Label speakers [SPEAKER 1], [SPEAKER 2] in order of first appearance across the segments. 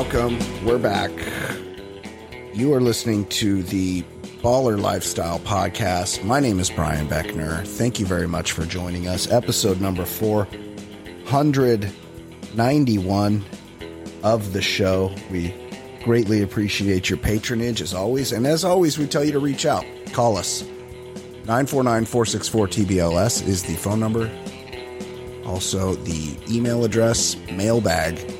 [SPEAKER 1] Welcome. We're back. You are listening to the Baller Lifestyle Podcast. My name is Brian Beckner. Thank you very much for joining us. Episode number 491 of the show. We greatly appreciate your patronage as always. And as always, we tell you to reach out. Call us. 949 464 TBLS is the phone number. Also, the email address, mailbag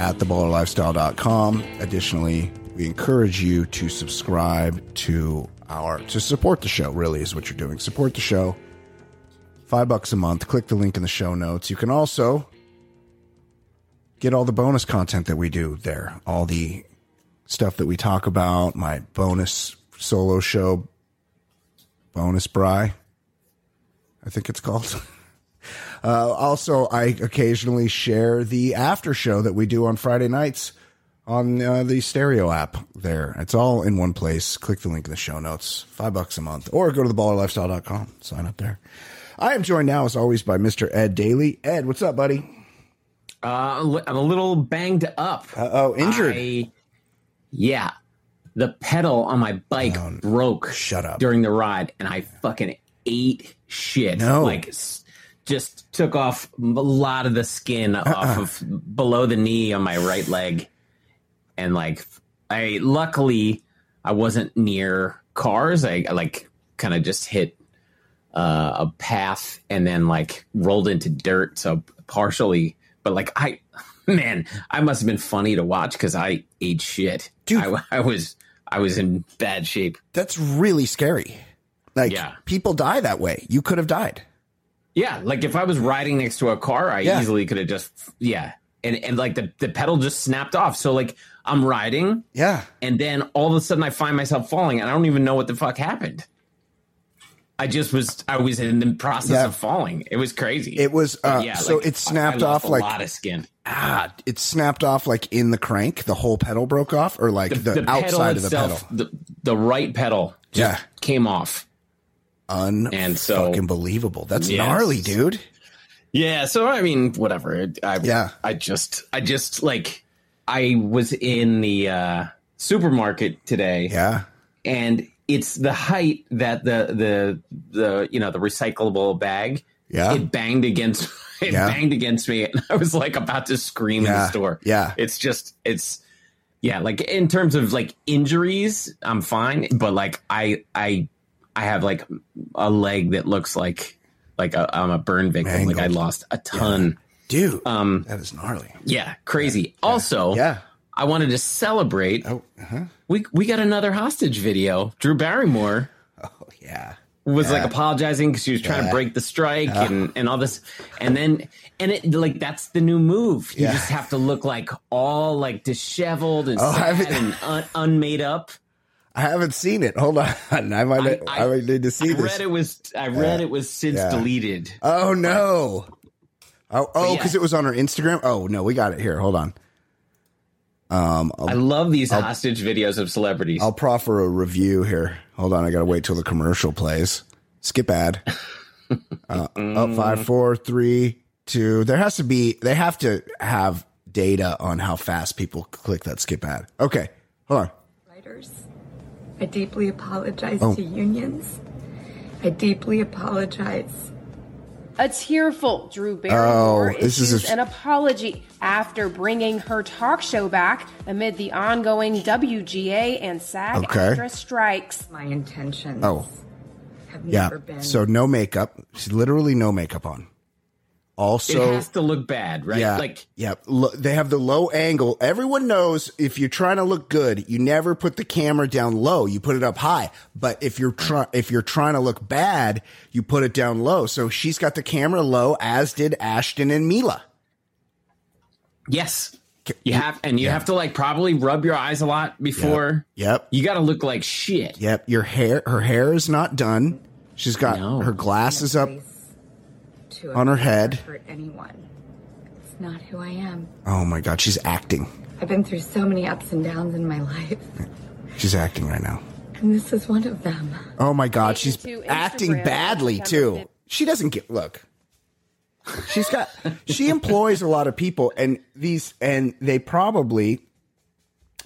[SPEAKER 1] at theballerlifestyle.com. Additionally, we encourage you to subscribe to our to support the show. Really, is what you're doing. Support the show. Five bucks a month. Click the link in the show notes. You can also get all the bonus content that we do there. All the stuff that we talk about. My bonus solo show, bonus bry. I think it's called. Uh, also, I occasionally share the after show that we do on Friday nights on uh, the stereo app there. It's all in one place. Click the link in the show notes. Five bucks a month. Or go to theballerlifestyle.com. Sign up there. I am joined now, as always, by Mr. Ed Daly. Ed, what's up, buddy?
[SPEAKER 2] Uh, I'm a little banged up.
[SPEAKER 1] Uh oh, injured.
[SPEAKER 2] I, yeah, the pedal on my bike broke.
[SPEAKER 1] Oh, Shut up.
[SPEAKER 2] during the ride, and I fucking ate shit.
[SPEAKER 1] No.
[SPEAKER 2] like just took off a lot of the skin off of below the knee on my right leg, and like I luckily I wasn't near cars. I, I like kind of just hit uh, a path and then like rolled into dirt. So partially, but like I, man, I must have been funny to watch because I ate shit.
[SPEAKER 1] Dude.
[SPEAKER 2] I, I was I was in bad shape.
[SPEAKER 1] That's really scary. Like,
[SPEAKER 2] Yeah.
[SPEAKER 1] people die that way. You could have died.
[SPEAKER 2] Yeah, like if I was riding next to a car, I
[SPEAKER 1] Yeah.
[SPEAKER 2] easily could have just yeah, and and like the the pedal just snapped off. So like I'm riding,
[SPEAKER 1] Yeah.
[SPEAKER 2] and then all of a sudden I find myself falling, and I don't even know what the fuck happened. I just was I was in the process
[SPEAKER 1] Yeah.
[SPEAKER 2] of falling. It was crazy.
[SPEAKER 1] It was, uh,
[SPEAKER 2] Yeah,
[SPEAKER 1] so
[SPEAKER 2] like,
[SPEAKER 1] it snapped off
[SPEAKER 2] a
[SPEAKER 1] like,
[SPEAKER 2] lot of skin.
[SPEAKER 1] ah, it snapped off like in the crank. The whole pedal broke off or like the, outside of the pedal.
[SPEAKER 2] the, the right pedal just
[SPEAKER 1] Yeah.
[SPEAKER 2] came off. And so-
[SPEAKER 1] Unfucking believable. That's
[SPEAKER 2] Yes.
[SPEAKER 1] gnarly, dude.
[SPEAKER 2] Yeah, so I mean, whatever. I
[SPEAKER 1] Yeah.
[SPEAKER 2] I just I just like I was in the uh supermarket today
[SPEAKER 1] Yeah.
[SPEAKER 2] and it's the height that the the the you know the recyclable bag
[SPEAKER 1] Yeah.
[SPEAKER 2] it banged against it
[SPEAKER 1] Yeah.
[SPEAKER 2] banged against me and I was like about to scream in the store.
[SPEAKER 1] Yeah.
[SPEAKER 2] It's just it's yeah, like in terms of like injuries, I'm fine, but like I I I have like a leg that looks like like a, I'm a burn victim. Like I lost a ton.
[SPEAKER 1] Dude.
[SPEAKER 2] Um
[SPEAKER 1] that is gnarly.
[SPEAKER 2] yeah, crazy. Also,
[SPEAKER 1] Yeah.
[SPEAKER 2] I wanted to celebrate.
[SPEAKER 1] Oh, uh-huh.
[SPEAKER 2] We we got another hostage video. Drew Barrymore
[SPEAKER 1] Oh, yeah.
[SPEAKER 2] was like apologizing because she was trying to break the strike and and all this, and then and it like that's the new move. You
[SPEAKER 1] Yeah.
[SPEAKER 2] just have to look like all like disheveled and
[SPEAKER 1] Oh,
[SPEAKER 2] sad and un, unmade up.
[SPEAKER 1] I haven't seen it. Hold on. I might, I,
[SPEAKER 2] I-
[SPEAKER 1] might need to see
[SPEAKER 2] I
[SPEAKER 1] this.
[SPEAKER 2] read it was I read it was since
[SPEAKER 1] Yeah.
[SPEAKER 2] deleted.
[SPEAKER 1] Oh, no. Oh, oh,
[SPEAKER 2] yeah.
[SPEAKER 1] because it was on her Instagram. Oh, no, we got it here. Hold on. Um, I'll,
[SPEAKER 2] I love these hostage videos of celebrities.
[SPEAKER 1] I'll proffer a review here. Hold on. I got to wait till the commercial plays. Skip ad. Uh, oh, five, four, three, two. There has to be, they have to have data on how fast people click that skip ad. Okay. Hold on.
[SPEAKER 3] Writers, I deeply apologize
[SPEAKER 1] Oh.
[SPEAKER 3] to unions. I deeply apologize.
[SPEAKER 4] A tearful Drew Barrymore
[SPEAKER 1] Oh, this is
[SPEAKER 4] issues
[SPEAKER 1] a-
[SPEAKER 4] an apology after bringing her talk show back amid the ongoing WGA and SAG
[SPEAKER 1] Okay.
[SPEAKER 4] actress strikes.
[SPEAKER 3] My intentions
[SPEAKER 1] Oh.
[SPEAKER 3] have
[SPEAKER 1] Yeah.
[SPEAKER 3] never been.
[SPEAKER 1] So no makeup. She's literally no makeup on. Also,
[SPEAKER 2] it has to look bad, right?
[SPEAKER 1] yeah,
[SPEAKER 2] Like
[SPEAKER 1] yeah, lo- they have the low angle. Everyone knows if you're trying to look good, you never put the camera down low. You put it up high. But if you're trying, if you're trying to look bad, you put it down low. So she's got the camera low, as did Ashton and Mila.
[SPEAKER 2] yes, you have, and you have to like probably rub your eyes a lot before.
[SPEAKER 1] Yep.
[SPEAKER 2] You got to look like shit.
[SPEAKER 1] Yep. Your hair, her hair is not done. She's got
[SPEAKER 2] No.
[SPEAKER 1] her glasses up.
[SPEAKER 3] To
[SPEAKER 1] on her head.
[SPEAKER 3] Hurt anyone. It's not who I am.
[SPEAKER 1] Oh my God, she's acting.
[SPEAKER 3] I've been through so many ups and downs in my life,
[SPEAKER 1] She's acting right now.
[SPEAKER 3] and this is one of them.
[SPEAKER 1] Oh my God, she's acting
[SPEAKER 4] Instagram
[SPEAKER 1] badly too. She doesn't get look. She's got she employs a lot of people and these and they probably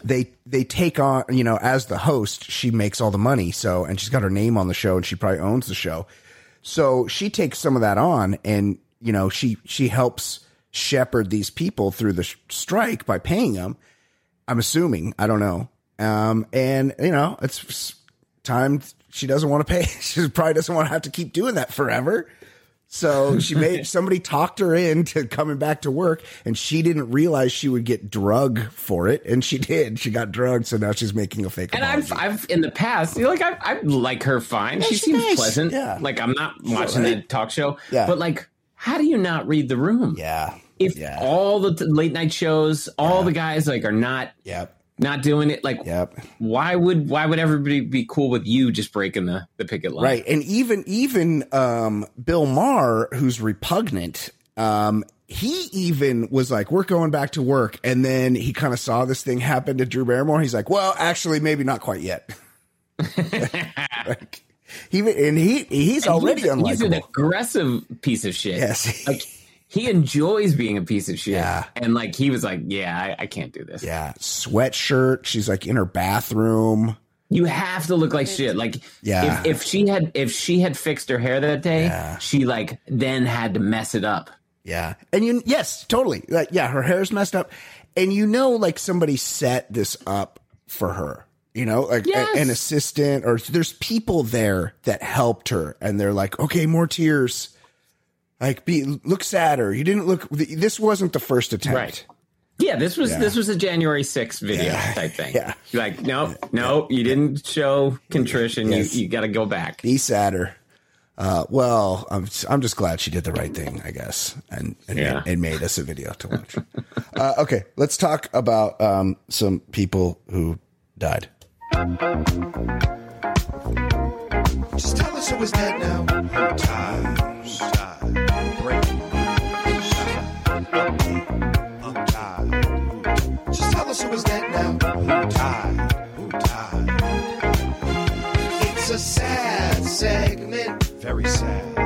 [SPEAKER 1] they they take on you know as the host she makes all the money so and she's got her name on the show and she probably owns the show so she takes some of that on and you know she she helps shepherd these people through the sh- strike by paying them i'm assuming i don't know. Um and you know it's time she doesn't want to pay she probably doesn't want to have to keep doing that forever so she made somebody talked her into coming back to work, and she didn't realize she would get drug for it, and she did. She got drugged, so now she's making a fake.
[SPEAKER 2] And. I've, I've in the past, you know, like I, I like her fine. she
[SPEAKER 1] she's
[SPEAKER 2] seems
[SPEAKER 1] nice.
[SPEAKER 2] pleasant.
[SPEAKER 1] Yeah.
[SPEAKER 2] Like I'm not watching
[SPEAKER 1] right.
[SPEAKER 2] that talk show.
[SPEAKER 1] Yeah.
[SPEAKER 2] But like, how do you not read the room?
[SPEAKER 1] yeah,
[SPEAKER 2] If
[SPEAKER 1] yeah,
[SPEAKER 2] all the t- late night shows, all the guys like are not
[SPEAKER 1] yep,
[SPEAKER 2] not doing it, like
[SPEAKER 1] yep,
[SPEAKER 2] why would why would everybody be cool with you just breaking the the picket line?
[SPEAKER 1] right. And even even um, Bill Maher, who's repugnant, um, he even was like, "We're going back to work," and then he kind of saw this thing happen to Drew Barrymore. He's like, "Well, actually, maybe not quite yet." like, he and he he's already
[SPEAKER 2] he's, he's an aggressive piece of shit.
[SPEAKER 1] Yes.
[SPEAKER 2] like he enjoys being a piece of shit.
[SPEAKER 1] Yeah.
[SPEAKER 2] and like he was like, yeah, I, I can't do this.
[SPEAKER 1] Yeah, sweatshirt. She's like in her bathroom.
[SPEAKER 2] You have to look like shit. Like,
[SPEAKER 1] Yeah.
[SPEAKER 2] if, if she had if she had fixed her hair that day,
[SPEAKER 1] Yeah.
[SPEAKER 2] she like then had to mess it up.
[SPEAKER 1] Yeah, and you yes, totally. Like, yeah, her hair's messed up, and you know, like somebody set this up for her. You know, like a- an assistant, or there's people there that helped her, and they're like, okay, more tears. Like, be look sadder. You didn't look. This wasn't the first attempt.
[SPEAKER 2] Right. Yeah, this was
[SPEAKER 1] Yeah.
[SPEAKER 2] this was a January 6th video
[SPEAKER 1] Yeah.
[SPEAKER 2] type thing.
[SPEAKER 1] Yeah.
[SPEAKER 2] You're like, no, no, you didn't show contrition.
[SPEAKER 1] Yes.
[SPEAKER 2] You you got to go back.
[SPEAKER 1] Be sadder. Uh, well, I'm I'm just glad she did the right thing, I guess, and and,
[SPEAKER 2] Yeah.
[SPEAKER 1] and made us a video to watch. uh, okay, let's talk about um, some people who died.
[SPEAKER 5] Just tell us who is dead now. Who died? Who died? Breaking news. Update. Who died? Who- Just tell us who is dead now. Who died? Who died? It's a sad segment. Very sad.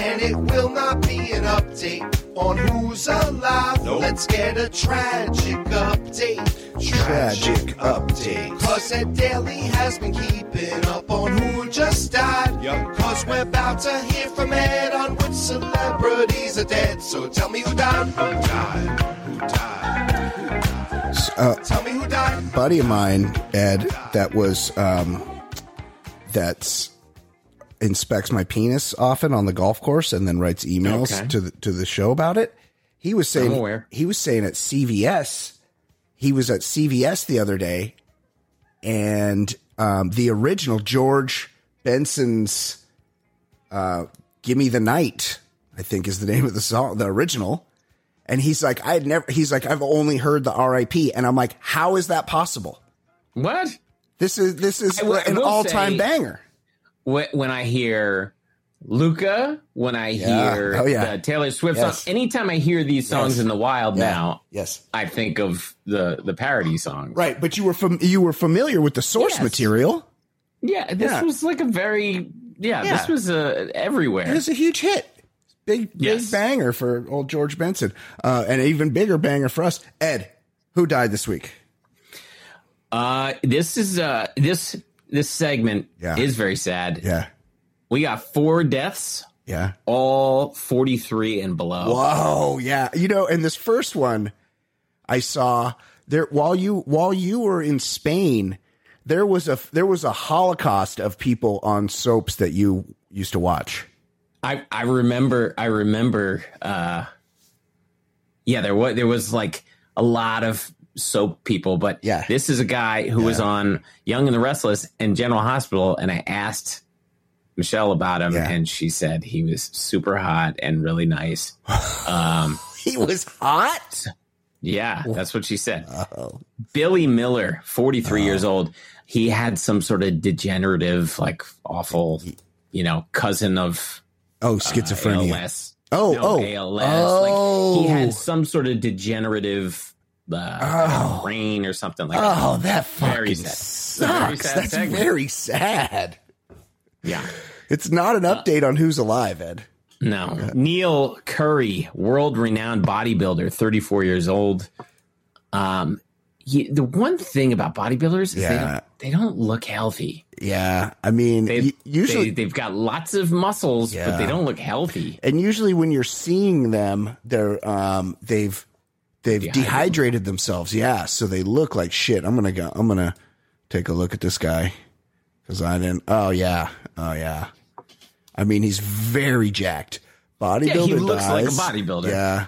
[SPEAKER 5] And it will not be an update on who's alive. Let's get a tragic update.
[SPEAKER 1] Tragic update.
[SPEAKER 5] Cause Ed Daly has been keeping up on who just died. Cause we're about to hear from Ed on which celebrities are dead. So tell me who died. Who died? Who died? Who died?
[SPEAKER 1] Uh,
[SPEAKER 5] Tell me who died.
[SPEAKER 1] buddy of mine, Ed, that was um, that's inspects my penis often on the golf course and then writes emails
[SPEAKER 2] Okay.
[SPEAKER 1] to the to the show about it. He was saying he was saying at CVS, he was at CVS the other day, and um, the original George Benson's uh, "Give Me the Night," I think is the name of the song, the original. And he's like, I had never. He's like, I've only heard the R.I.P. And I'm like, how is that possible?
[SPEAKER 2] What?
[SPEAKER 1] This is this is
[SPEAKER 2] will-
[SPEAKER 1] an all time banger.
[SPEAKER 2] When, when I hear Luca, when I
[SPEAKER 1] Yeah.
[SPEAKER 2] hear
[SPEAKER 1] Oh, yeah.
[SPEAKER 2] the Taylor Swift
[SPEAKER 1] Yes.
[SPEAKER 2] song, anytime I hear these songs
[SPEAKER 1] Yes.
[SPEAKER 2] in the wild
[SPEAKER 1] Yeah.
[SPEAKER 2] now,
[SPEAKER 1] Yes.
[SPEAKER 2] I think of the the parody songs.
[SPEAKER 1] Right, but you were fam- you were familiar with the source
[SPEAKER 2] Yes.
[SPEAKER 1] material.
[SPEAKER 2] Yeah, this was like a very yeah. This was uh, everywhere.
[SPEAKER 1] It was a huge hit. Big big banger for old George Benson. Uh, and an even bigger banger for us. Ed, who died this week?
[SPEAKER 2] Uh, this is uh this this segment
[SPEAKER 1] Yeah.
[SPEAKER 2] is very sad.
[SPEAKER 1] Yeah.
[SPEAKER 2] We got four deaths,
[SPEAKER 1] Yeah.
[SPEAKER 2] all forty three and below.
[SPEAKER 1] Whoa, yeah. You know, and this first one I saw there while you while you were in Spain, there was a there was a holocaust of people on soaps that you used to watch.
[SPEAKER 2] I I remember I remember uh yeah there was there was like a lot of soap people but
[SPEAKER 1] Yeah.
[SPEAKER 2] this is a guy who was on Young and the Restless and General Hospital and I asked Michelle about him
[SPEAKER 1] Yeah.
[SPEAKER 2] and she said he was super hot and really nice. Um
[SPEAKER 1] He was hot.
[SPEAKER 2] yeah, that's what she said.
[SPEAKER 1] Oh.
[SPEAKER 2] Billy Miller, 43 years old. He had some sort of degenerative like awful, you know, cousin of
[SPEAKER 1] Oh, schizophrenia.
[SPEAKER 2] ALS.
[SPEAKER 1] Oh,
[SPEAKER 2] No,
[SPEAKER 1] oh.
[SPEAKER 2] ALS.
[SPEAKER 1] Oh.
[SPEAKER 2] Like he had some sort of degenerative uh, brain or something like that.
[SPEAKER 1] Oh, that
[SPEAKER 2] Very
[SPEAKER 1] fucking
[SPEAKER 2] sad. Very
[SPEAKER 1] sucks.
[SPEAKER 2] sad
[SPEAKER 1] That's
[SPEAKER 2] segment.
[SPEAKER 1] very sad.
[SPEAKER 2] Yeah.
[SPEAKER 1] It's not an update on who's alive, Ed.
[SPEAKER 2] No. Neil Currey, world renowned bodybuilder, 34 years old. Um, he, the one thing about bodybuilders is they, don't, they don't look healthy.
[SPEAKER 1] Yeah, I mean,
[SPEAKER 2] They,
[SPEAKER 1] usually,
[SPEAKER 2] they, have got lots of muscles, but they don't look healthy.
[SPEAKER 1] and usually when you're seeing them, they're um, they've they've
[SPEAKER 2] Dehydrated.
[SPEAKER 1] dehydrated themselves. Yeah, so they look like shit. I'm gonna go. I'm gonna take a look at this guy because I didn't. Oh yeah, oh yeah. I mean, he's very jacked. Bodybuilder
[SPEAKER 2] Yeah, he looks like a bodybuilder.
[SPEAKER 1] Yeah,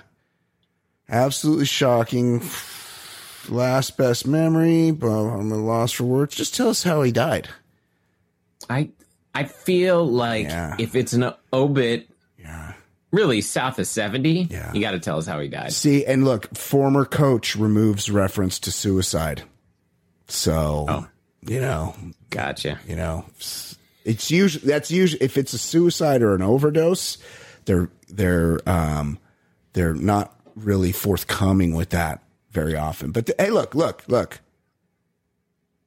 [SPEAKER 1] absolutely shocking. Last best memory, but I'm loss for words. Just tell us how he died.
[SPEAKER 2] I I feel like
[SPEAKER 1] Yeah.
[SPEAKER 2] if it's an obit. Really south of 70,
[SPEAKER 1] Yeah.
[SPEAKER 2] you got to tell us how he died.
[SPEAKER 1] See, and look, former coach removes reference to suicide. So,
[SPEAKER 2] Oh.
[SPEAKER 1] you know,
[SPEAKER 2] Gotcha.
[SPEAKER 1] you know, it's usually that's usually if it's a suicide or an overdose, they're they're um they're not really forthcoming with that very often. But hey, look, look, look.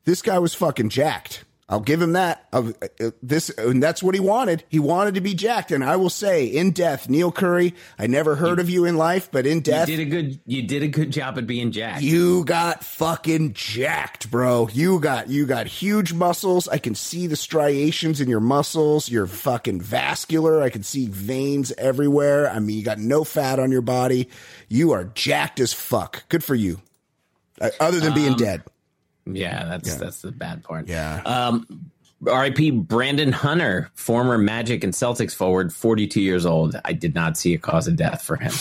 [SPEAKER 1] This guy was fucking jacked. I'll give him that. Uh, uh, this and that's what he wanted. He wanted to be jacked. And I will say, in death, Neil Currey. I never heard of you in life, but in death, You
[SPEAKER 2] did a good you did a good job at being jacked.
[SPEAKER 1] you got fucking jacked, bro. You got you got huge muscles. I can see the striations in your muscles. You're fucking vascular. I can see veins everywhere. I mean, you got no fat on your body. You are jacked as fuck. Good for you. Uh, other than being dead.
[SPEAKER 2] Yeah, that's that's the bad part.
[SPEAKER 1] Yeah.
[SPEAKER 2] Um RIP Brandon Hunter, former Magic and Celtics forward, 42 years old. I did not see a cause of death for him.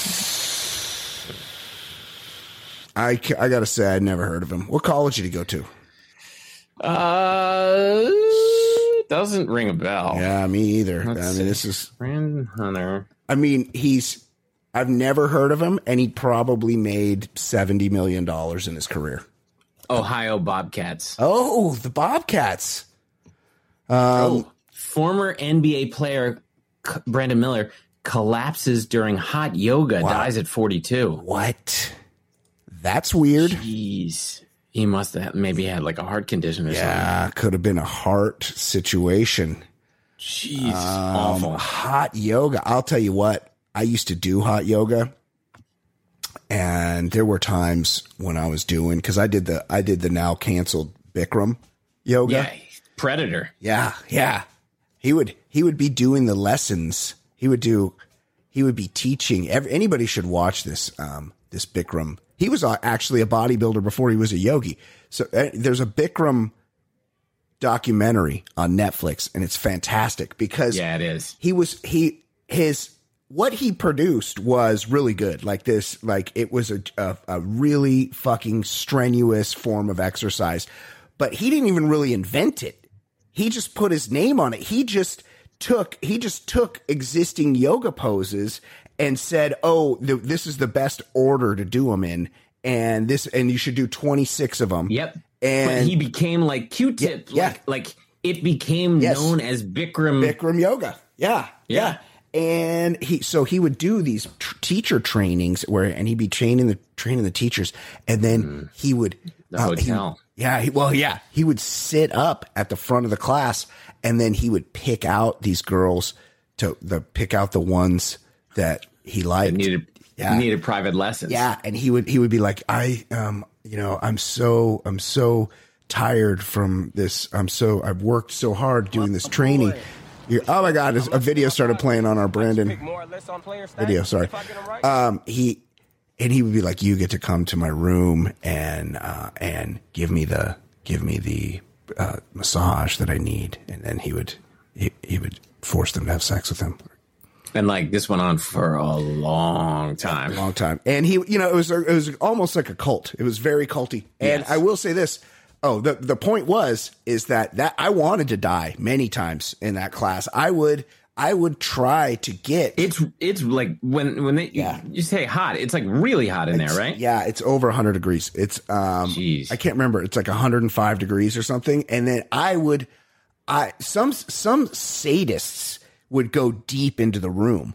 [SPEAKER 1] I, I gotta say, I'd never heard of him. What college did he go to?
[SPEAKER 2] Uh doesn't ring a bell.
[SPEAKER 1] Yeah, me either. I
[SPEAKER 2] Let's
[SPEAKER 1] mean,
[SPEAKER 2] see.
[SPEAKER 1] this is.
[SPEAKER 2] Brandon Hunter.
[SPEAKER 1] I mean, he's. I've never heard of him, and he probably made seventy million dollars in his career.
[SPEAKER 2] Ohio Bobcats.
[SPEAKER 1] Oh, the Bobcats.
[SPEAKER 2] oh, former NBA player C- Brandon Miller collapses during hot yoga, dies at 42.
[SPEAKER 1] What? That's weird.
[SPEAKER 2] Jeez. He must have maybe had like a heart condition or something.
[SPEAKER 1] Yeah, could have been a heart situation.
[SPEAKER 2] Jeez.
[SPEAKER 1] Um,
[SPEAKER 2] awful.
[SPEAKER 1] Hot yoga. I'll tell you what. I used to do hot yoga, and there were times when I was doing because I did the I did the now canceled Bikram yoga.
[SPEAKER 2] Yeah. Predator.
[SPEAKER 1] Yeah, yeah. He would he would be doing the lessons. He would do he would be teaching. Every, anybody should watch this um this Bikram. He was uh, actually a bodybuilder before he was a yogi. So uh, there's a Bikram documentary on Netflix and it's fantastic because
[SPEAKER 2] Yeah, it is.
[SPEAKER 1] he was he his what he produced was really good like this like it was a, a a really fucking strenuous form of exercise but he didn't even really invent it he just put his name on it he just took he just took existing yoga poses and said oh th- this is the best order to do them in and this and you should do 26 of them
[SPEAKER 2] Yep.
[SPEAKER 1] and
[SPEAKER 2] but he became like Q-tip.
[SPEAKER 1] Yeah, yeah.
[SPEAKER 2] Like, like it became
[SPEAKER 1] Yes.
[SPEAKER 2] known as Bikram.
[SPEAKER 1] Bikram yoga. Yeah,
[SPEAKER 2] Yeah.
[SPEAKER 1] yeah. And he, so he would do these tr- teacher trainings where, and he'd be training the training the teachers, and then he would
[SPEAKER 2] The
[SPEAKER 1] uh, he-
[SPEAKER 2] hotel.
[SPEAKER 1] yeah, he, well, yeah, he would sit up at the front of the class, and then he would pick out these girls to the pick out the ones that he liked.
[SPEAKER 2] needed
[SPEAKER 1] Yeah.
[SPEAKER 2] needed private lessons.
[SPEAKER 1] Yeah, and he would he would be like, I um, you know, I'm so I'm so tired from this. I'm so I've worked so hard doing this training. Oh my God! A video started playing on our Brandon video. Sorry. Um, he and he would be like, "You get to come to my room and uh, and give me the give me the uh, massage that I need." And then he would he, he would force them to have sex with him.
[SPEAKER 2] And like this went on for a long time.
[SPEAKER 1] long time. And he, you know, it was it was almost like a cult. It was very culty. And
[SPEAKER 2] Yes.
[SPEAKER 1] I will say this. Oh, the the point was is that that I wanted to die many times in that class. I would I would try to get
[SPEAKER 2] It's it's like when when they
[SPEAKER 1] Yeah.
[SPEAKER 2] you say hot, it's like really hot in there, right?
[SPEAKER 1] Yeah, it's over 100 degrees. It's um
[SPEAKER 2] Jeez.
[SPEAKER 1] I can't remember. It's like 105 degrees or something. And then I would I some some sadists would go deep into the room.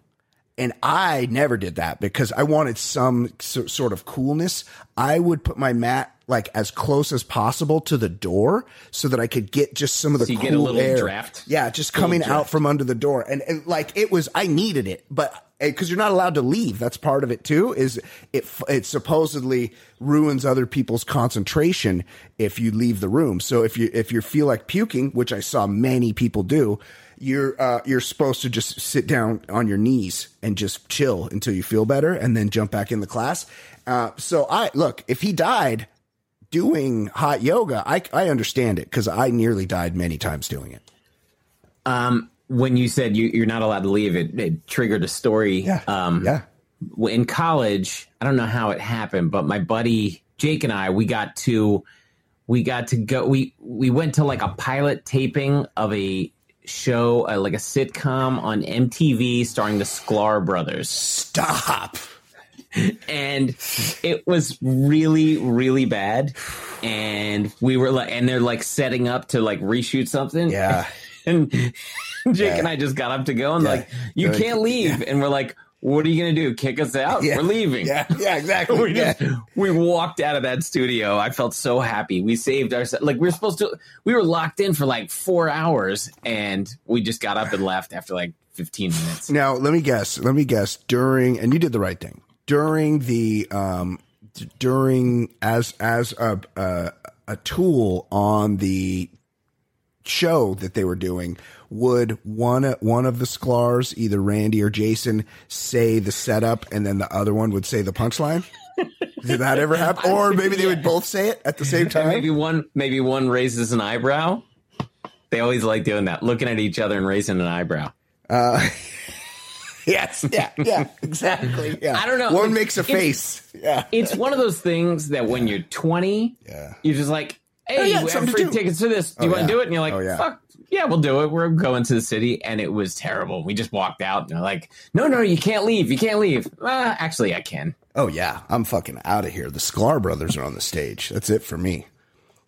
[SPEAKER 1] And I never did that because I wanted some so, sort of coolness. I would put my mat like as close as possible to the door so that I could get just some of the
[SPEAKER 2] So you
[SPEAKER 1] cool
[SPEAKER 2] get a little
[SPEAKER 1] air.
[SPEAKER 2] draft?
[SPEAKER 1] Yeah, just coming out from under the door. And, and like it was, I needed it, but eh, because you're not allowed to leave, that's part of it too. Is it? It supposedly ruins other people's concentration if you leave the room. So if you if you feel like puking, which I saw many people do, you're uh, you're supposed to just sit down on your knees and just chill until you feel better, and then jump back in the class. Uh, so I look if he died doing hot yoga, I I understand it because I nearly died many times doing it.
[SPEAKER 2] Um, when you said you, you're not allowed to leave, it, it triggered a story.
[SPEAKER 1] Yeah,
[SPEAKER 2] Um,
[SPEAKER 1] yeah.
[SPEAKER 2] in college, I don't know how it happened, but my buddy Jake and I, we got to, we got to go. We we went to like a pilot taping of a show, uh, like a sitcom on MTV starring the Sklar brothers.
[SPEAKER 1] Stop.
[SPEAKER 2] and it was really really bad and we were like and they're like setting up to like reshoot something
[SPEAKER 1] Yeah.
[SPEAKER 2] and jake and i just got up to go and
[SPEAKER 1] Yeah.
[SPEAKER 2] like you can't leave and we're like what are you gonna do kick us out
[SPEAKER 1] Yeah.
[SPEAKER 2] we're leaving
[SPEAKER 1] Yeah, yeah, exactly.
[SPEAKER 2] we
[SPEAKER 1] yeah.
[SPEAKER 2] just we walked out of that studio i felt so happy we saved ourselves like we were supposed to we were locked in for like four hours and we just got up and left after like 15 minutes
[SPEAKER 1] Now, let me guess. Let me guess. During and you did the right thing. During the um during as as a a, a tool on the show that they were doing would one one of the Sklars, either Randy or Jason, say the setup and then the other one would say the punchline? Did that ever happen? Or maybe they would both say it at the same time?
[SPEAKER 2] maybe one maybe one raises an eyebrow. They always like doing that, looking at each other and raising an eyebrow.
[SPEAKER 1] Uh, yes. Yeah. Yeah. Exactly. Yeah.
[SPEAKER 2] I don't know.
[SPEAKER 1] One makes a
[SPEAKER 2] it's-
[SPEAKER 1] face. Yeah.
[SPEAKER 2] It's one of those things that when you're 20,
[SPEAKER 1] Yeah.
[SPEAKER 2] you're just like, "Hey,
[SPEAKER 1] Oh, yeah,
[SPEAKER 2] we have
[SPEAKER 1] something to
[SPEAKER 2] free tickets to this. Do you
[SPEAKER 1] Oh,
[SPEAKER 2] want to do it?" And you're like,
[SPEAKER 1] Oh, yeah.
[SPEAKER 2] "Fuck, yeah, we'll do it. We're going to the city." And it was terrible. We just walked out, and they're like, "No, no, you can't leave. You can't leave." Uh, actually, I can.
[SPEAKER 1] Oh yeah, I'm fucking out of here. The Sklar brothers are on the stage. That's it for me.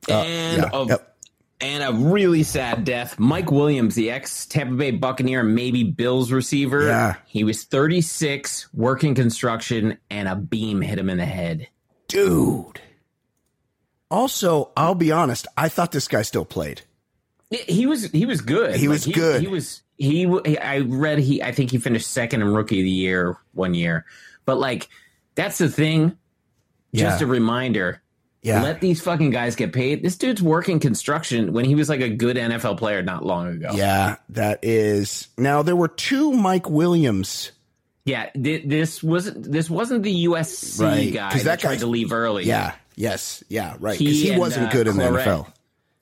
[SPEAKER 2] and
[SPEAKER 1] Uh, yeah,
[SPEAKER 2] a,
[SPEAKER 1] yep.
[SPEAKER 2] and a really sad death. Mike Williams, the ex Tampa Bay Buccaneer, maybe Bills receiver.
[SPEAKER 1] Yeah.
[SPEAKER 2] He was 36, working construction, and a beam hit him in the head.
[SPEAKER 1] Dude. Also, I'll be honest. I thought this guy still played.
[SPEAKER 2] He was he was good.
[SPEAKER 1] He was good.
[SPEAKER 2] He was he. I read he. I think he finished second in rookie of the year one year. But like that's the thing. Just
[SPEAKER 1] Yeah.
[SPEAKER 2] a reminder.
[SPEAKER 1] Yeah.
[SPEAKER 2] Let these fucking guys get paid. This dude's working construction when he was like a good NFL player not long ago.
[SPEAKER 1] Yeah, that is. Now there were two Mike Williams.
[SPEAKER 2] Yeah, thi- this wasn't this wasn't the USC
[SPEAKER 1] Right,
[SPEAKER 2] guy that,
[SPEAKER 1] that
[SPEAKER 2] tried to leave early.
[SPEAKER 1] Yeah. Yes. Yeah. Right. Because
[SPEAKER 2] He
[SPEAKER 1] he, wasn't
[SPEAKER 2] uh,
[SPEAKER 1] good in
[SPEAKER 2] Clarett.
[SPEAKER 1] the NFL.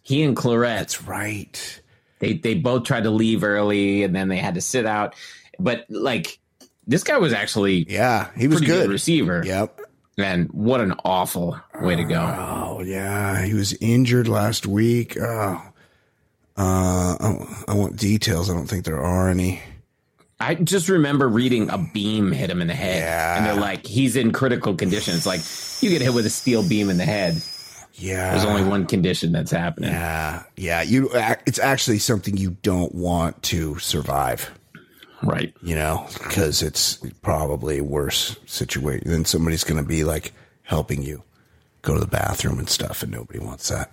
[SPEAKER 2] he and Clarett.
[SPEAKER 1] That's right.
[SPEAKER 2] they they both tried to leave early and then they had to sit out. But like this guy was actually
[SPEAKER 1] Yeah, he was
[SPEAKER 2] good.
[SPEAKER 1] good.
[SPEAKER 2] receiver.
[SPEAKER 1] Yep.
[SPEAKER 2] And what an awful way to go.
[SPEAKER 1] Oh yeah, he was injured last week. Oh. Uh, I, I want details. I don't think there are any.
[SPEAKER 2] I just remember reading a beam hit him in the head.
[SPEAKER 1] Yeah.
[SPEAKER 2] And they're like, he's in critical condition. It's like you get hit with a steel beam in the head.
[SPEAKER 1] Yeah,
[SPEAKER 2] There's only one condition that's happening.
[SPEAKER 1] Yeah, yeah. You, it's actually something you don't want to survive.
[SPEAKER 2] Right.
[SPEAKER 1] You know, because it's probably a worse situation. Then somebody's going to be like helping you go to the bathroom and stuff, and nobody wants that.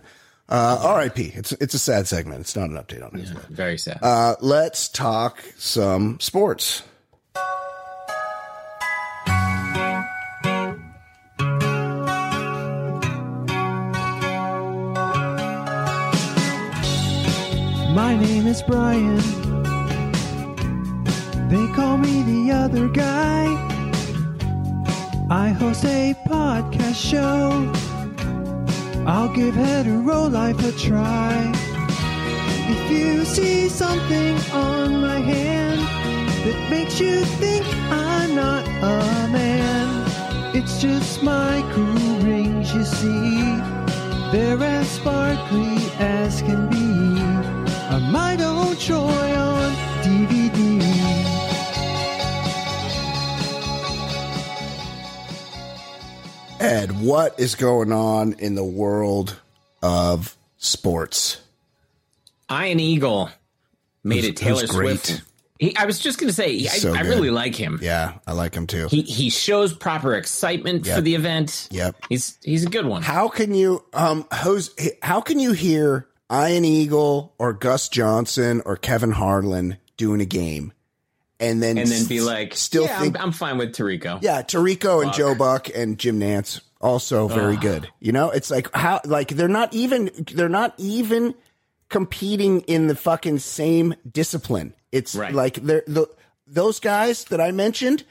[SPEAKER 1] Uh, R.I.P. It's it's a sad segment. It's not an update on his it.
[SPEAKER 2] Very sad.
[SPEAKER 1] Uh, let's talk some sports.
[SPEAKER 6] My name is Brian. They call me the other guy. I host a podcast show. I'll give hetero life a try. If you see something on my hand, that makes you think I'm not a man. It's just my cool rings, you see. They're as sparkly as can be. Are my own Troy
[SPEAKER 1] Ed, what is going on in the world of sports?
[SPEAKER 2] Ian Eagle made
[SPEAKER 1] Who's-
[SPEAKER 2] it Taylor
[SPEAKER 1] great.
[SPEAKER 2] Swift. He, I was just going to say, I,
[SPEAKER 1] so
[SPEAKER 2] I really like him.
[SPEAKER 1] Yeah, I like him too.
[SPEAKER 2] He he shows proper excitement
[SPEAKER 1] Yep.
[SPEAKER 2] for the event.
[SPEAKER 1] Yep.
[SPEAKER 2] He's he's a good one.
[SPEAKER 1] How can you um Jose, how can you hear Ian Eagle or Gus Johnson or Kevin Harlan doing a game and then
[SPEAKER 2] and then be like,
[SPEAKER 1] still
[SPEAKER 2] yeah,
[SPEAKER 1] think
[SPEAKER 2] I'm, I'm fine with Tirico.
[SPEAKER 1] yeah, Tirico and Joe Buck and Jim Nantz also very
[SPEAKER 2] Ugh.
[SPEAKER 1] good. You know, it's like how like they're not even they're not even competing in the fucking same discipline. It's
[SPEAKER 2] Right.
[SPEAKER 1] like they're the those guys that I mentioned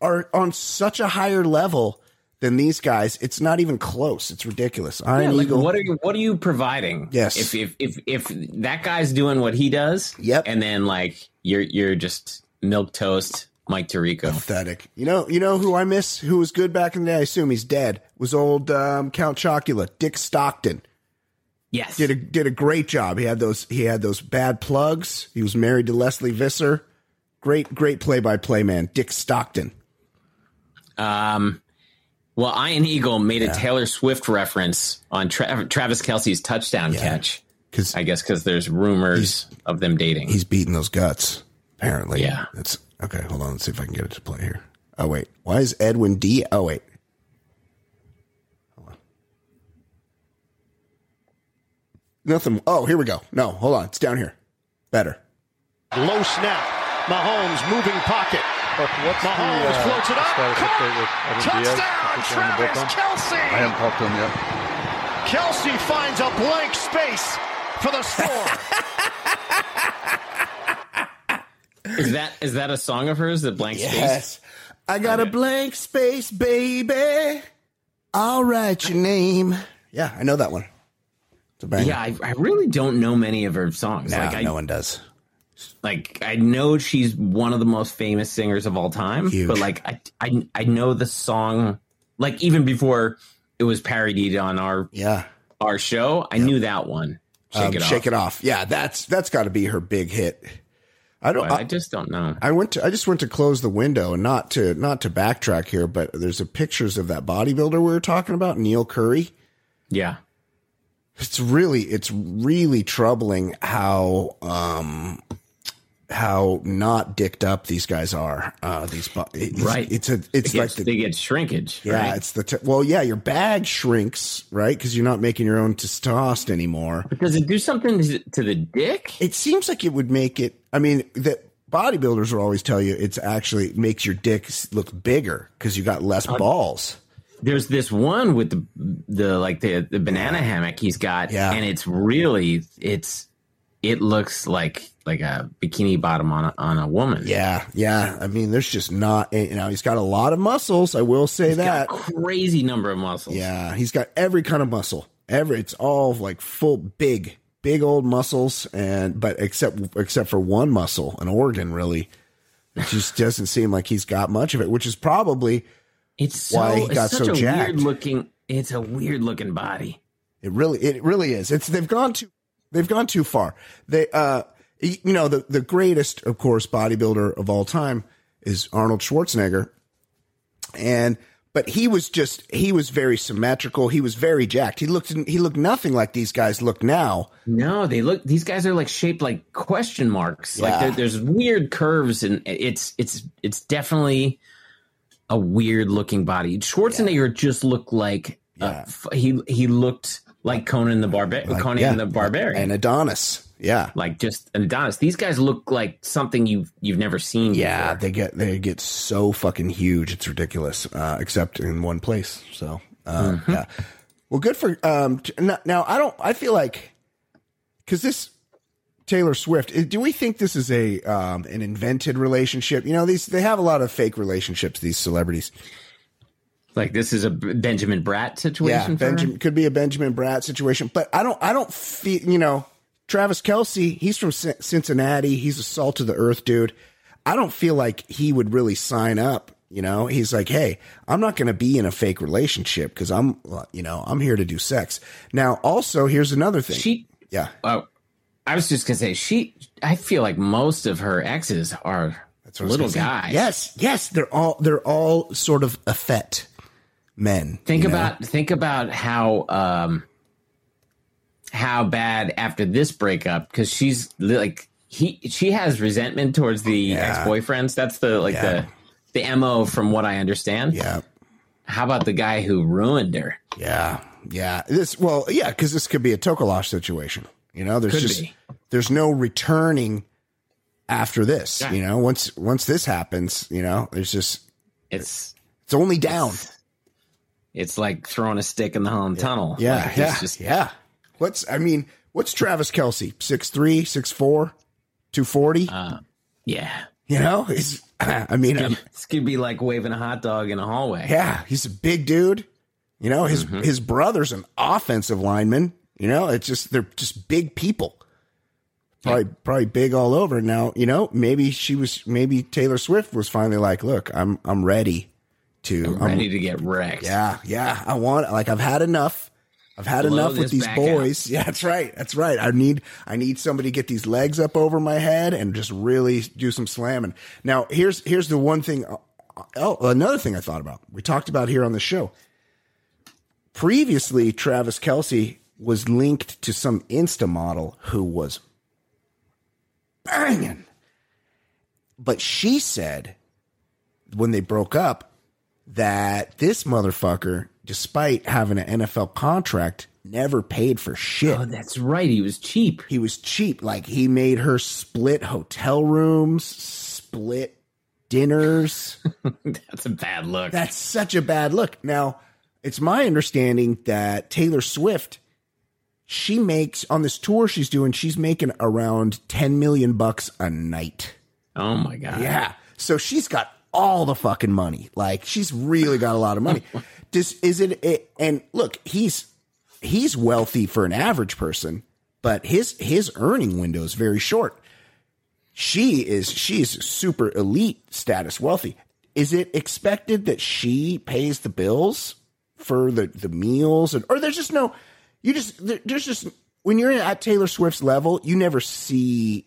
[SPEAKER 1] are on such a higher level than these guys. It's not even close. It's ridiculous.
[SPEAKER 2] Yeah,
[SPEAKER 1] Ian
[SPEAKER 2] like
[SPEAKER 1] Eagle.
[SPEAKER 2] what are you what are you providing?
[SPEAKER 1] Yes.
[SPEAKER 2] If if if if that guy's doing what he does,
[SPEAKER 1] Yep.
[SPEAKER 2] and then like you're you're just milk toast Mike Tirico.
[SPEAKER 1] pathetic. You know, you know who I miss, who was good back in the day. I assume he's dead. Was old um, Count Chocula, Dick Stockton.
[SPEAKER 2] Yes.
[SPEAKER 1] Did a did a great job. He had those he had those bad plugs. He was married to Lesley Visser. Great great play by play man, Dick Stockton.
[SPEAKER 2] Um, well, Ian Eagle made a Taylor Swift reference on Tra- Travis Kelce's touchdown catch.
[SPEAKER 1] Because
[SPEAKER 2] I guess because there's rumors of them dating.
[SPEAKER 1] he's beating those guts. Apparently,
[SPEAKER 2] Yeah.
[SPEAKER 1] That's okay. Hold on. Let's see if I can get it to play here. Oh wait, why is Edwin D? Oh wait. Hold on. Nothing. Oh, here we go. No, hold on. It's down here. Better.
[SPEAKER 7] Low snap. Mahomes moving pocket.
[SPEAKER 8] what's the,
[SPEAKER 7] Mahomes
[SPEAKER 8] uh,
[SPEAKER 7] floats it up.
[SPEAKER 8] status
[SPEAKER 7] Caught.
[SPEAKER 8] update with Evan Diaz?
[SPEAKER 7] Touchdown,
[SPEAKER 8] Is he in the
[SPEAKER 7] Travis? Kelce.
[SPEAKER 8] I haven't talked to him yet.
[SPEAKER 7] Kelce finds a blank space for the score.
[SPEAKER 2] is that is that a song of hers? The blank space.
[SPEAKER 1] Yes. I got a blank space, baby. I'll write your name. Yeah, I know that one. It's a banger.
[SPEAKER 2] Yeah, I, I really don't know many of her songs.
[SPEAKER 1] Nah,
[SPEAKER 2] like I,
[SPEAKER 1] no one does.
[SPEAKER 2] like I know she's one of the most famous singers of all time,
[SPEAKER 1] Huge.
[SPEAKER 2] but like I, I I know the song like even before it was parodied on our
[SPEAKER 1] Yeah.
[SPEAKER 2] our show. I knew that one. Shake
[SPEAKER 1] Um,
[SPEAKER 2] it off.
[SPEAKER 1] Shake it off. Yeah, that's that's got to be her big hit. I don't.
[SPEAKER 2] I
[SPEAKER 1] I,
[SPEAKER 2] just don't know.
[SPEAKER 1] I went to. I just went to close the window and not to not to backtrack here, but there's a pictures of that bodybuilder we were talking about, Neil Currey.
[SPEAKER 2] Yeah.
[SPEAKER 1] It's really it's really troubling how um how not dicked up these guys are. Uh, these it's,
[SPEAKER 2] Right.
[SPEAKER 1] It's a it's
[SPEAKER 2] They
[SPEAKER 1] like the,
[SPEAKER 2] they get shrinkage.
[SPEAKER 1] yeah.
[SPEAKER 2] right?
[SPEAKER 1] It's the t- well yeah your bag shrinks right because you're not making your own testosterone anymore.
[SPEAKER 2] But does it do something to the dick?
[SPEAKER 1] It seems like it would make it. I mean, that bodybuilders will always tell you it's actually makes your dick look bigger because you got less
[SPEAKER 2] Uh,
[SPEAKER 1] balls.
[SPEAKER 2] There's this one with the the like the the banana hammock he's got,
[SPEAKER 1] Yeah.
[SPEAKER 2] and it's really it's it looks like like a bikini bottom on a, on a woman.
[SPEAKER 1] Yeah, yeah. I mean, there's just not. Eh, you know, he's got a lot of muscles. I will say
[SPEAKER 2] He's
[SPEAKER 1] that.
[SPEAKER 2] got a crazy number of muscles.
[SPEAKER 1] Yeah, he's got every kind of muscle. Every it's all like full big, big old muscles, and but except except for one muscle, an organ, really, it just doesn't seem like he's got much of it. Which is probably
[SPEAKER 2] It's so,
[SPEAKER 1] Why he
[SPEAKER 2] it's
[SPEAKER 1] got
[SPEAKER 2] such
[SPEAKER 1] so
[SPEAKER 2] a
[SPEAKER 1] jacked.
[SPEAKER 2] weird looking. It's a weird looking body.
[SPEAKER 1] It really, it really is. It's they've gone too, they've gone too far. They, uh, you know, the the greatest, of course, bodybuilder of all time is Arnold Schwarzenegger, and but he was just he was very symmetrical. He was very jacked. He looked he looked nothing like these guys look now.
[SPEAKER 2] No, they look. These guys are like shaped like question marks. Like
[SPEAKER 1] Yeah.
[SPEAKER 2] there, there's weird curves, and it's it's it's definitely a weird looking body. Schwarzenegger just looked like uh, he he looked like Conan the Barbar
[SPEAKER 1] Like,
[SPEAKER 2] Conan
[SPEAKER 1] yeah,
[SPEAKER 2] the Barbarian,
[SPEAKER 1] and Adonis. Yeah,
[SPEAKER 2] like just Adonis. These guys look like something you've you've never seen.
[SPEAKER 1] yeah.
[SPEAKER 2] before.
[SPEAKER 1] They get they get so fucking huge. It's ridiculous. Uh, except in one place. So uh,
[SPEAKER 2] Mm-hmm.
[SPEAKER 1] yeah. Well, good for um. Now I don't. I feel like because this Taylor Swift. Do we think this is a um an invented relationship? You know, these they have a lot of fake relationships. These celebrities.
[SPEAKER 2] Like this is a Benjamin Bratt
[SPEAKER 1] Yeah,
[SPEAKER 2] situation. for?
[SPEAKER 1] Benjamin could be a Benjamin Bratt situation, but I don't. I don't feel. You know, Travis Kelce. He's from Cin- Cincinnati. He's a salt of the earth dude. I don't feel like he would really sign up. You know, he's like, hey, I'm not going to be in a fake relationship because I'm, you know, I'm here to do sex. Now, also, here's another thing.
[SPEAKER 2] She,
[SPEAKER 1] yeah,
[SPEAKER 2] oh, I was just gonna say she. I feel like most of her exes are
[SPEAKER 1] That's what I was
[SPEAKER 2] little guys.
[SPEAKER 1] Yes, yes, they're all they're all sort of effete men.
[SPEAKER 2] Think
[SPEAKER 1] you know?
[SPEAKER 2] about think about how um how bad after this breakup because she's like he she has resentment towards the
[SPEAKER 1] Yeah.
[SPEAKER 2] ex-boyfriends. That's the like
[SPEAKER 1] Yeah.
[SPEAKER 2] the the mo from what I understand.
[SPEAKER 1] Yeah,
[SPEAKER 2] How about the guy who ruined her?
[SPEAKER 1] yeah, yeah. This well, yeah, because this could be a Tokalash situation. You know, there's
[SPEAKER 2] Could
[SPEAKER 1] just
[SPEAKER 2] be.
[SPEAKER 1] there's no returning after this.
[SPEAKER 2] Yeah.
[SPEAKER 1] You know, once once this happens, you know, there's just
[SPEAKER 2] It's
[SPEAKER 1] it's only down.
[SPEAKER 2] it's like throwing a stick in the Holland Tunnel.
[SPEAKER 1] Yeah,
[SPEAKER 2] Like,
[SPEAKER 1] yeah,
[SPEAKER 2] just-
[SPEAKER 1] yeah. What's I mean, what's Travis Kelce? Six three, six four, two forty.
[SPEAKER 2] Uh, yeah.
[SPEAKER 1] you know, he's. I mean, um,
[SPEAKER 2] This could be like waving a hot dog in a hallway.
[SPEAKER 1] yeah, he's a big dude. You know, his
[SPEAKER 2] Mm-hmm.
[SPEAKER 1] his brother's an offensive lineman. You know, it's just they're just big people. Probably probably big all over. Now, you know, maybe she was maybe Taylor Swift was finally like, look, I'm I'm ready to
[SPEAKER 2] I'm ready to get wrecked.
[SPEAKER 1] Yeah, yeah. I want like I've had enough. I've had
[SPEAKER 2] Blow
[SPEAKER 1] enough with these boys. Yeah, that's right. That's right. I need I need somebody to get these legs up over my head and just really do some slamming. Now, here's here's the one thing uh, oh, another thing I thought about. We talked about here on the show. Previously, Travis Kelce was linked to some Insta model who was banging. But she said when they broke up that this motherfucker, despite having an NFL contract, never paid for shit.
[SPEAKER 2] Oh, that's right. He was cheap.
[SPEAKER 1] He was cheap. Like he made her split hotel rooms, split dinners.
[SPEAKER 2] That's a bad look.
[SPEAKER 1] That's such a bad look. Now, it's my understanding that Taylor Swift, she makes on this tour she's doing, she's making around 10 million bucks a night.
[SPEAKER 2] oh my god.
[SPEAKER 1] Yeah. So she's got all the fucking money. Like she's really got a lot of money. Does is it, it and look, he's he's wealthy for an average person, but his his earning window is very short. She is she's super elite status wealthy. Is it expected that she pays the bills for the the meals and or there's just no you just there, there's just when you're at Taylor Swift's level, you never see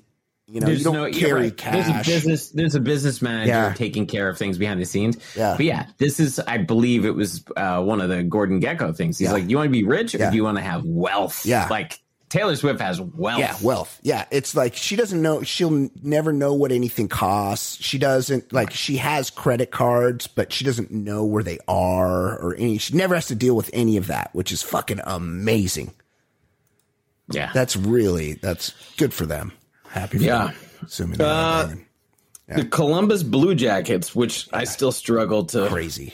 [SPEAKER 1] you know, you don't
[SPEAKER 2] you're
[SPEAKER 1] carry
[SPEAKER 2] right. There's a
[SPEAKER 1] cash.
[SPEAKER 2] business. There's a business manager
[SPEAKER 1] Yeah.
[SPEAKER 2] taking care of things behind the scenes.
[SPEAKER 1] Yeah.
[SPEAKER 2] But yeah, this is. I believe it was uh, one of the Gordon Gekko things. He's
[SPEAKER 1] Yeah.
[SPEAKER 2] like, "You want to be rich, or
[SPEAKER 1] Yeah.
[SPEAKER 2] do you want to have wealth?"
[SPEAKER 1] Yeah.
[SPEAKER 2] Like Taylor Swift has wealth.
[SPEAKER 1] Yeah, wealth. Yeah, it's like she doesn't know. She'll never know what anything costs. She doesn't like. She has credit cards, but she doesn't know where they are or any. She never has to deal with any of that, which is fucking amazing.
[SPEAKER 2] Yeah.
[SPEAKER 1] That's really that's good for them. Happy for
[SPEAKER 2] Yeah.
[SPEAKER 1] them. Assuming
[SPEAKER 2] Uh,
[SPEAKER 1] banging.
[SPEAKER 2] The Columbus Blue Jackets, which I still struggle to
[SPEAKER 1] crazy.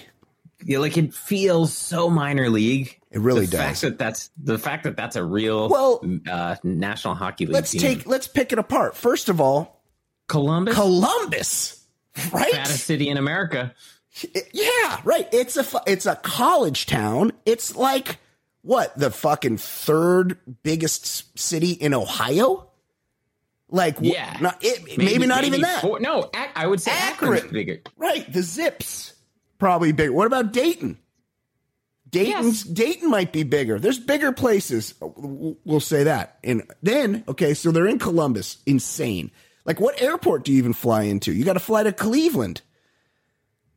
[SPEAKER 2] Yeah, like it feels so minor league.
[SPEAKER 1] It really
[SPEAKER 2] the
[SPEAKER 1] does.
[SPEAKER 2] Fact that that's the fact that that's a real
[SPEAKER 1] Well,
[SPEAKER 2] uh, National Hockey League
[SPEAKER 1] Let's
[SPEAKER 2] team.
[SPEAKER 1] take. Let's pick it apart. First of all,
[SPEAKER 2] Columbus,
[SPEAKER 1] Columbus, right?
[SPEAKER 2] fattest city in America.
[SPEAKER 1] Yeah, right. It's a it's a college town. It's like what the fucking third biggest city in Ohio. Like
[SPEAKER 2] Yeah,
[SPEAKER 1] not, it, maybe, not even that.
[SPEAKER 2] four- no, Ac- I would say Akron's bigger.
[SPEAKER 1] Right, the Zips probably bigger. What about Dayton? Dayton's Dayton might be bigger. There's bigger places. Uh, we'll say that. And then okay, so they're in Columbus. Insane. Like what airport do you even fly into? You got to fly to Cleveland.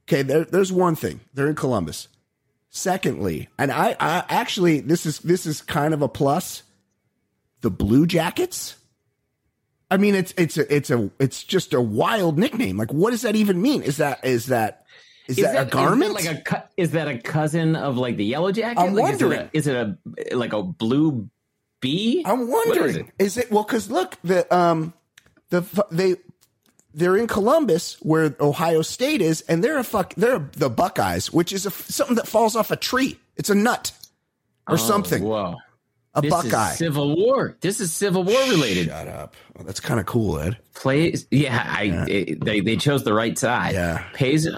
[SPEAKER 1] Okay, there, there's one thing. They're in Columbus. Secondly, and I, I actually this is this is kind of a plus. The Blue Jackets. I mean, it's it's a it's a it's just a wild nickname. Like, what does that even mean? Is that is that is, that, a garment?
[SPEAKER 2] Is that like a is that a cousin of like the Yellow Jacket?
[SPEAKER 1] I'm
[SPEAKER 2] Like, is it a-
[SPEAKER 1] wondering.
[SPEAKER 2] Is it a, like a blue bee?
[SPEAKER 1] I'm
[SPEAKER 2] What is
[SPEAKER 1] wondering.
[SPEAKER 2] it?
[SPEAKER 1] Is it well? Because look, the um, the they they're in Columbus where Ohio State is, and they're a fuck. They're the Buckeyes, which is a, something that falls off a tree. It's a nut or
[SPEAKER 2] Oh,
[SPEAKER 1] something.
[SPEAKER 2] Whoa.
[SPEAKER 1] A
[SPEAKER 2] this
[SPEAKER 1] Buckeye.
[SPEAKER 2] Is Civil War. This is Civil War related.
[SPEAKER 1] Shut up. Oh, that's kind of cool, Ed.
[SPEAKER 2] Plays. Yeah, I it- they they chose the right side.
[SPEAKER 1] Yeah.
[SPEAKER 2] Pays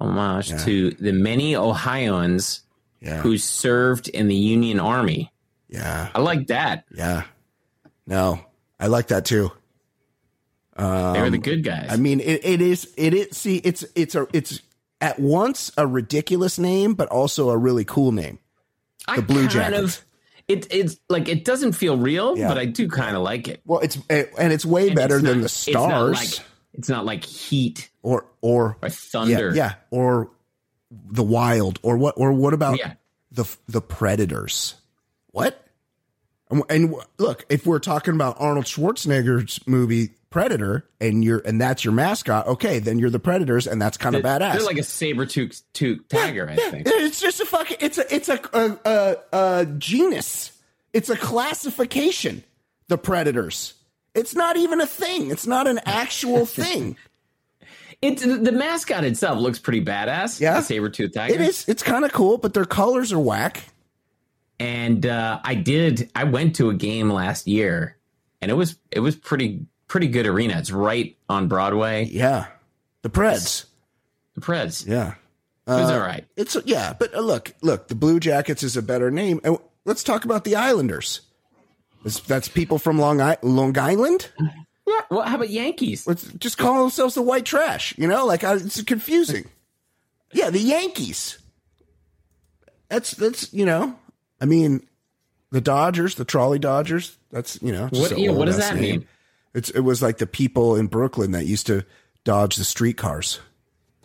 [SPEAKER 2] homage to the many Ohioans
[SPEAKER 1] Yeah.
[SPEAKER 2] who served in the Union Army.
[SPEAKER 1] Yeah.
[SPEAKER 2] I like that.
[SPEAKER 1] Yeah. No, I like that too.
[SPEAKER 2] Um, They're the good guys.
[SPEAKER 1] I mean, it, it is. It is. See, it's it's a it's at once a ridiculous name, but also a really cool name.
[SPEAKER 2] I
[SPEAKER 1] the Blue
[SPEAKER 2] kind
[SPEAKER 1] Jackets.
[SPEAKER 2] of- it, it's like it doesn't feel real,
[SPEAKER 1] Yeah.
[SPEAKER 2] but I do kind of like it.
[SPEAKER 1] Well, it's eh, and it's way
[SPEAKER 2] And
[SPEAKER 1] better
[SPEAKER 2] it's
[SPEAKER 1] than
[SPEAKER 2] not-
[SPEAKER 1] the
[SPEAKER 2] It's not
[SPEAKER 1] stars
[SPEAKER 2] like, it's not like heat
[SPEAKER 1] or or
[SPEAKER 2] or thunder.
[SPEAKER 1] Yeah, yeah, or the wild, or what? Or what about
[SPEAKER 2] Yeah.
[SPEAKER 1] the the predators? What? And, and look, if we're talking about Arnold Schwarzenegger's movie Predator, and you're and that's your mascot, okay, then you're the Predators, and that's kind of
[SPEAKER 2] They're-
[SPEAKER 1] badass.
[SPEAKER 2] They're like a saber tooth tooth tiger, I think.
[SPEAKER 1] It's just a fucking. It's a. It's a a, a, a genus. It's a classification. The predators. It's not even a thing. It's not an actual thing.
[SPEAKER 2] It's the mascot itself looks pretty badass.
[SPEAKER 1] Yeah.
[SPEAKER 2] the saber tooth tiger.
[SPEAKER 1] It is. It's kind of cool, but their colors are whack.
[SPEAKER 2] and uh, I did. I went to a game last year, and it was it was pretty pretty good arena. It's right on Broadway.
[SPEAKER 1] Yeah, the Preds.
[SPEAKER 2] The Preds.
[SPEAKER 1] Yeah,
[SPEAKER 2] It was
[SPEAKER 1] Uh,
[SPEAKER 2] all right.
[SPEAKER 1] It's yeah, but uh, look, look, the Blue Jackets is a better name. And let's talk about the Islanders. That's, that's people from Long I- Long Island.
[SPEAKER 2] Yeah. Well, how about Yankees?
[SPEAKER 1] Let's just call themselves the White Trash. You know, like I, it's confusing. Yeah, the Yankees. That's that's you know, I mean, the Dodgers, the Trolley Dodgers. That's you know,
[SPEAKER 2] What- yeah, what does that
[SPEAKER 1] name.
[SPEAKER 2] mean?
[SPEAKER 1] It's it was like the people in Brooklyn that used to dodge the streetcars.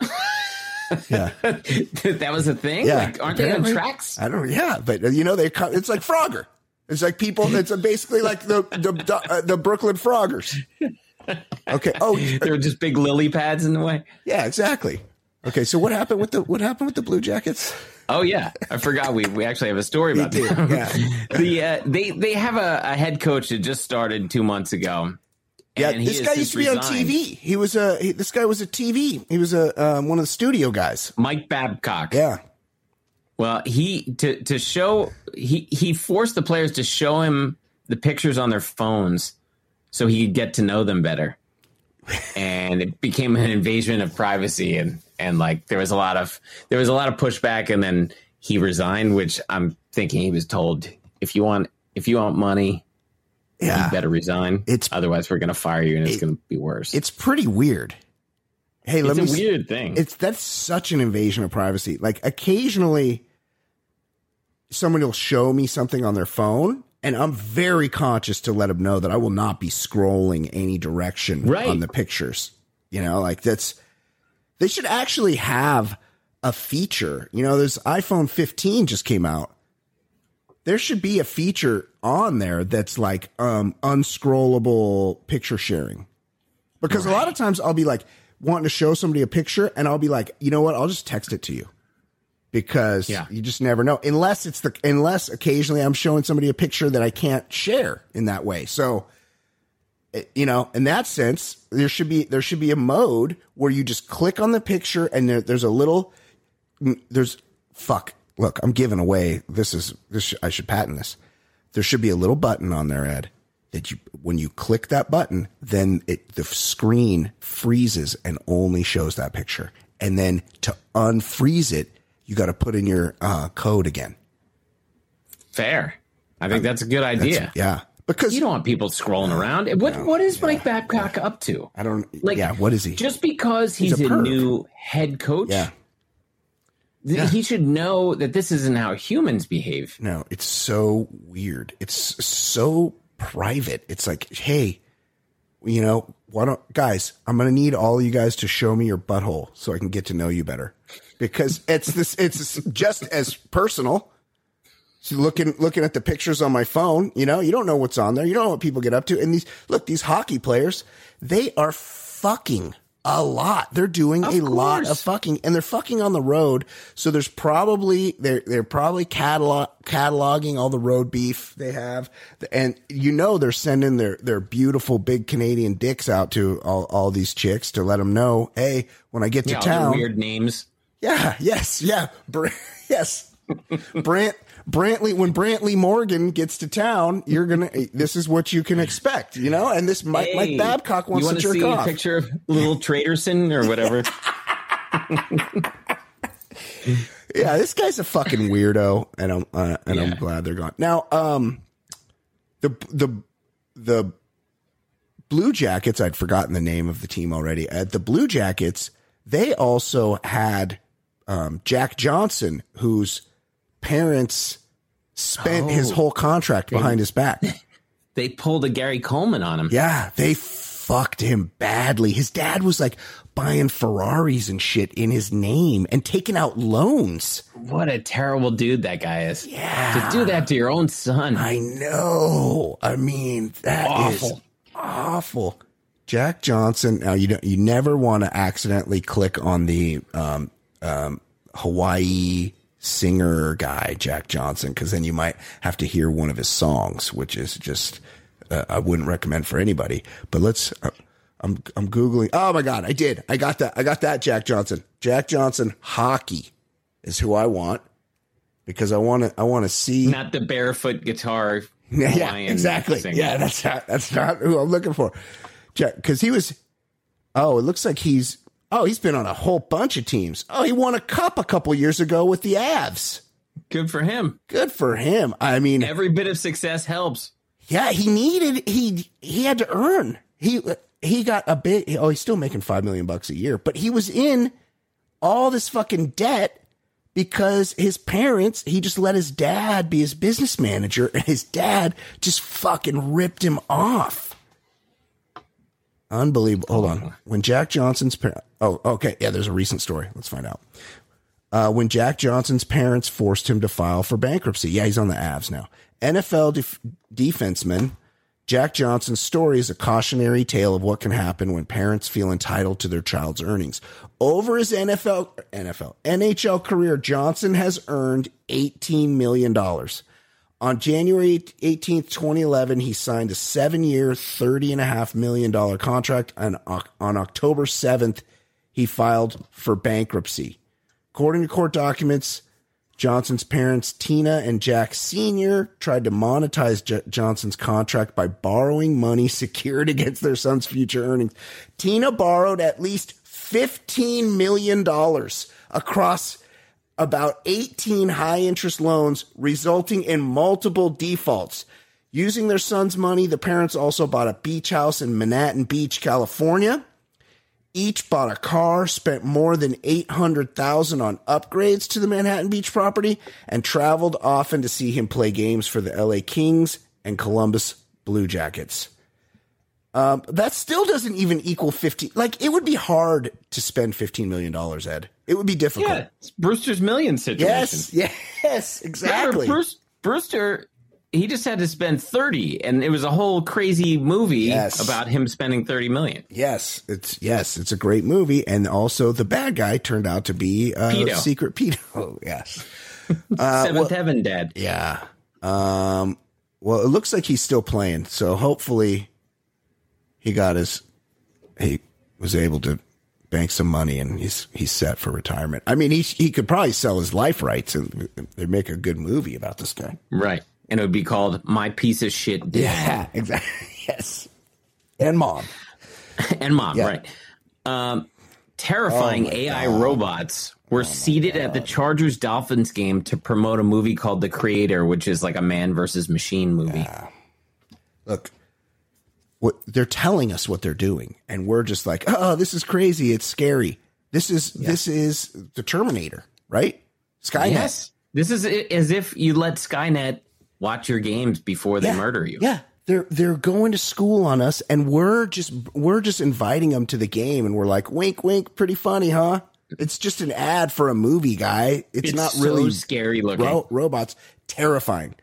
[SPEAKER 1] yeah,
[SPEAKER 2] that was a thing.
[SPEAKER 1] yeah.
[SPEAKER 2] Like, aren't they on
[SPEAKER 1] Apparently.
[SPEAKER 2] tracks?
[SPEAKER 1] I don't. Yeah, but you know they. It's like Frogger. It's like people. It's basically like the the uh, the Brooklyn Froggers. Okay. Oh,
[SPEAKER 2] There were just big lily pads in the way.
[SPEAKER 1] yeah, exactly. Okay, so what happened with the what happened with the Blue Jackets?
[SPEAKER 2] Oh yeah, I forgot we we actually have a story about that.
[SPEAKER 1] yeah.
[SPEAKER 2] the uh, they they have a, a head coach that just started two months ago.
[SPEAKER 1] Yeah,
[SPEAKER 2] and
[SPEAKER 1] this guy used to be on. TV. He was a he, this guy was a TV. He was a um, one of the studio guys.
[SPEAKER 2] Mike Babcock.
[SPEAKER 1] Yeah,
[SPEAKER 2] Well, he to to show he he forced the players to show him the pictures on their phones so he could get to know them better. And it became an invasion of privacy and and like there was a lot of there was a lot of pushback and then he resigned, which I'm thinking he was told if you want if you want money,
[SPEAKER 1] yeah.
[SPEAKER 2] you better resign.
[SPEAKER 1] It's-
[SPEAKER 2] otherwise we're gonna fire you and it's gonna be worse.
[SPEAKER 1] It's pretty weird. Hey, let
[SPEAKER 2] It's
[SPEAKER 1] me.
[SPEAKER 2] a
[SPEAKER 1] s-
[SPEAKER 2] weird thing.
[SPEAKER 1] It's that's such an invasion of privacy. Like occasionally, someone will show me something on their phone, and I'm very conscious to let them know that I will not be scrolling any direction
[SPEAKER 2] Right.
[SPEAKER 1] on the pictures. You know, like that's they should actually have a feature. You know, there's iPhone 15 just came out. There should be a feature on there that's like um unscrollable picture sharing. Because a lot of times I'll be like wanting to show somebody a picture and I'll be like, you know what? I'll just text it to you. Because
[SPEAKER 2] Yeah.
[SPEAKER 1] you just never know. Unless it's the unless occasionally I'm showing somebody a picture that I can't share in that way. So you know, in that sense, there should be there should be a mode where you just click on the picture and there, there's a little there's fuck. Look, I'm giving away. This is this. sh- I should patent this. There should be a little button on there, Ed. That you, when you click that button, then it the screen freezes and only shows that picture. And then to unfreeze it, you got to put in your uh, code again.
[SPEAKER 2] Fair. I think that's a good idea.
[SPEAKER 1] yeah, because
[SPEAKER 2] You don't want people scrolling around. What what is Mike Babcock up to?
[SPEAKER 1] I don't.
[SPEAKER 2] Like,
[SPEAKER 1] yeah, what is he?
[SPEAKER 2] Just because he's,
[SPEAKER 1] He's a
[SPEAKER 2] a, new head coach,
[SPEAKER 1] yeah,
[SPEAKER 2] th- he should know that this isn't how humans behave.
[SPEAKER 1] No, it's so weird. It's so private. It's like, hey, you know, why don't guys? I'm gonna need all you guys to show me your butthole so I can get to know you better, because it's this. It's just as personal. So looking looking at the pictures on my phone, you know, you don't know what's on there. You don't know what people get up to. And these look, these hockey players, they are fucking a lot. They're doing a lot of fucking, and they're fucking on the road. So there's probably they're they're probably catalog cataloging all the road beef they have, and you know they're sending their their beautiful big Canadian dicks out to all all these chicks to let them know, hey, when I get to
[SPEAKER 2] Yeah, all the
[SPEAKER 1] town,
[SPEAKER 2] weird names.
[SPEAKER 1] yeah, yes, yeah, Br- yes. Brant Brantley when Brantley Morgan gets to town, you're gonna. This is what you can expect, you know. And this Mike, Mike
[SPEAKER 2] Hey,
[SPEAKER 1] Babcock wants
[SPEAKER 2] you
[SPEAKER 1] to jerk
[SPEAKER 2] see
[SPEAKER 1] off.
[SPEAKER 2] a picture of little Traderson or whatever.
[SPEAKER 1] yeah, this guy's a fucking weirdo, and I'm uh, and I'm glad they're gone. Now, um, the the the Blue Jackets, I'd forgotten the name of the team already. At the Blue Jackets, they also had um, Jack Johnson, whose parents spent his
[SPEAKER 2] Oh.
[SPEAKER 1] whole contract behind his back.
[SPEAKER 2] They pulled a Gary Coleman on him.
[SPEAKER 1] Yeah, they fucked him badly. His dad was like buying Ferraris and shit in his name and taking out loans.
[SPEAKER 2] What a terrible dude that guy is. Yeah. To do that to your own son.
[SPEAKER 1] I know. I mean, that is
[SPEAKER 2] Awful.
[SPEAKER 1] awful. Jack Johnson. Now you don't. You never want to accidentally click on the um, um, Hawaii singer guy, Jack Johnson, because then you might have to hear one of his songs, which is just uh, I wouldn't recommend for anybody. But let's. Uh, I'm I'm googling. Oh my god, I did. I got that. I got that. Jack Johnson. Jack Johnson hockey is who I want because I want to. I want to see.
[SPEAKER 2] Not the barefoot guitar.
[SPEAKER 1] Yeah, yeah, exactly.
[SPEAKER 2] singer.
[SPEAKER 1] Yeah, that's not that's not who I'm looking for. Jack, Because he was. Oh, it looks like he's. Oh, he's been on a whole bunch of teams. Oh, he won a cup a couple years ago with the Avs.
[SPEAKER 2] Good for him.
[SPEAKER 1] Good for him. I mean,
[SPEAKER 2] Every bit of success helps.
[SPEAKER 1] yeah, he needed he he had to earn. He he got a bit. Oh, he's still making five million bucks a year, but he was in all this fucking debt because his parents. He just let his dad be his business manager, and his dad just fucking ripped him off. Unbelievable. Hold on. When Jack Johnson's parents. Oh, okay. Yeah, there's a recent story. Let's find out. Uh, when Jack Johnson's parents forced him to file for bankruptcy. Yeah, he's on the Avs now. NFL def- defenseman Jack Johnson's story is a cautionary tale of what can happen when parents feel entitled to their child's earnings. Over his NFL, NFL, NHL career, Johnson has earned $18 million. On January 18th, 2011, he signed a seven year, $30.5 million contract. And on October 7th, he filed for bankruptcy. According to court documents, Johnson's parents, Tina and Jack Sr., tried to monetize J- Johnson's contract by borrowing money secured against their son's future earnings. Tina borrowed at least $15 million across about 18 high interest loans, resulting in multiple defaults. Using their son's money, the parents also bought a beach house in Manhattan Beach, California. Each bought a car, spent more than 800,000 on upgrades to the Manhattan Beach property and traveled often to see him play games for the LA Kings and Columbus Blue Jackets. Um, that still doesn't even equal 50 like it would be hard to spend 15 million dollars, Ed. It would be difficult.
[SPEAKER 2] Yeah, Brewster's Million situation.
[SPEAKER 1] Yes, yes, exactly.
[SPEAKER 2] Remember, Bruce, Brewster, he just had to spend 30 and it was a whole crazy movie
[SPEAKER 1] Yes.
[SPEAKER 2] about him spending 30 million.
[SPEAKER 1] Yes, it's yes, it's a great movie, and also the bad guy turned out to be uh,
[SPEAKER 2] Pedo.
[SPEAKER 1] secret pedo. Oh, yes, Uh,
[SPEAKER 2] Seventh
[SPEAKER 1] well-
[SPEAKER 2] Heaven Dad.
[SPEAKER 1] yeah. Um, well, it looks like he's still playing, so hopefully he got his he was able to bank some money and he's he's set for retirement. I mean, he he could probably sell his life rights and they make a good movie about this guy.
[SPEAKER 2] Right. And it would be called My Piece of Shit Dad.
[SPEAKER 1] Yeah, exactly. Yes, and mom.
[SPEAKER 2] and mom,
[SPEAKER 1] Yeah.
[SPEAKER 2] right. Um, terrifying
[SPEAKER 1] Oh
[SPEAKER 2] AI
[SPEAKER 1] God. Oh
[SPEAKER 2] robots were seated at the Chargers Dolphins game to promote a movie called The Creator, which is like a man versus machine movie.
[SPEAKER 1] look what they're telling us what they're doing. And we're just like oh this is crazy. It's scary. This is this is the terminator right? Skynet.
[SPEAKER 2] Yes. This is as if you let Skynet watch your games before they
[SPEAKER 1] Yeah.
[SPEAKER 2] murder you.
[SPEAKER 1] yeah. They're they're going to school on us and we're just we're just inviting them to the game and we're like wink wink pretty funny huh? It's just an ad for a movie guy. It's,
[SPEAKER 2] It's
[SPEAKER 1] not
[SPEAKER 2] so
[SPEAKER 1] really
[SPEAKER 2] scary looking.
[SPEAKER 1] ro- robots. Terrifying.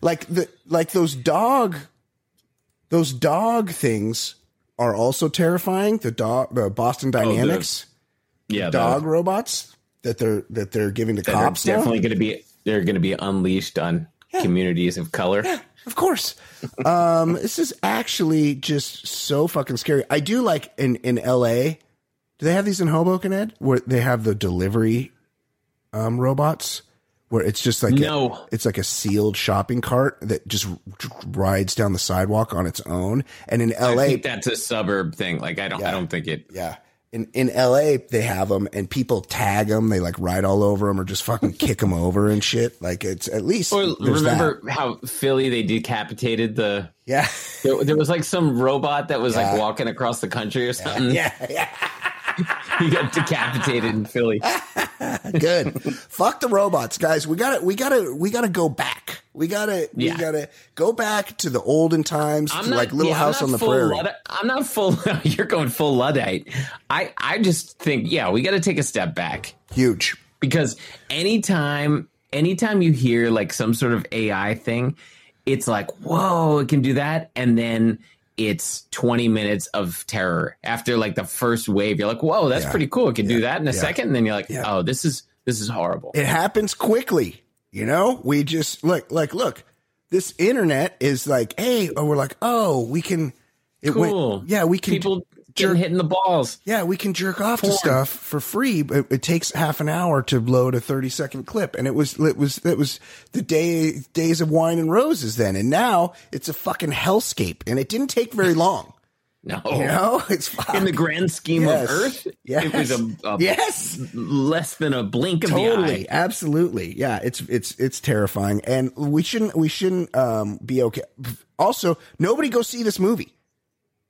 [SPEAKER 1] Like the like those dog those dog things are also terrifying the dog the boston
[SPEAKER 2] Oh,
[SPEAKER 1] dynamics
[SPEAKER 2] yeah, the-
[SPEAKER 1] dog robots that they're that they're giving to cops
[SPEAKER 2] definitely going to be they're going to be unleashed on communities of color.
[SPEAKER 1] Of course. um, this is actually just so fucking scary. I do like in in L.A. Do they have these in Hoboken, Ed? Where they have the delivery um, robots, where it's just like
[SPEAKER 2] No.
[SPEAKER 1] a, it's like a sealed shopping cart that just rides down the sidewalk on its own. And in LA
[SPEAKER 2] I
[SPEAKER 1] L.A.,
[SPEAKER 2] think that's a suburb thing. Like I don't I don't think it
[SPEAKER 1] yeah, in in LA they have them and people tag them. They like ride all over them or just fucking kick them over and shit. Like it's at least
[SPEAKER 2] Or remember
[SPEAKER 1] that.
[SPEAKER 2] how Philly they decapitated the
[SPEAKER 1] Yeah.
[SPEAKER 2] there, there was like some robot that was
[SPEAKER 1] Yeah.
[SPEAKER 2] like walking across the country or something.
[SPEAKER 1] Yeah, yeah.
[SPEAKER 2] he got decapitated in Philly.
[SPEAKER 1] Good. Fuck the robots, guys. We gotta, we gotta, we gotta go back. We gotta,
[SPEAKER 2] Yeah.
[SPEAKER 1] we gotta go back to the olden times, to like Little
[SPEAKER 2] yeah,
[SPEAKER 1] House on the Prairie.
[SPEAKER 2] Luddite- I'm not full. You're going full luddite. I I just think yeah, we got to take a step back
[SPEAKER 1] Huge.
[SPEAKER 2] because anytime anytime you hear like some sort of AI thing, it's like whoa, it can do that, and then it's 20 minutes of terror after like the first wave. You're like whoa, that's
[SPEAKER 1] Yeah.
[SPEAKER 2] pretty cool. It can do that in a
[SPEAKER 1] Yeah.
[SPEAKER 2] second, and then you're like
[SPEAKER 1] Yeah.
[SPEAKER 2] oh, this is this is horrible.
[SPEAKER 1] It happens quickly. You know, we just look, like, look, this internet is like, hey, or we're like, oh, we can, it
[SPEAKER 2] Cool.
[SPEAKER 1] went, yeah, we can
[SPEAKER 2] People
[SPEAKER 1] jerk,
[SPEAKER 2] getting hit in the balls.
[SPEAKER 1] yeah, we can jerk off to stuff for free, but it takes half an hour to load a 30 second clip. And it was, it was, it was the day, days of wine and roses then. And now it's a fucking hellscape and it didn't take very long.
[SPEAKER 2] No,
[SPEAKER 1] You know, it's
[SPEAKER 2] in the grand scheme
[SPEAKER 1] Yes.
[SPEAKER 2] of Earth,
[SPEAKER 1] Yes.
[SPEAKER 2] it was a, a
[SPEAKER 1] yes,
[SPEAKER 2] less than a blink of the
[SPEAKER 1] totally,
[SPEAKER 2] eye.
[SPEAKER 1] absolutely. Yeah, it's it's it's terrifying, and we shouldn't we shouldn't um be okay. Also, nobody go see this movie.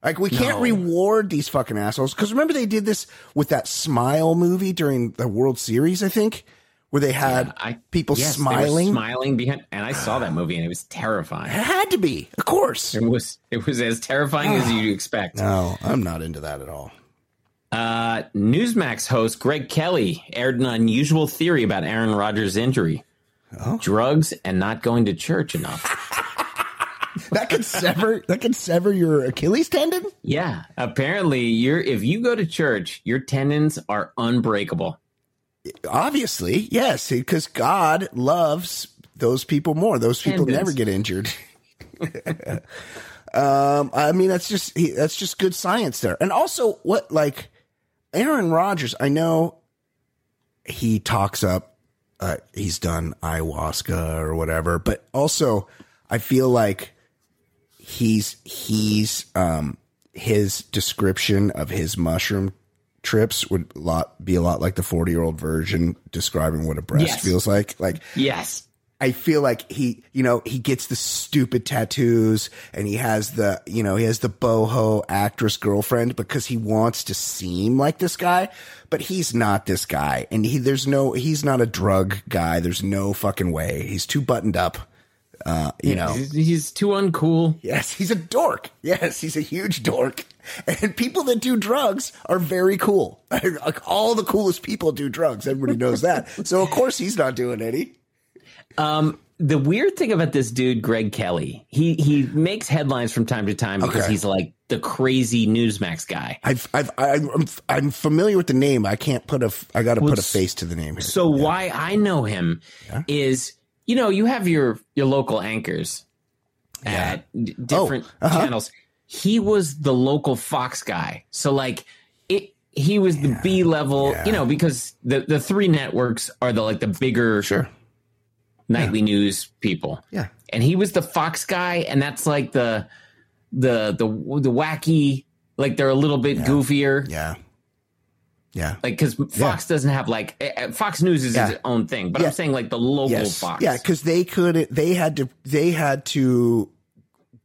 [SPEAKER 1] Like we can't
[SPEAKER 2] No.
[SPEAKER 1] reward these fucking assholes because remember they did this with that Smile movie during the World Series, I think, where they had
[SPEAKER 2] I,
[SPEAKER 1] people
[SPEAKER 2] yes,
[SPEAKER 1] smiling.
[SPEAKER 2] smiling behind, and I saw that movie, and it was terrifying.
[SPEAKER 1] It had to be, of course.
[SPEAKER 2] It was it was as terrifying as you'd expect.
[SPEAKER 1] No, I'm not into that at all.
[SPEAKER 2] Uh, Newsmax host Greg Kelly aired an unusual theory about Aaron Rodgers' injury:
[SPEAKER 1] Oh.
[SPEAKER 2] drugs and not going to church enough.
[SPEAKER 1] That could sever that could sever your Achilles tendon.
[SPEAKER 2] yeah, apparently, you're if you go to church, your tendons are unbreakable.
[SPEAKER 1] Obviously, yes, because God loves those people more. Those people
[SPEAKER 2] Tendons.
[SPEAKER 1] never get injured. um, I mean, that's just that's just good science there. And also, what like Aaron Rodgers? I know he talks up. Uh, he's done ayahuasca or whatever, but also I feel like he's he's um his description of his mushroom trips would lot be a lot like the 40 year old version describing what a breast
[SPEAKER 2] Yes.
[SPEAKER 1] feels like like
[SPEAKER 2] Yes,
[SPEAKER 1] I feel like he, you know, he gets the stupid tattoos and he has the, you know, he has the boho actress girlfriend because he wants to seem like this guy, but he's not this guy. And he, there's no, he's not a drug guy. There's no fucking way. He's too buttoned up. Uh, you know,
[SPEAKER 2] he's, he's too uncool.
[SPEAKER 1] yes, he's a dork. Yes, he's a huge dork. And people that do drugs are very cool. like all the coolest people do drugs. Everybody knows that. So of course he's not doing any.
[SPEAKER 2] Um, the weird thing about this dude, Greg Kelly, he he makes headlines from time to time because
[SPEAKER 1] Okay.
[SPEAKER 2] he's like the crazy Newsmax guy.
[SPEAKER 1] I've, I've, I'm, I'm familiar with the name. I can't put a, I got to
[SPEAKER 2] Well,
[SPEAKER 1] put a face to the name here.
[SPEAKER 2] So why I know him is, you know, you have your your local anchors at d- different
[SPEAKER 1] Oh, uh-huh.
[SPEAKER 2] channels. He was the local Fox guy, so like it. He was the B level, you know, because the the three networks are the like the bigger
[SPEAKER 1] Sure.
[SPEAKER 2] nightly news people.
[SPEAKER 1] Yeah.
[SPEAKER 2] and he was the Fox guy, and that's like the the the the wacky, like they're a little bit goofier,
[SPEAKER 1] Yeah. Yeah.
[SPEAKER 2] like because Fox doesn't have like eh, eh, Fox News is
[SPEAKER 1] Yeah.
[SPEAKER 2] its own thing, but
[SPEAKER 1] Yeah.
[SPEAKER 2] I'm saying like the local
[SPEAKER 1] Yes.
[SPEAKER 2] Fox.
[SPEAKER 1] Yeah. Cause they could, they had to, they had to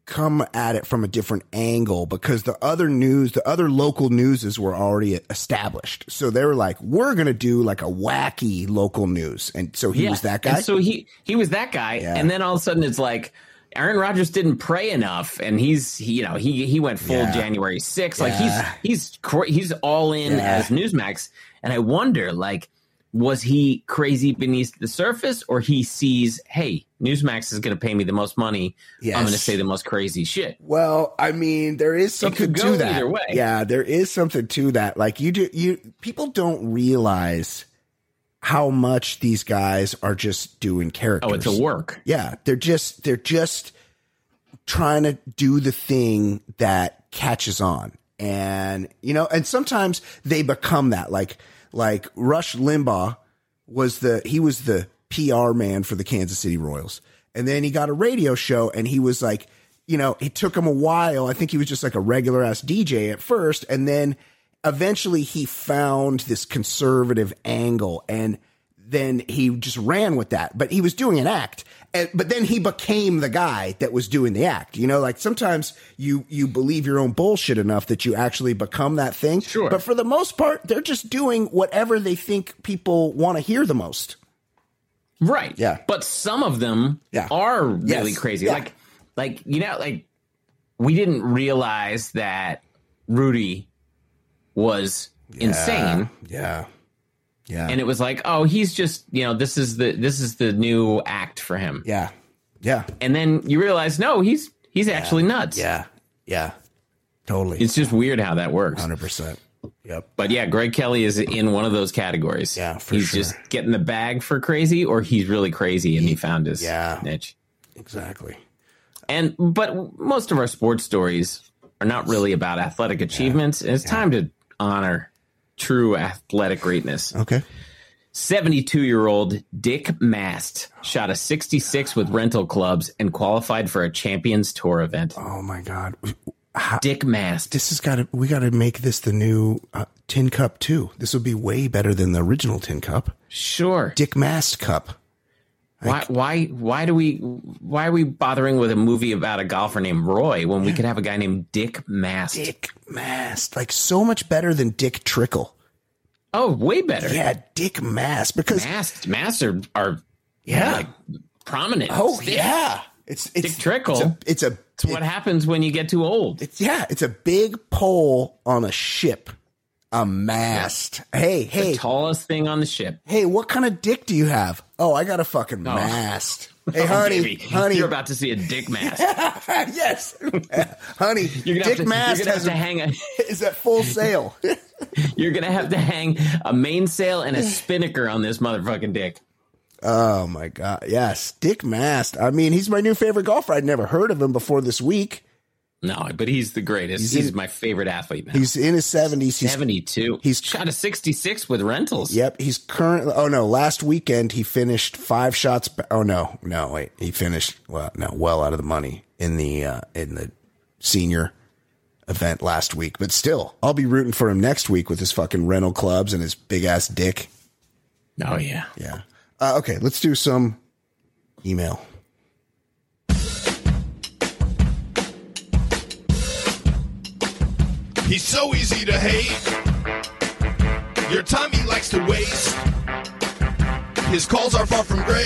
[SPEAKER 1] come at it from a different angle because the other news, the other local newses were already established. So they were like, we're going to do like a wacky local news. And so he
[SPEAKER 2] Yeah.
[SPEAKER 1] was that guy.
[SPEAKER 2] And so he he was that guy,
[SPEAKER 1] Yeah.
[SPEAKER 2] and then all of a sudden it's like. Aaron Rodgers didn't pray enough, and he's he, you know he he went full
[SPEAKER 1] Yeah.
[SPEAKER 2] January 6th. Like
[SPEAKER 1] Yeah.
[SPEAKER 2] he's he's he's all in
[SPEAKER 1] Yeah.
[SPEAKER 2] as Newsmax, and I wonder like was he crazy beneath the surface, or he sees hey Newsmax is going to pay me the most money, I'm going to say the most crazy shit.
[SPEAKER 1] Well, I mean, there is something to that.
[SPEAKER 2] either way.
[SPEAKER 1] Yeah, there is something to that. Like you do, you people don't realize how much these guys are just doing characters.
[SPEAKER 2] Oh, it's a work.
[SPEAKER 1] Yeah, they're just they're just trying to do the thing that catches on. And you know, and sometimes they become that. Like like Rush Limbaugh was the he was the PR man for the Kansas City Royals. And then he got a radio show and he was like, you know, it took him a while. I think he was just like a regular ass DJ at first and then eventually he found this conservative angle and then he just ran with that. But he was doing an act. And, but then he became the guy that was doing the act. You know, like sometimes you you believe your own bullshit enough that you actually become that thing. Sure. But for the most part, they're just doing whatever they think people want to hear the most.
[SPEAKER 2] Right.
[SPEAKER 1] Yeah.
[SPEAKER 2] But some of them
[SPEAKER 1] Yeah.
[SPEAKER 2] are really
[SPEAKER 1] Yes.
[SPEAKER 2] crazy.
[SPEAKER 1] Yeah.
[SPEAKER 2] Like like you know, like we didn't realize that Rudy was insane.
[SPEAKER 1] Yeah. Yeah.
[SPEAKER 2] And it was like, oh, he's just, you know, this is the this is the new act for him.
[SPEAKER 1] Yeah. Yeah.
[SPEAKER 2] And then you realize, no, he's he's actually nuts.
[SPEAKER 1] Yeah. Yeah. Totally.
[SPEAKER 2] It's just weird how that works.
[SPEAKER 1] 100%. Yep.
[SPEAKER 2] But yeah, Greg Kelly is in one of those categories.
[SPEAKER 1] Yeah,
[SPEAKER 2] he's
[SPEAKER 1] sure.
[SPEAKER 2] just getting the bag for crazy, or he's really crazy and he found his
[SPEAKER 1] Yeah.
[SPEAKER 2] niche.
[SPEAKER 1] Exactly.
[SPEAKER 2] And but most of our sports stories are not really about athletic achievements. And it's time to honor true athletic greatness.
[SPEAKER 1] Okay.
[SPEAKER 2] 72 year old Dick Mast shot a 66 with rental clubs and qualified for a Champions Tour event.
[SPEAKER 1] Oh my God.
[SPEAKER 2] Dick Mast.
[SPEAKER 1] This has got to, we got to make this the new uh, Tin Cup too. This would be way better than the original Tin Cup.
[SPEAKER 2] Sure.
[SPEAKER 1] Dick Mast Cup.
[SPEAKER 2] Why why why do we why are we bothering with a movie about a golfer named Roy when we could have a guy named Dick Mast?
[SPEAKER 1] Dick Mast. Like so much better than Dick Trickle.
[SPEAKER 2] Oh, way better.
[SPEAKER 1] Yeah, Dick Mast. Because,
[SPEAKER 2] Mast Masts are, are
[SPEAKER 1] yeah.
[SPEAKER 2] like prominent.
[SPEAKER 1] oh,
[SPEAKER 2] Stiff.
[SPEAKER 1] yeah. It's, it's,
[SPEAKER 2] Dick Trickle.
[SPEAKER 1] It's a, it's a
[SPEAKER 2] It's what happens when you get too old.
[SPEAKER 1] It's yeah, it's a big pole on a ship, a mast. Hey, hey,
[SPEAKER 2] The tallest thing on the ship.
[SPEAKER 1] hey, what kind of dick do you have? Oh, I got a fucking oh. mast. Hey,
[SPEAKER 2] Oh,
[SPEAKER 1] honey,
[SPEAKER 2] baby.
[SPEAKER 1] honey,
[SPEAKER 2] You're about to see a dick mast.
[SPEAKER 1] yes, honey,
[SPEAKER 2] You're gonna
[SPEAKER 1] dick
[SPEAKER 2] to,
[SPEAKER 1] mast
[SPEAKER 2] you're gonna have
[SPEAKER 1] has
[SPEAKER 2] to hang a
[SPEAKER 1] is at full sail.
[SPEAKER 2] you're gonna have to hang a mainsail and a spinnaker on this motherfucking dick.
[SPEAKER 1] oh my god, yes, Dick Mast. I mean, he's my new favorite golfer. I'd never heard of him before this week.
[SPEAKER 2] No, but he's the greatest.
[SPEAKER 1] He's
[SPEAKER 2] He's,
[SPEAKER 1] in-
[SPEAKER 2] my favorite athlete now.
[SPEAKER 1] He's in his seventies. He's
[SPEAKER 2] 72.
[SPEAKER 1] he's-
[SPEAKER 2] shot a 66 with rentals.
[SPEAKER 1] Yep, he's currently. Oh no, last weekend he finished five shots. Oh no, no, wait, he finished well, no, well out of the money in the uh, in the senior event last week. But still, I'll be rooting for him next week with his fucking rental clubs and his big ass dick.
[SPEAKER 2] Oh yeah.
[SPEAKER 1] Yeah. Uh, okay, let's do some email.
[SPEAKER 5] He's so easy to hate. Your time he likes to waste. His calls are far from great.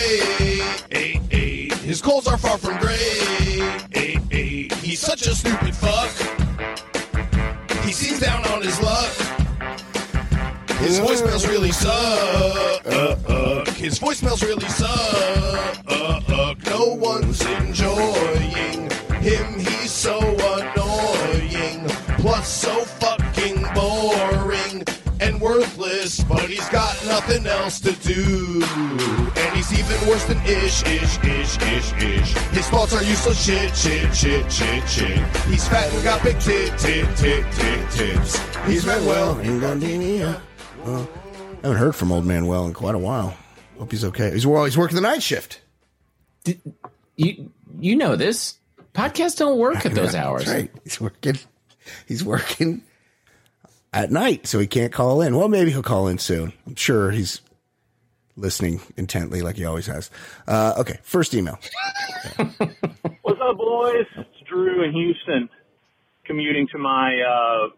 [SPEAKER 5] His calls are far from great. He's such a stupid fuck. He seems down on his luck. His voicemails really suck. Uh, uh. His voicemails really suck. Uh, no one's enjoying him. He's so annoying. Plus, so fucking boring and worthless. But he's got nothing else to do. And he's even worse than ish, ish, ish, ish, ish. His thoughts are useless shit, shit, shit, shit, shit. He's fat and got big tit, tit, tit, tit, tits. He's Manuel in Gardena.
[SPEAKER 1] Uh, I haven't heard from old man well in quite a while. Hope he's okay. He's well. He's working the night shift.
[SPEAKER 2] You you know this. Podcasts don't work at those hours.
[SPEAKER 1] That's right. He's working. He's working at night, so he can't call in. Well, maybe he'll call in soon. I'm sure he's listening intently, like he always has. Uh, okay, first email.
[SPEAKER 9] What's up, boys? It's Drew in Houston, commuting to my uh,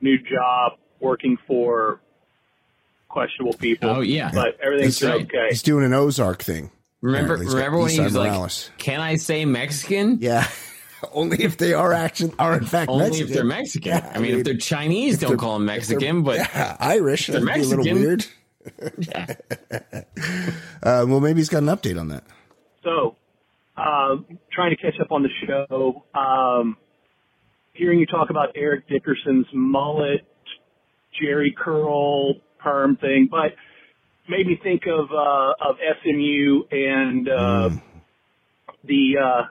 [SPEAKER 9] new job, working for questionable people.
[SPEAKER 2] Oh, yeah.
[SPEAKER 9] but everything's
[SPEAKER 2] That's right.
[SPEAKER 9] okay.
[SPEAKER 1] He's doing an Ozark thing.
[SPEAKER 2] Remember
[SPEAKER 1] Apparently, he's got
[SPEAKER 2] remember when he was like,
[SPEAKER 1] Morales.
[SPEAKER 2] "Can I say Mexican?"
[SPEAKER 1] Yeah. Only if they are action are in fact
[SPEAKER 2] Only
[SPEAKER 1] Mexican.
[SPEAKER 2] if they're Mexican.
[SPEAKER 1] Yeah,
[SPEAKER 2] I mean, if they're Chinese,
[SPEAKER 1] if
[SPEAKER 2] don't
[SPEAKER 1] they're-
[SPEAKER 2] call them Mexican. But
[SPEAKER 1] yeah, Irish,
[SPEAKER 2] they're
[SPEAKER 1] that'd be a little
[SPEAKER 2] Mexican-
[SPEAKER 1] weird. Uh, well, maybe he's got an update on that.
[SPEAKER 9] So, uh, trying to catch up on the show. Um, hearing you talk about Eric Dickerson's mullet, Jheri curl, perm thing, but made me think of uh, of SMU and uh, the uh,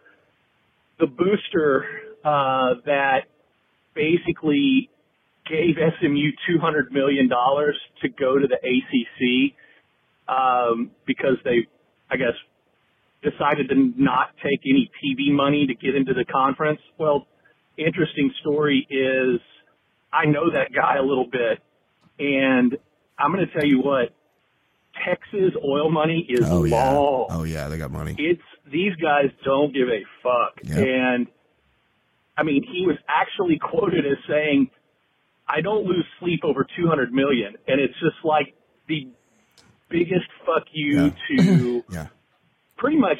[SPEAKER 9] the booster uh, that basically gave SMU two hundred million dollars to go to the ACC um, because they, I guess, decided to not take any TV money to get into the conference. Well, interesting story is I know that guy a little bit, and I'm going to tell you what, Texas oil money is
[SPEAKER 1] Oh yeah. Oh yeah, they got money.
[SPEAKER 9] It's these guys don't give a fuck.
[SPEAKER 1] Yep.
[SPEAKER 9] And I mean, he was actually quoted as saying, "I don't lose sleep over 200 million," and it's just like the biggest fuck you to
[SPEAKER 1] Yeah.
[SPEAKER 9] pretty much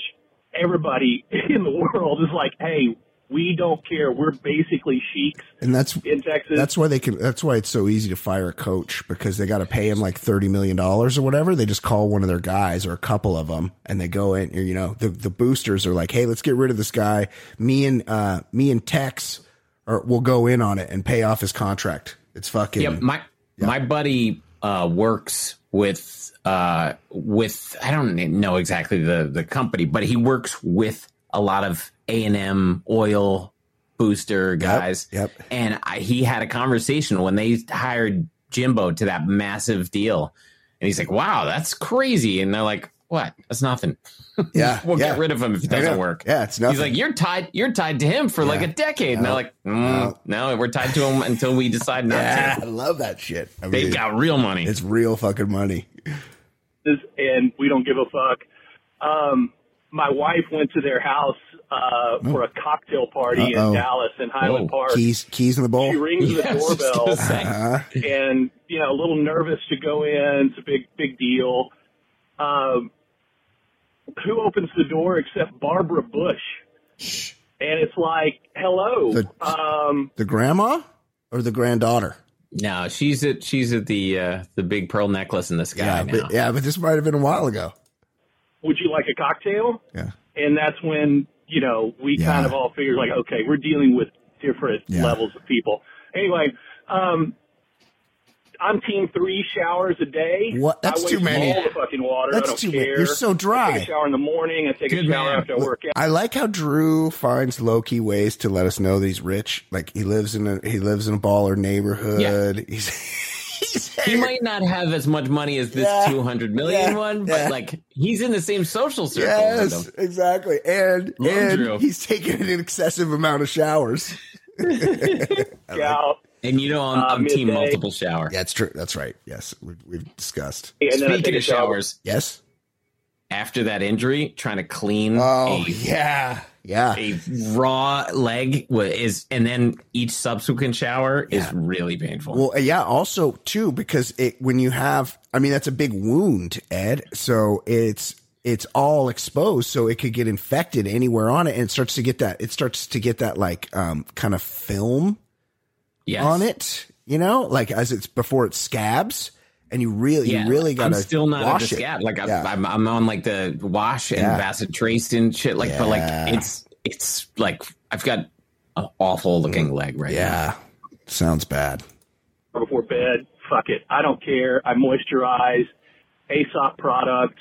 [SPEAKER 9] everybody in the world is like, "Hey, we don't care. We're basically sheiks
[SPEAKER 1] And that's
[SPEAKER 9] in Texas."
[SPEAKER 1] that's why they can. That's why it's so easy to fire a coach because they got to pay him like thirty million dollars or whatever. They just call one of their guys or a couple of them, and they go in. You know, the the boosters are like, "Hey, let's get rid of this guy." Me and uh, me and Tex, or we'll go in on it and pay off his contract. It's fucking.
[SPEAKER 2] Yeah, my my buddy uh, works with uh, with I don't know exactly the the company, but he works with a lot of A and M oil booster guys.
[SPEAKER 1] Yep.
[SPEAKER 2] And I, he had a conversation when they hired Jimbo to that massive deal, and he's like, "Wow, that's crazy!" And they're like, "What? That's nothing."
[SPEAKER 1] Yeah,
[SPEAKER 2] we'll
[SPEAKER 1] yeah.
[SPEAKER 2] get rid of him if it doesn't work.
[SPEAKER 1] Yeah, it's nothing.
[SPEAKER 2] He's like, "You're tied. You're tied to him for like a decade." And they're like, mm, "No, we're tied to him until we decide not
[SPEAKER 1] Yeah,
[SPEAKER 2] to."
[SPEAKER 1] I love that shit. I
[SPEAKER 2] They got real money.
[SPEAKER 1] It's real fucking money.
[SPEAKER 9] and we don't give a fuck. Um, my wife went to their house uh, for a cocktail party
[SPEAKER 1] Uh-oh.
[SPEAKER 9] in Dallas in Highland
[SPEAKER 1] Whoa.
[SPEAKER 9] Park.
[SPEAKER 1] Keys, keys in the bowl.
[SPEAKER 9] She rings the
[SPEAKER 2] Yeah, I was just
[SPEAKER 9] doorbell.
[SPEAKER 1] Uh-huh.
[SPEAKER 9] and you know, a little nervous to go in. It's a big, big deal. Um, who opens the door except Barbara Bush? And it's like, hello.
[SPEAKER 1] The-
[SPEAKER 9] um,
[SPEAKER 1] The grandma or the granddaughter?
[SPEAKER 2] No, she's at she's at the uh, the big pearl necklace in the sky
[SPEAKER 1] Yeah,
[SPEAKER 2] now.
[SPEAKER 1] but, yeah, but this might have been a while ago.
[SPEAKER 9] would you like a cocktail?
[SPEAKER 1] Yeah.
[SPEAKER 9] And that's when, you know, we
[SPEAKER 1] Yeah.
[SPEAKER 9] kind of all figured like, okay, we're dealing with different
[SPEAKER 1] Yeah.
[SPEAKER 9] levels of people. Anyway, um, I'm team three showers a day.
[SPEAKER 1] What? That's
[SPEAKER 9] I waste
[SPEAKER 1] too many.
[SPEAKER 9] All the fucking water.
[SPEAKER 1] That's
[SPEAKER 9] I don't
[SPEAKER 1] too
[SPEAKER 9] care.
[SPEAKER 1] many. You're so
[SPEAKER 9] I
[SPEAKER 1] dry.
[SPEAKER 9] take a shower in the morning. I take
[SPEAKER 2] Good
[SPEAKER 9] a shower
[SPEAKER 2] man.
[SPEAKER 9] after I work out.
[SPEAKER 1] I like how Drew finds low key ways to let us know that he's rich. Like he lives in a he lives in a baller neighborhood. He's, he's
[SPEAKER 2] he might not have as much money as this
[SPEAKER 1] Yeah.
[SPEAKER 2] two hundred million
[SPEAKER 1] Yeah.
[SPEAKER 2] one, but
[SPEAKER 1] Yeah.
[SPEAKER 2] like he's in the same social circle.
[SPEAKER 1] yes, exactly, and
[SPEAKER 2] Love
[SPEAKER 1] and
[SPEAKER 2] Drew.
[SPEAKER 1] he's taking an excessive amount of showers.
[SPEAKER 9] out.
[SPEAKER 2] And you know, I'm,
[SPEAKER 9] Uh,
[SPEAKER 2] I'm team multiple shower.
[SPEAKER 1] Yeah, that's true. That's right. Yes, we've, we've discussed.
[SPEAKER 9] And then I
[SPEAKER 2] Speaking
[SPEAKER 9] take a
[SPEAKER 2] of
[SPEAKER 9] shower.
[SPEAKER 2] showers,
[SPEAKER 1] Yes.
[SPEAKER 2] after that injury, trying to clean
[SPEAKER 1] Oh
[SPEAKER 2] a,
[SPEAKER 1] yeah, yeah.
[SPEAKER 2] a raw leg is, and then each subsequent shower
[SPEAKER 1] Yeah.
[SPEAKER 2] is really painful.
[SPEAKER 1] Well, yeah. Also, too, because it when you have, I mean, that's a big wound, Ed. So it's it's all exposed, so it could get infected anywhere on it, and it starts to get that. It starts to get that like um kind of film
[SPEAKER 2] yes.
[SPEAKER 1] on it. You know, like as it's before it scabs, and you really,
[SPEAKER 2] Yeah,
[SPEAKER 1] you really
[SPEAKER 2] I'm
[SPEAKER 1] gotta
[SPEAKER 2] still not at
[SPEAKER 1] wash
[SPEAKER 2] the
[SPEAKER 1] it.
[SPEAKER 2] scab. Like I'm,
[SPEAKER 1] Yeah.
[SPEAKER 2] I'm, I'm on like the wash and
[SPEAKER 1] Yeah.
[SPEAKER 2] Bacitracin and shit. Like, but like it's it's like I've got an awful looking mm. leg right now.
[SPEAKER 1] Yeah, sounds bad.
[SPEAKER 9] before bed. Fuck it. I don't care. I moisturize. Aesop product.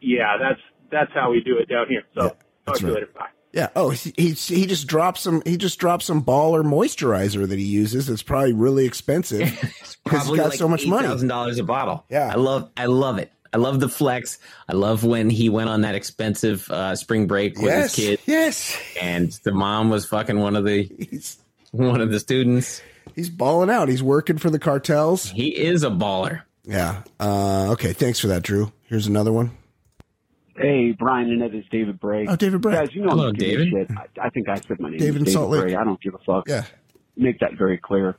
[SPEAKER 9] Yeah, that's that's how we do it down here. So talk
[SPEAKER 1] that's
[SPEAKER 9] to you later. Bye.
[SPEAKER 1] Yeah. Oh, he he he just drops some. He just dropped some baller moisturizer that he uses. It's probably really expensive
[SPEAKER 2] Probably
[SPEAKER 1] he's got
[SPEAKER 2] like
[SPEAKER 1] so much money.
[SPEAKER 2] Thousand dollars a bottle.
[SPEAKER 1] Yeah.
[SPEAKER 2] I love I love it. I love the flex. I love when he went on that expensive uh, spring break with
[SPEAKER 1] Yes.
[SPEAKER 2] his kid,
[SPEAKER 1] Yes.
[SPEAKER 2] and the mom was fucking one of the
[SPEAKER 1] He's
[SPEAKER 2] one of the students.
[SPEAKER 1] he's balling out. He's working for the cartels.
[SPEAKER 2] He is a baller.
[SPEAKER 1] Yeah. Uh, okay. Thanks for that, Drew. Here's another one.
[SPEAKER 10] Hey, Brian and Ed, it's David Bray.
[SPEAKER 1] Oh, David Bray.
[SPEAKER 10] Guys, you know
[SPEAKER 2] Hello,
[SPEAKER 10] I'm giving a
[SPEAKER 2] David.
[SPEAKER 10] Shit. I, I think I said my name.
[SPEAKER 1] David in
[SPEAKER 10] is
[SPEAKER 1] Salt Lake.
[SPEAKER 10] Bray. I don't give a fuck.
[SPEAKER 1] Yeah.
[SPEAKER 10] Make that very clear.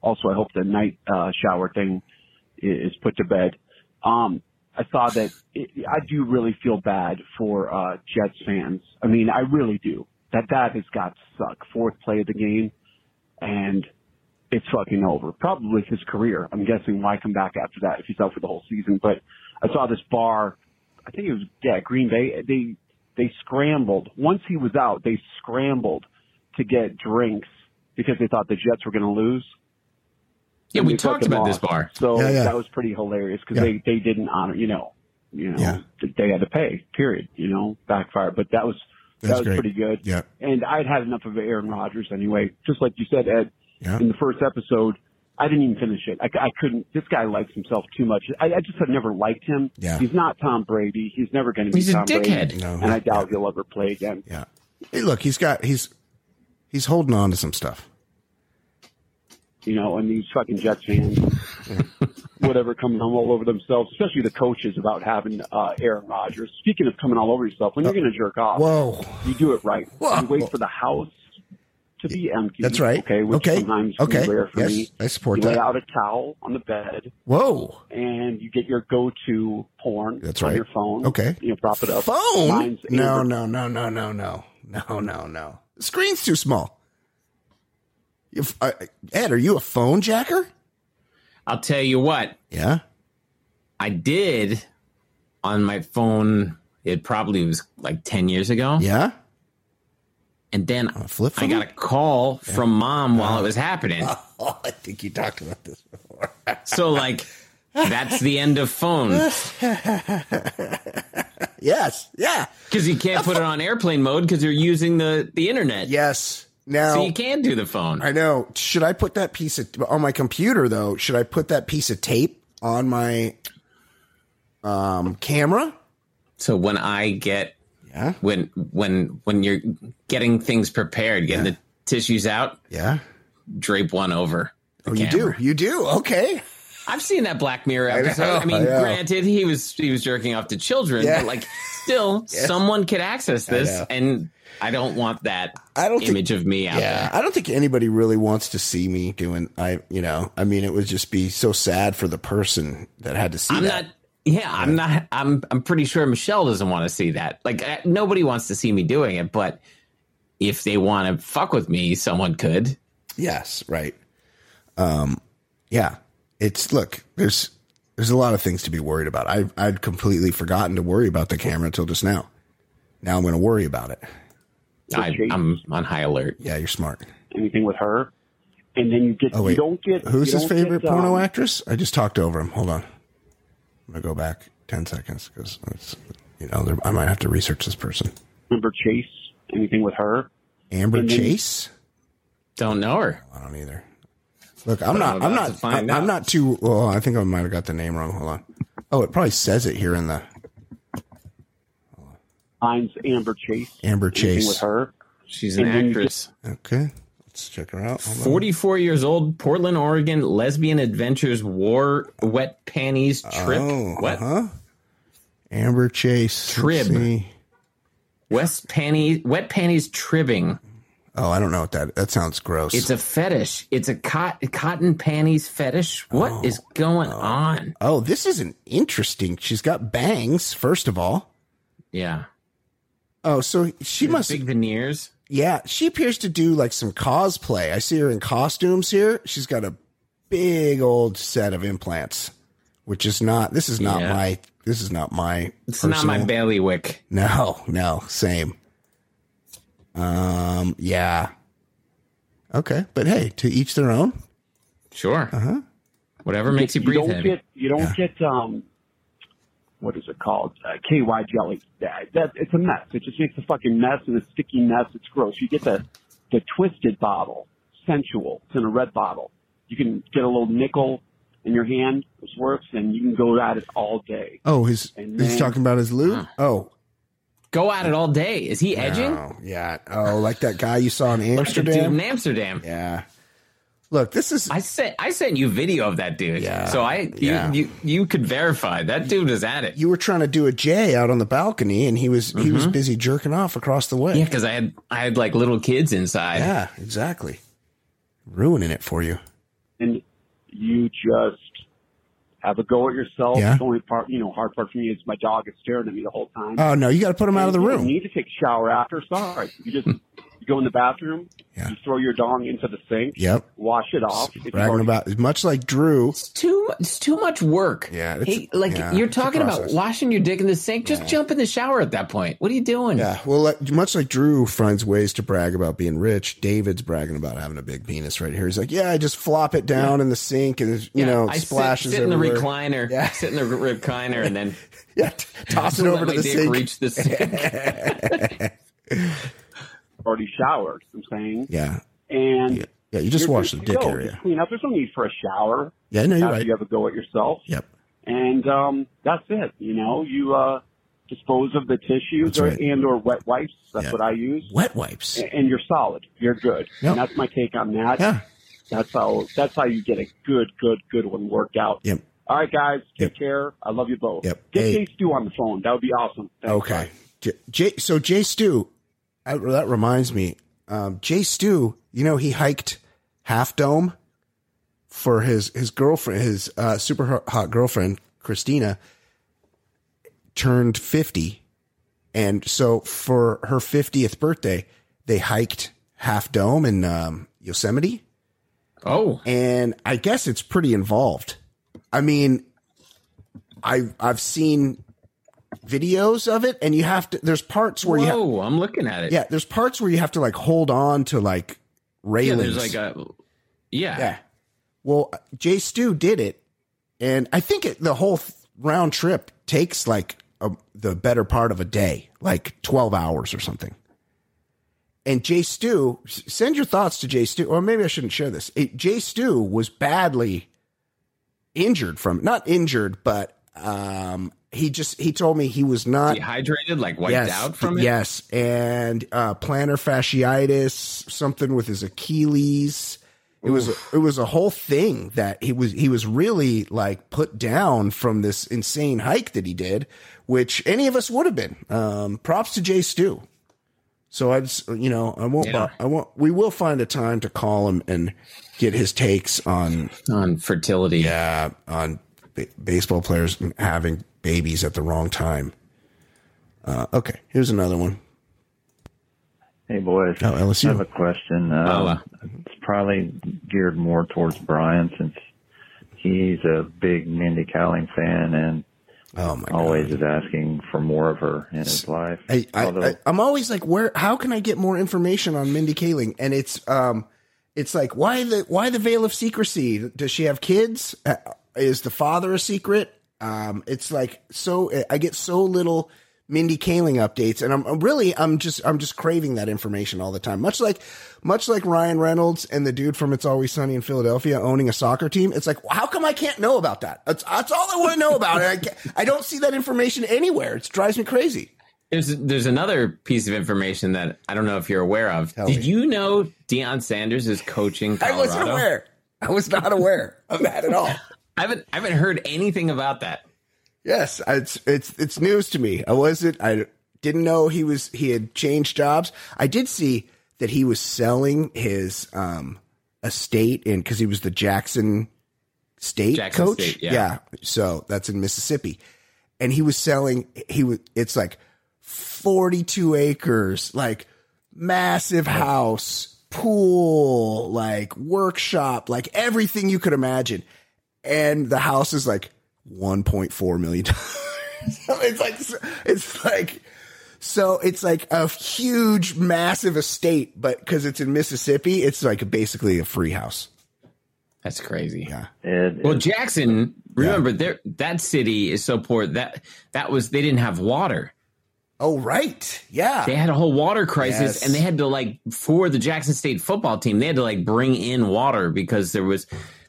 [SPEAKER 10] Also, I hope the night uh, shower thing is put to bed. Um, I saw that. It, I do really feel bad for uh, Jets fans. I mean, I really do. That that has got to suck. Fourth play of the game, and it's fucking over. Probably his career. I'm guessing why come back after that if he's out for the whole season. But I saw this bar. I think it was yeah Green Bay. They they scrambled once he was out. They scrambled to get drinks because they thought the Jets were going to lose.
[SPEAKER 2] Yeah, we talked about
[SPEAKER 10] lost.
[SPEAKER 2] this bar.
[SPEAKER 10] So
[SPEAKER 1] Yeah, yeah.
[SPEAKER 10] that was pretty hilarious because
[SPEAKER 1] Yeah.
[SPEAKER 10] they they didn't honor you know you know
[SPEAKER 1] Yeah.
[SPEAKER 10] they had to pay period you know backfire. But that was
[SPEAKER 1] That's
[SPEAKER 10] that was
[SPEAKER 1] great.
[SPEAKER 10] pretty good.
[SPEAKER 1] Yeah.
[SPEAKER 10] And I'd had enough of Aaron Rodgers anyway. Just like you said, Ed,
[SPEAKER 1] Yeah.
[SPEAKER 10] in the first episode, I didn't even finish it. I, I couldn't. This guy likes himself too much. I, I just have never liked him.
[SPEAKER 1] Yeah.
[SPEAKER 10] He's not Tom Brady. He's never going to be
[SPEAKER 2] He's a
[SPEAKER 10] Tom
[SPEAKER 2] dickhead.
[SPEAKER 10] Brady.
[SPEAKER 1] No,
[SPEAKER 10] and I doubt he'll ever play again.
[SPEAKER 1] Yeah. Hey, look, he's got he's he's holding on to some stuff.
[SPEAKER 10] you know, and these fucking Jets fans, whatever, coming all over themselves, especially the coaches about having uh, Aaron Rodgers. Speaking of coming all over yourself, when you're going to jerk off,
[SPEAKER 1] Whoa.
[SPEAKER 10] you do it right.
[SPEAKER 1] Whoa.
[SPEAKER 10] You wait for the house to be empty.
[SPEAKER 1] That's right.
[SPEAKER 10] Okay, which
[SPEAKER 1] Okay.
[SPEAKER 10] sometimes
[SPEAKER 1] Okay.
[SPEAKER 10] rare for
[SPEAKER 1] Yes,
[SPEAKER 10] me.
[SPEAKER 1] I support
[SPEAKER 10] you lay out a towel on the bed,
[SPEAKER 1] Whoa.
[SPEAKER 10] and you get your go-to porn
[SPEAKER 1] That's
[SPEAKER 10] on
[SPEAKER 1] right.
[SPEAKER 10] your phone.
[SPEAKER 1] Okay.
[SPEAKER 10] You know, prop it up.
[SPEAKER 1] Phone?
[SPEAKER 10] Mine's
[SPEAKER 1] No, no, no, no, no, no, no, no, no. The screen's too small. You, f- uh, Ed, are you a phone jacker?
[SPEAKER 2] I'll tell you what.
[SPEAKER 1] Yeah.
[SPEAKER 2] I did on my phone. It probably was like ten years ago.
[SPEAKER 1] Yeah.
[SPEAKER 2] And then I got a call from mom while it was happening.
[SPEAKER 1] Oh, I think you talked about this before.
[SPEAKER 2] So like, that's the end of phone
[SPEAKER 1] yes. Yeah.
[SPEAKER 2] because you can't put it on airplane mode because you're using the the internet.
[SPEAKER 1] Yes. Now
[SPEAKER 2] so you can do the phone.
[SPEAKER 1] I know. Should I put that piece of on my computer though? Should I put that piece of tape on my um camera?
[SPEAKER 2] So when I get
[SPEAKER 1] Yeah.
[SPEAKER 2] when when when you're getting things prepared, getting the tissues out,
[SPEAKER 1] Yeah.
[SPEAKER 2] drape one over.
[SPEAKER 1] Oh, you do. You do. Okay.
[SPEAKER 2] I've seen that Black Mirror
[SPEAKER 1] I know,
[SPEAKER 2] episode. I, mean,
[SPEAKER 1] I
[SPEAKER 2] granted, he was he was jerking off to children,
[SPEAKER 1] Yeah.
[SPEAKER 2] but like, still,
[SPEAKER 1] Yeah.
[SPEAKER 2] someone could access this,
[SPEAKER 1] know.
[SPEAKER 2] and I don't want that
[SPEAKER 1] I don't think-
[SPEAKER 2] image of me out
[SPEAKER 1] Yeah,
[SPEAKER 2] there.
[SPEAKER 1] I don't think anybody really wants to see me doing. I, you know, I mean, it would just be so sad for the person that had to see
[SPEAKER 2] I'm
[SPEAKER 1] that.
[SPEAKER 2] not. Yeah, I'm not. I'm. I'm pretty sure Michelle doesn't want to see that. Like uh, nobody wants to see me doing it, but if they want to fuck with me, someone could.
[SPEAKER 1] Yes, right. Um, yeah. It's look. There's there's a lot of things to be worried about. I I'd completely forgotten to worry about the camera until just now. Now I'm going to worry about it.
[SPEAKER 2] I, I'm on high alert.
[SPEAKER 1] Yeah, you're smart.
[SPEAKER 10] anything with her, and then you get
[SPEAKER 1] Oh wait,
[SPEAKER 10] you don't get
[SPEAKER 1] who's
[SPEAKER 10] you
[SPEAKER 1] his favorite
[SPEAKER 10] get,
[SPEAKER 1] porno
[SPEAKER 10] um,
[SPEAKER 1] actress? I just talked over him. Hold on. I'm gonna go back ten seconds because you know there, I might have to research this person.
[SPEAKER 10] Amber Chase, anything with her.
[SPEAKER 1] Amber
[SPEAKER 10] And then-
[SPEAKER 1] Chase.
[SPEAKER 2] Don't know her.
[SPEAKER 1] I don't either. Look, I'm not.
[SPEAKER 2] I'm
[SPEAKER 1] I'm not. I'm not too. Well, I think I might have got the name wrong. Hold on. Oh, it probably says it here in the
[SPEAKER 10] Mine's Amber Chase.
[SPEAKER 1] Amber
[SPEAKER 10] anything
[SPEAKER 1] Chase.
[SPEAKER 10] with her.
[SPEAKER 2] She's an
[SPEAKER 10] And then you
[SPEAKER 2] actress.
[SPEAKER 1] Okay, let's check her out. Hold on.
[SPEAKER 2] 44 years old, Portland, Oregon, lesbian adventures, war wet panties trip.
[SPEAKER 1] Oh,
[SPEAKER 2] what?
[SPEAKER 1] Uh-huh. Amber Chase.
[SPEAKER 2] Trib. West panties, wet panties tribbing.
[SPEAKER 1] Oh, I don't know what that. That sounds gross.
[SPEAKER 2] It's a fetish. It's a cot, cotton panties fetish. What is going on?
[SPEAKER 1] oh, this isn't interesting. She's got bangs. First of all.
[SPEAKER 2] Yeah.
[SPEAKER 1] Oh, so she must.
[SPEAKER 2] Big veneers.
[SPEAKER 1] Yeah, she appears to do like some cosplay. I see her in costumes here. She's got a big old set of implants, which is not. This is not
[SPEAKER 2] Yeah.
[SPEAKER 1] my. This is not my.
[SPEAKER 2] It's not my
[SPEAKER 1] personal-
[SPEAKER 2] bailiwick.
[SPEAKER 1] No, no, same. Um, yeah. Okay, but hey, to each their own.
[SPEAKER 2] Sure.
[SPEAKER 1] Uh huh.
[SPEAKER 2] Whatever makes you breathe You
[SPEAKER 10] don't
[SPEAKER 2] heavy.
[SPEAKER 10] get you don't get um what is it called uh, KY jelly. That, that it's a mess. It just makes a fucking mess and a sticky mess. It's gross. You get the the twisted bottle, sensual. It's in a red bottle. You can get a little nickel in your hand. This works, and you can go at it all day.
[SPEAKER 1] Oh, his.
[SPEAKER 10] And
[SPEAKER 1] he's
[SPEAKER 10] then-
[SPEAKER 1] talking about his lube. Oh,
[SPEAKER 2] Go at it all day. Is he edging?
[SPEAKER 1] no, yeah. Oh, like that guy you saw in
[SPEAKER 2] Like dude
[SPEAKER 1] Amsterdam.
[SPEAKER 2] in Amsterdam.
[SPEAKER 1] Yeah. Look, this is.
[SPEAKER 2] I sent I sent you video of that dude.
[SPEAKER 1] Yeah,
[SPEAKER 2] So I you,
[SPEAKER 1] yeah.
[SPEAKER 2] you you could verify that dude is at it.
[SPEAKER 1] You were trying to do a J out on the balcony, and he was he was busy jerking off across the way.
[SPEAKER 2] Mm-hmm. Yeah, because I had I had like little kids inside.
[SPEAKER 1] Yeah, exactly. Ruining it for you.
[SPEAKER 10] and you just have a go at yourself.
[SPEAKER 1] Yeah.
[SPEAKER 10] The only part, you know, hard part for me is my dog is staring at me the whole time.
[SPEAKER 1] Oh no, you got to put him out of the
[SPEAKER 10] room. You
[SPEAKER 1] room.
[SPEAKER 10] need to take a shower after. Sorry, you just you go in the bathroom. yeah. You throw your dong into the sink.
[SPEAKER 1] Yep.
[SPEAKER 10] Wash it off. If you've
[SPEAKER 1] Bragging
[SPEAKER 10] already-
[SPEAKER 1] about much like Drew.
[SPEAKER 2] It's too it's too much work.
[SPEAKER 1] Yeah, it's-
[SPEAKER 2] Hey, like
[SPEAKER 1] yeah,
[SPEAKER 2] you're talking about washing your dick in the sink. Just jump in the shower at that point. What are you doing?
[SPEAKER 1] Yeah, well, like, much like Drew finds ways to brag about being rich, David's bragging about having a big penis right here. He's like, "Yeah, I just flop it down in the sink, and you
[SPEAKER 2] Yeah,
[SPEAKER 1] know,
[SPEAKER 2] I sit-
[SPEAKER 1] splashes
[SPEAKER 2] sit, in the recliner.
[SPEAKER 1] Yeah.
[SPEAKER 2] Sit in the recliner and then
[SPEAKER 1] Yeah, t- toss it over to the sink.
[SPEAKER 2] Reach the sink.
[SPEAKER 10] Already showered. I'm saying.
[SPEAKER 1] Yeah,
[SPEAKER 10] And
[SPEAKER 1] yeah, you just wash the dick
[SPEAKER 10] go.
[SPEAKER 1] area.
[SPEAKER 10] Just clean up. There's no need for a shower.
[SPEAKER 1] Yeah, no, you're right.
[SPEAKER 10] You have a go at yourself.
[SPEAKER 1] Yep.
[SPEAKER 10] And um, that's it. You know, you uh, dispose of the tissues
[SPEAKER 1] That's
[SPEAKER 10] or,
[SPEAKER 1] right.
[SPEAKER 10] and or wet wipes. That's
[SPEAKER 1] Yeah.
[SPEAKER 10] what I use.
[SPEAKER 1] Wet wipes.
[SPEAKER 10] And, and you're solid. You're good.
[SPEAKER 1] Yep.
[SPEAKER 10] And that's my take on that.
[SPEAKER 1] Yeah.
[SPEAKER 10] That's how that's how you get a good, good, good one worked out.
[SPEAKER 1] Yep.
[SPEAKER 10] All right, guys. Take care. I love you both.
[SPEAKER 1] Yep.
[SPEAKER 10] Get
[SPEAKER 1] Hey.
[SPEAKER 10] Jay Stu on the phone. That would be awesome. Thanks,
[SPEAKER 1] Okay. J, J, so Jay Stu, I, that reminds me. Um, Jay Stu, you know, he hiked Half Dome for his his girlfriend, his uh, super hot- girlfriend Christina, turned fifty, and so for her fiftieth birthday, they hiked Half Dome in um, Yosemite.
[SPEAKER 2] Oh,
[SPEAKER 1] and I guess it's pretty involved. I mean, I I've seen videos of it, and you have to. There's parts where you.
[SPEAKER 2] Whoa,
[SPEAKER 1] Ha-
[SPEAKER 2] I'm looking at it.
[SPEAKER 1] yeah, there's parts where you have to like hold on to like
[SPEAKER 2] yeah.
[SPEAKER 1] railings.
[SPEAKER 2] There's like a yeah.
[SPEAKER 1] yeah. Well, Jay Stu did it, and I think it, the whole th- round trip takes like a, the better part of a day, like twelve hours or something. And Jay Stu, send your thoughts to Jay Stu, or maybe I shouldn't share this. It, Jay Stu was badly injured from not injured, but um, he just he told me he was not
[SPEAKER 2] Dehydrated, like wiped
[SPEAKER 1] yes,
[SPEAKER 2] out from it.
[SPEAKER 1] Yes, and uh, plantar fasciitis, something with his Achilles. It was it was a whole thing that he was he was really like put down from this insane hike that he did, which any of us would have been. Um, props to Jay Stu. So I just you know I won't
[SPEAKER 2] Yeah.
[SPEAKER 1] I won't we will find a time to call him and get his takes on
[SPEAKER 2] on fertility.
[SPEAKER 1] Yeah, on ba- baseball players having babies at the wrong time. Uh, okay, here's another one.
[SPEAKER 11] Hey boys,
[SPEAKER 1] Oh, LSU.
[SPEAKER 11] I have a question. Um,
[SPEAKER 2] Oh, uh.
[SPEAKER 11] It's probably geared more towards Brian since he's a big Mindy Kaling fan and
[SPEAKER 1] oh my
[SPEAKER 11] always is asking for more of her in his life.
[SPEAKER 1] I, I,
[SPEAKER 11] Although-
[SPEAKER 1] I I'm always like, where? How can I get more information on Mindy Kaling? And it's um, it's like why the why the veil of secrecy? Does she have kids? Uh, is the father a secret? Um, it's like so. I get so little Mindy Kaling updates, and I'm I'm really I'm just I'm just craving that information all the time. Much like much like Ryan Reynolds and the dude from It's Always Sunny in Philadelphia owning a soccer team. It's like how come I can't know about that? That's that's all I want to know about it. I, I don't see that information anywhere. It drives me crazy.
[SPEAKER 2] There's there's another piece of information that I don't know if you're aware of. Did you know Deion Sanders is coaching
[SPEAKER 1] I wasn't aware. I was not aware of that at all.
[SPEAKER 2] I haven't I haven't heard anything about that.
[SPEAKER 1] Yes, it's it's it's news to me. I wasn't. I didn't know he was. He had changed jobs. I did see that he was selling his um estate in because he was the Jackson State
[SPEAKER 2] Jackson
[SPEAKER 1] coach.
[SPEAKER 2] State, yeah.
[SPEAKER 1] so that's in Mississippi, and he was selling. He was. It's like forty two acres, like massive house, pool, like workshop, like everything you could imagine and the house is like 1.4 million dollars. it's like it's like so it's like a huge massive estate but cuz it's in Mississippi it's like basically a free house.
[SPEAKER 2] That's crazy.
[SPEAKER 1] Yeah.
[SPEAKER 11] It,
[SPEAKER 2] Well, Jackson, remember there that city is so poor that that was they didn't have water.
[SPEAKER 1] Oh right. Yeah.
[SPEAKER 2] They had a whole water crisis
[SPEAKER 1] Yes.
[SPEAKER 2] and they had to like for the Jackson State football team, they had to like bring in water because there was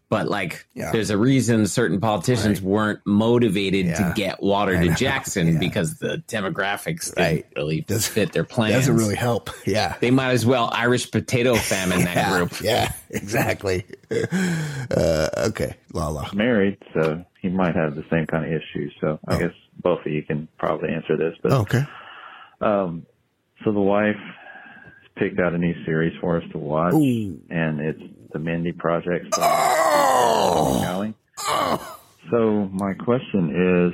[SPEAKER 2] but like
[SPEAKER 1] Yeah.
[SPEAKER 2] there's a reason certain politicians weren't motivated
[SPEAKER 1] Yeah.
[SPEAKER 2] to get water
[SPEAKER 1] I
[SPEAKER 2] to
[SPEAKER 1] know.
[SPEAKER 2] Jackson
[SPEAKER 1] Yeah.
[SPEAKER 2] because the demographics
[SPEAKER 1] Right.
[SPEAKER 2] didn't really
[SPEAKER 1] Does-
[SPEAKER 2] fit their plans.
[SPEAKER 1] Doesn't really help. Yeah.
[SPEAKER 2] They might as well Irish potato famine that group.
[SPEAKER 1] Yeah, exactly. Uh, okay, Lala.
[SPEAKER 11] married, so he might have the same kind of issues. So I guess both of you can probably answer this. But
[SPEAKER 1] Okay.
[SPEAKER 11] um, so the wife picked out a new series for us to watch,
[SPEAKER 1] Ooh.
[SPEAKER 11] and it's the Mindy Project. starring
[SPEAKER 1] Oh.
[SPEAKER 11] So my question is,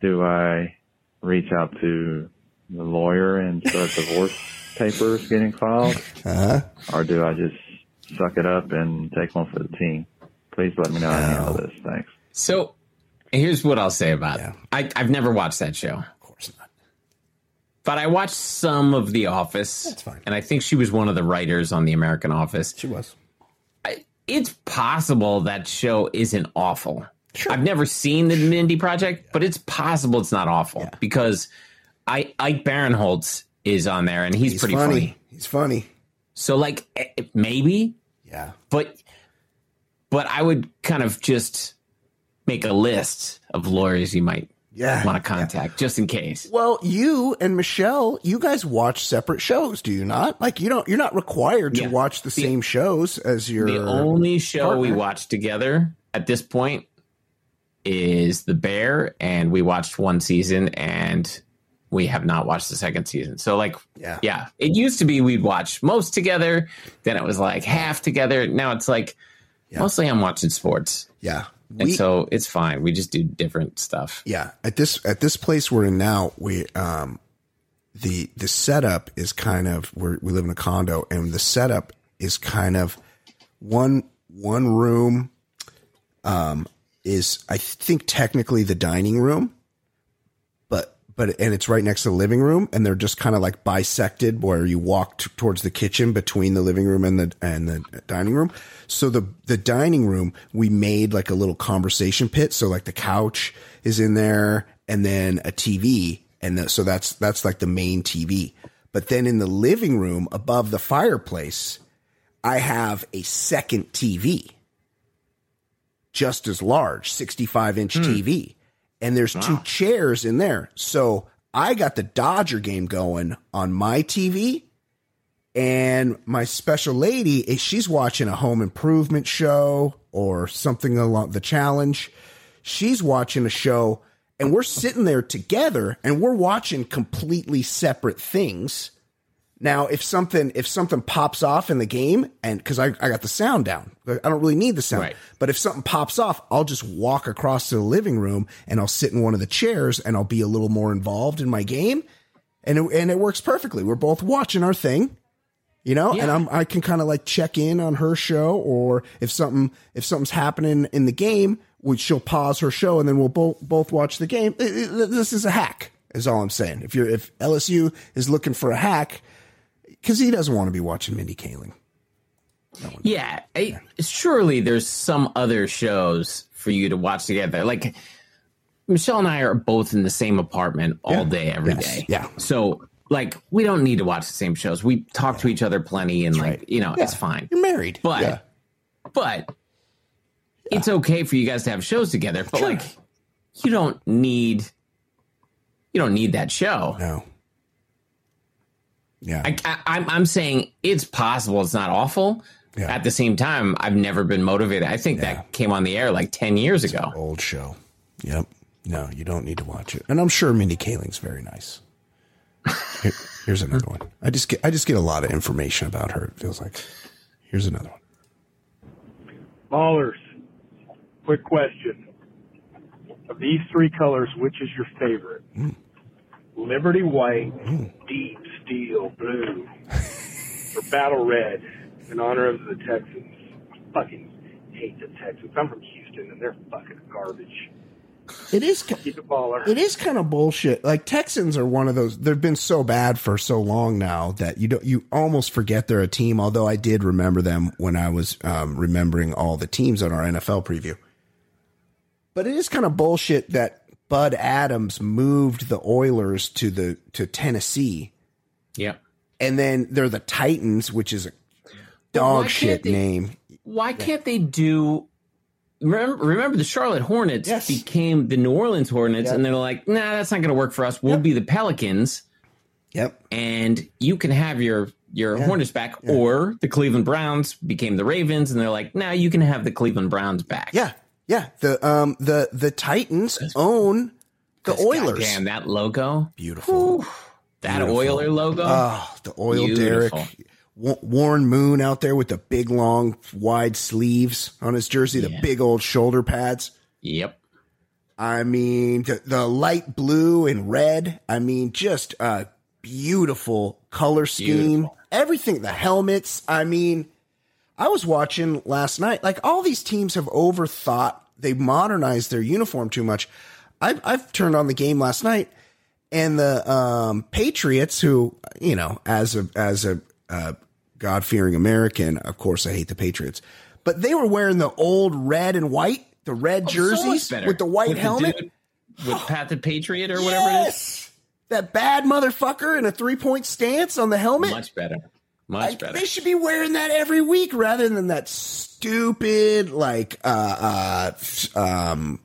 [SPEAKER 11] do I reach out to the lawyer and start divorce papers getting filed,
[SPEAKER 1] Uh-huh.
[SPEAKER 11] or do I just suck it up and take one for the team? Please let me know how to handle this. Thanks.
[SPEAKER 2] So here's what I'll say about it. I, I've never watched that show.
[SPEAKER 1] Of course not.
[SPEAKER 2] But I watched some of The Office. That's
[SPEAKER 1] fine.
[SPEAKER 2] And I think she was one of the writers on The American Office.
[SPEAKER 1] She was.
[SPEAKER 2] It's possible that show isn't awful. I've never seen the Mindy Project, but it's possible it's not awful because I Ike Barinholtz is on there and he's,
[SPEAKER 1] He's
[SPEAKER 2] pretty
[SPEAKER 1] funny.
[SPEAKER 2] funny.
[SPEAKER 1] He's funny.
[SPEAKER 2] So like eh, eh, maybe,
[SPEAKER 1] Yeah.
[SPEAKER 2] but but I would kind of just make a list of lawyers you might
[SPEAKER 1] Yeah.
[SPEAKER 2] want to contact just in case.
[SPEAKER 1] Well, you and Michelle, you guys watch separate shows, do you not? Like you don't you're not required to
[SPEAKER 2] Yeah.
[SPEAKER 1] watch the, same shows as your
[SPEAKER 2] The only show we
[SPEAKER 1] partner.
[SPEAKER 2] watched together at this point is The Bear, and we watched one season and we have not watched the second season. So like
[SPEAKER 1] Yeah.
[SPEAKER 2] yeah. It used to be we'd watch most together, then it was like half together. Now it's like mostly I'm watching sports.
[SPEAKER 1] Yeah.
[SPEAKER 2] And
[SPEAKER 1] We-
[SPEAKER 2] so it's fine. We just do different stuff.
[SPEAKER 1] Yeah, at this at this place we're in now, we um the the setup is kind of we we live in a condo, and the setup is kind of one one room um is I think technically the dining room, but and it's right next to the living room, and they're just kind of like bisected where you walk t- towards the kitchen between the living room and the and the dining room. So the the dining room we made like a little conversation pit. So like the couch is in there, and then a TV, and the, so that's that's like the main TV. But then in the living room above the fireplace, I have a second TV just as large, 65 inch hmm. TV. And there's two chairs in there. So I got the Dodger game going on my TV. And my special lady, eh, she's watching a home improvement show or something along the challenge. She's watching a show and we're sitting there together and we're watching completely separate things. Now, if something if something pops off in the game, and because I, I got the sound down, I don't really need the sound.
[SPEAKER 2] Right.
[SPEAKER 1] But if something pops off, I'll just walk across to the living room and I'll sit in one of the chairs and I'll be a little more involved in my game, and it, and it works perfectly. We're both watching our thing, you know, and I'm I can kind of like check in on her show, or if something if something's happening in the game, we she'll pause her show and then we'll both both watch the game. It- it- this is a hack, is all I'm saying. If you're if LSU is looking for a hack, because he doesn't want to be watching Mindy Kaling.
[SPEAKER 2] Yeah, I, surely there's some other shows for you to watch together. Like Michelle and I are both in the same apartment all
[SPEAKER 1] Yeah.
[SPEAKER 2] day, every day.
[SPEAKER 1] Yes. Yeah.
[SPEAKER 2] So like we don't need to watch the same shows. We talk to each other plenty, and like you know, it's fine.
[SPEAKER 1] You're married,
[SPEAKER 2] But
[SPEAKER 1] Yeah.
[SPEAKER 2] but it's okay for you guys to have shows together. But like you don't need you don't need that show.
[SPEAKER 1] No. Yeah.
[SPEAKER 2] I, I, I'm I'm saying it's possible. It's not awful. At the same time, I've never been motivated. I think that came on the air like ten years ago.
[SPEAKER 1] Old show. Yep. No, you don't need to watch it. And I'm sure Mindy Kaling's very nice. Here- here's another one. I just get I just get a lot of information about her. It feels like. Here's another one.
[SPEAKER 12] Ballers, quick question. Of these three colors, which is your favorite? Hmm. Liberty White, Deep Steel Blue, or Battle Red in honor of the Texans? I fucking hate the Texans. I'm from Houston and they're fucking garbage.
[SPEAKER 1] It is
[SPEAKER 12] Keep it baller.
[SPEAKER 1] it is kind of bullshit. Like Texans are one of those. They've been so bad for so long now that you don't. You almost forget they're a team. Although I did remember them when I was um, remembering all the teams on our NFL preview. But it is kind of bullshit that Bud Adams moved the Oilers to the to Tennessee,
[SPEAKER 2] Yeah.
[SPEAKER 1] and then they're the Titans, which is a
[SPEAKER 2] why
[SPEAKER 1] dog shit
[SPEAKER 2] they-
[SPEAKER 1] name.
[SPEAKER 2] Why can't they do? Remember, remember the Charlotte Hornets became the New Orleans Hornets,
[SPEAKER 1] Yep.
[SPEAKER 2] and they're like, "Nah, that's not going to work for us. We'll be the Pelicans."
[SPEAKER 1] Yep.
[SPEAKER 2] And you can have your your Hornets back, or the Cleveland Browns became the Ravens, and they're like, "Now you can have the Cleveland Browns back."
[SPEAKER 1] Yeah, yeah. The um the the Titans own the Oilers.
[SPEAKER 2] Damn that logo,
[SPEAKER 1] beautiful.
[SPEAKER 2] That
[SPEAKER 1] Beautiful.
[SPEAKER 2] Oiler logo.
[SPEAKER 1] Oh, the oil
[SPEAKER 2] Beautiful.
[SPEAKER 1] derrick. Warren Moon out there with the big, long, wide sleeves on his jersey, the big old shoulder pads.
[SPEAKER 2] Yep.
[SPEAKER 1] I mean, the, the light blue and red. I mean, just a beautiful color scheme. Everything, the helmets. I mean, I was watching last night. Like all these teams have overthought. They modernized their uniform too much. I've, I've turned on the game last night, and the um, Patriots, who you know, as a as a uh, God fearing American, of course, I hate the Patriots, but they were wearing the old red and white, the red
[SPEAKER 2] Oh,
[SPEAKER 1] jerseys
[SPEAKER 2] better.
[SPEAKER 1] with the white
[SPEAKER 2] With the
[SPEAKER 1] helmet.
[SPEAKER 2] dude with Pat the Patriot or whatever it is.
[SPEAKER 1] Yes! That bad motherfucker in a three point stance on the helmet.
[SPEAKER 2] Much better. Much
[SPEAKER 1] Like,
[SPEAKER 2] better.
[SPEAKER 1] They should be wearing that every week rather than that stupid like uh uh um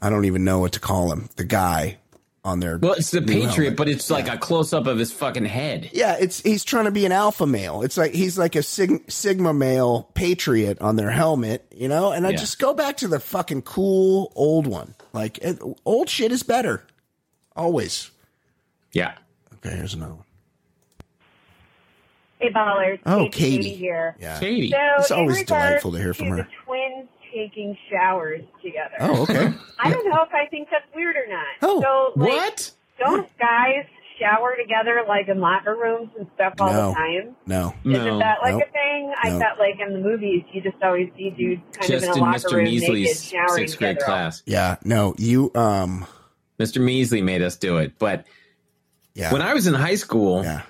[SPEAKER 1] I don't even know what to call him. The guy on their
[SPEAKER 2] Well, it's the Patriot,
[SPEAKER 1] helmet.
[SPEAKER 2] but it's like a close up of his fucking head.
[SPEAKER 1] Yeah, it's he's trying to be an alpha male. It's like he's like a sig- sigma male patriot on their helmet, you know. And I
[SPEAKER 2] Yeah.
[SPEAKER 1] just go back to the fucking cool old one. Like it, old shit is better, always.
[SPEAKER 2] Yeah.
[SPEAKER 1] Okay, here's another one.
[SPEAKER 13] Hey, ballers.
[SPEAKER 1] Oh,
[SPEAKER 13] Katie,
[SPEAKER 1] Katie.
[SPEAKER 13] here.
[SPEAKER 1] Yeah.
[SPEAKER 2] Katie.
[SPEAKER 13] So
[SPEAKER 1] It's always delightful to hear from
[SPEAKER 13] to
[SPEAKER 1] her.
[SPEAKER 13] The twins taking showers together.
[SPEAKER 1] Oh, okay.
[SPEAKER 13] I don't know if I think that's weird or not.
[SPEAKER 1] Oh,
[SPEAKER 13] so, like,
[SPEAKER 2] what?
[SPEAKER 13] Don't guys shower together like in locker rooms and stuff all
[SPEAKER 1] No.
[SPEAKER 13] the time?
[SPEAKER 1] No,
[SPEAKER 13] Isn't that like
[SPEAKER 1] Nope.
[SPEAKER 13] a thing? I
[SPEAKER 1] No.
[SPEAKER 13] thought like in the movies you just always see dudes kind
[SPEAKER 2] Just
[SPEAKER 13] of in
[SPEAKER 2] in
[SPEAKER 13] a locker
[SPEAKER 2] Mr.
[SPEAKER 13] room naked
[SPEAKER 2] Measley's
[SPEAKER 13] showering
[SPEAKER 2] sixth grade
[SPEAKER 13] together.
[SPEAKER 2] class.
[SPEAKER 1] Yeah, no, you um
[SPEAKER 2] Mr. Measley made us do it, but
[SPEAKER 1] yeah.
[SPEAKER 2] when I was in high school,
[SPEAKER 1] Yeah.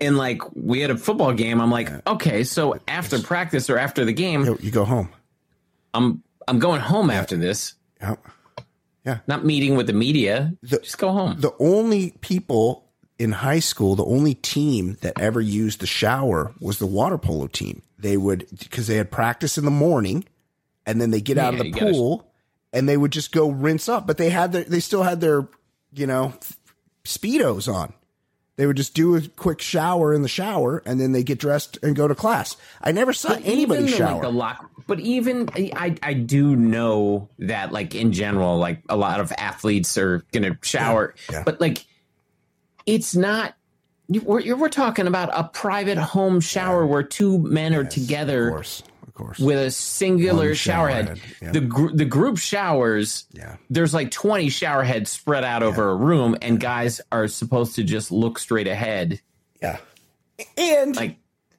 [SPEAKER 2] And like we had a football game, I'm like, okay, so after practice or after the game,
[SPEAKER 1] you, go home.
[SPEAKER 2] I'm I'm going home after this.
[SPEAKER 1] Yeah. Yeah.
[SPEAKER 2] Not meeting with the media.
[SPEAKER 1] The-
[SPEAKER 2] just go home.
[SPEAKER 1] The only people in high school, the only team that ever used the shower was the water polo team. They would because they had practice in the morning, and then they get out of the
[SPEAKER 2] you gotta-
[SPEAKER 1] pool, and they would just go rinse up. But they had their, they still had their, you know, speedos on. They would just do a quick shower in the shower, and then they get dressed and go to class. I never saw
[SPEAKER 2] But
[SPEAKER 1] anybody
[SPEAKER 2] even
[SPEAKER 1] shower.
[SPEAKER 2] Like the lock, but even I, I do know that like in general, like a lot of athletes are gonna shower,
[SPEAKER 1] Yeah.
[SPEAKER 2] but like it's not. We're, we're talking about a private home shower where two men are together
[SPEAKER 1] of course,
[SPEAKER 2] with a singular
[SPEAKER 1] showerhead.
[SPEAKER 2] shower
[SPEAKER 1] shower
[SPEAKER 2] head.
[SPEAKER 1] head, yeah.
[SPEAKER 2] The gr- the group showers,
[SPEAKER 1] Yeah.
[SPEAKER 2] there's like 20 shower heads spread out over a room, and guys are supposed to just look straight ahead.
[SPEAKER 1] yeah, and
[SPEAKER 2] Like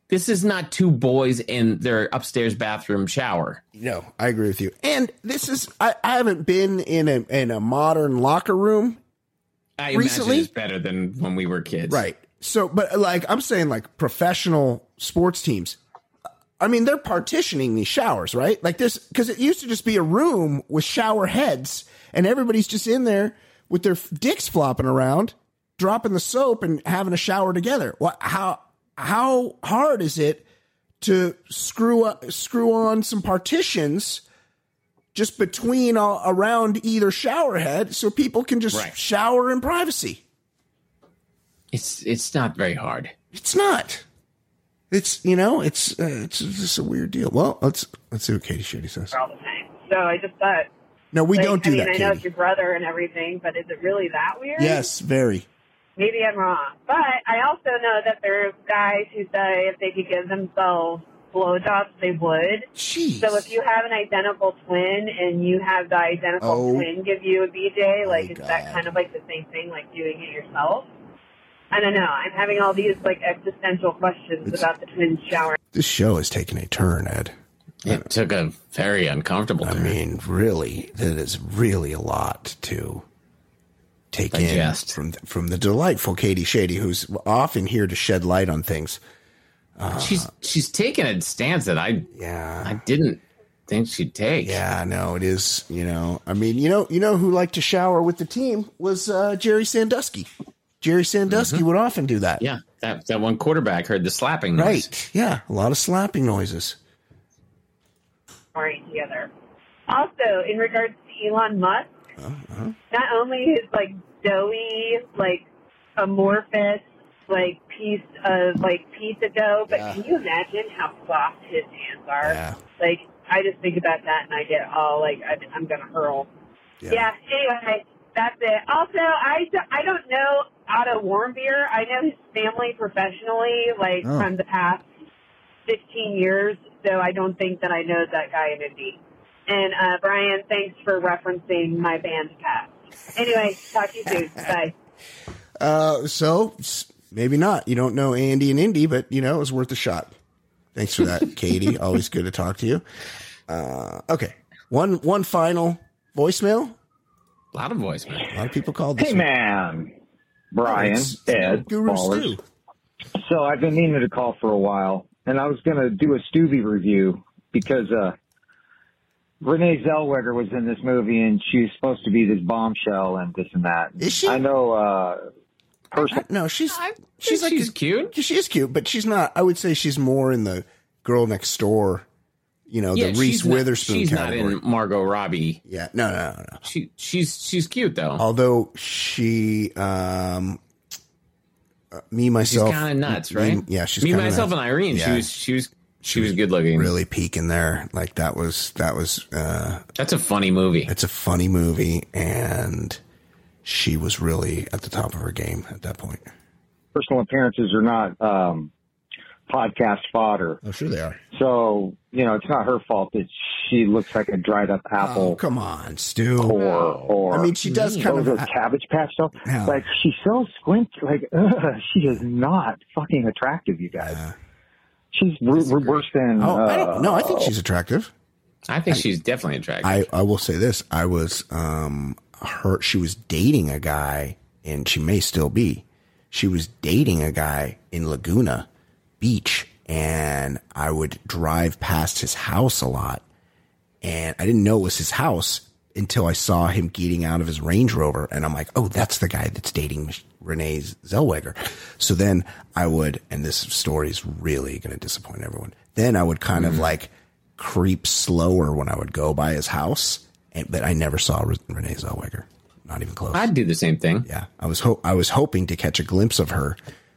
[SPEAKER 2] this is not two boys in their upstairs bathroom shower.
[SPEAKER 1] No, I agree with you. And this is I, I haven't been in a in a modern locker room.
[SPEAKER 2] I
[SPEAKER 1] Recently?
[SPEAKER 2] imagine it's better than when we were kids.
[SPEAKER 1] Right. So but like I'm saying like professional sports teams. I mean, they're partitioning these showers, right? Like this because it used to just be a room with shower heads and everybody's just in there with their dicks flopping around, dropping the soap and having a shower together. What how how hard is it to screw up, screw on some partitions just between all, around either shower head so people can just
[SPEAKER 2] Right.
[SPEAKER 1] shower in privacy.
[SPEAKER 2] It's it's not very hard.
[SPEAKER 1] It's not. It's you know it's uh, it's just a weird deal. Well, let's let's see what Katie Shady says.
[SPEAKER 13] all the time. So I just thought.
[SPEAKER 1] No, we
[SPEAKER 13] like,
[SPEAKER 1] don't do
[SPEAKER 13] I mean,
[SPEAKER 1] that,
[SPEAKER 13] I know
[SPEAKER 1] Katie.
[SPEAKER 13] it's your brother and everything, but is it really that weird?
[SPEAKER 1] Yes, very.
[SPEAKER 13] Maybe I'm wrong. But I also know that there's guys who say if they could give themselves blowjobs, they would.
[SPEAKER 1] Jeez.
[SPEAKER 13] So if you have an identical twin and you have the identical
[SPEAKER 1] Oh.
[SPEAKER 13] twin give you a BJ, like is that kind of like the same thing, like doing it yourself? I don't know. I'm having all these like existential questions
[SPEAKER 1] It's-
[SPEAKER 13] about the twin shower.
[SPEAKER 1] This show has taken a turn, Ed.
[SPEAKER 2] It took a very uncomfortable turn.
[SPEAKER 1] I
[SPEAKER 2] turn.
[SPEAKER 1] mean, really, that is really a lot to take
[SPEAKER 2] Digest.
[SPEAKER 1] in from from the delightful Katie Shady, who's often here to shed light on things.
[SPEAKER 2] she's she's taken a stance that I
[SPEAKER 1] Yeah,
[SPEAKER 2] I didn't think she'd take.
[SPEAKER 1] yeah, no, it is. You know, I mean, you know, you know who liked to shower with the team was uh, Jerry Sandusky. Jerry Sandusky would often do that.
[SPEAKER 2] Yeah, that that one quarterback heard the slapping noise.
[SPEAKER 1] Right. Yeah. A lot of slapping noises.
[SPEAKER 13] Showering together. Also, in regards to Elon Musk,
[SPEAKER 1] Uh-huh.
[SPEAKER 13] not only his like doughy, like amorphous, like piece of like pizza dough, but
[SPEAKER 1] Yeah.
[SPEAKER 13] can you imagine how soft his hands are?
[SPEAKER 1] Yeah.
[SPEAKER 13] Like I just think about that and I get all like I, I'm gonna hurl. Yeah. Anyway, that's it. Also, I I don't know Otto Warmbier. I know his family professionally, like
[SPEAKER 1] Oh.
[SPEAKER 13] from the past 15 years. So I don't think that I know that guy in Indy. And uh, Brian, thanks for referencing my band cast. Anyway, talk to you soon. Bye.
[SPEAKER 1] Uh, so maybe not. You don't know Andy and Indy, but you know it was worth a shot. Thanks for that, Katie. Always good to talk to you. Uh, okay, one one final voicemail.
[SPEAKER 2] A lot of voicemail.
[SPEAKER 1] A lot of people called this.
[SPEAKER 14] Hey,
[SPEAKER 1] one.
[SPEAKER 14] man. Brian,
[SPEAKER 1] it's
[SPEAKER 14] Ed,
[SPEAKER 1] Guru
[SPEAKER 14] Ballers.
[SPEAKER 1] Stu.
[SPEAKER 14] So I've been meaning to call for a while, and I was going to do a Stubby review because uh, Renee Zellweger was in this movie, and she's supposed to be this bombshell and this and that.
[SPEAKER 1] Is she?
[SPEAKER 14] I know. Uh, person,
[SPEAKER 1] No, she's she's like
[SPEAKER 2] she's cute.
[SPEAKER 1] She is cute, but she's not. I would say she's more in the girl next door. You know,
[SPEAKER 2] Yeah,
[SPEAKER 1] the Reese
[SPEAKER 2] not-
[SPEAKER 1] Witherspoon
[SPEAKER 2] She's
[SPEAKER 1] category.
[SPEAKER 2] not in Margot Robbie.
[SPEAKER 1] Yeah, no, no, no, no.
[SPEAKER 2] She she's she's cute though.
[SPEAKER 1] Although she, um, uh, me myself,
[SPEAKER 2] she's kind of nuts,
[SPEAKER 1] me-
[SPEAKER 2] right?
[SPEAKER 1] yeah, she's
[SPEAKER 2] me myself
[SPEAKER 1] nuts.
[SPEAKER 2] and Irene. She was she was she was good looking.
[SPEAKER 1] really peaking there. Like that was that was. uh
[SPEAKER 2] That's a funny movie.
[SPEAKER 1] It's a funny movie, and she was really at the top of her game at that point.
[SPEAKER 14] Personal appearances are not um, podcast fodder.
[SPEAKER 1] Oh, sure they are.
[SPEAKER 14] So you know, it's not her fault that she looks like a dried up apple.
[SPEAKER 1] Oh, come on, Stu.
[SPEAKER 14] Or, or
[SPEAKER 1] I mean, she does kind
[SPEAKER 14] Oh,
[SPEAKER 1] of-
[SPEAKER 14] those cabbage patch stuff.
[SPEAKER 1] Yeah.
[SPEAKER 14] Like she's so squint. Like ugh, she is not fucking attractive, you guys. She's w- w- worse than.
[SPEAKER 1] Oh, I
[SPEAKER 14] uh,
[SPEAKER 1] don't. No, I think she's attractive.
[SPEAKER 2] I think she's definitely attractive.
[SPEAKER 1] I, I will say this. I was um her she was dating a guy and she may still be. She was dating a guy in Laguna Beach and I would drive past his house a lot and I didn't know it was his house until I saw him getting out of his Range Rover and I'm like, "Oh, that's the guy that's dating Renee Zellweger." So then I would and this story is really going to disappoint everyone. Then I would kind of mm-hmm. like creep slower when I would go by his house, and, but I never saw Re- Renee Zellweger. Not even close.
[SPEAKER 2] I'd do the same thing.
[SPEAKER 1] Yeah, I was ho- I was hoping to catch a glimpse of her,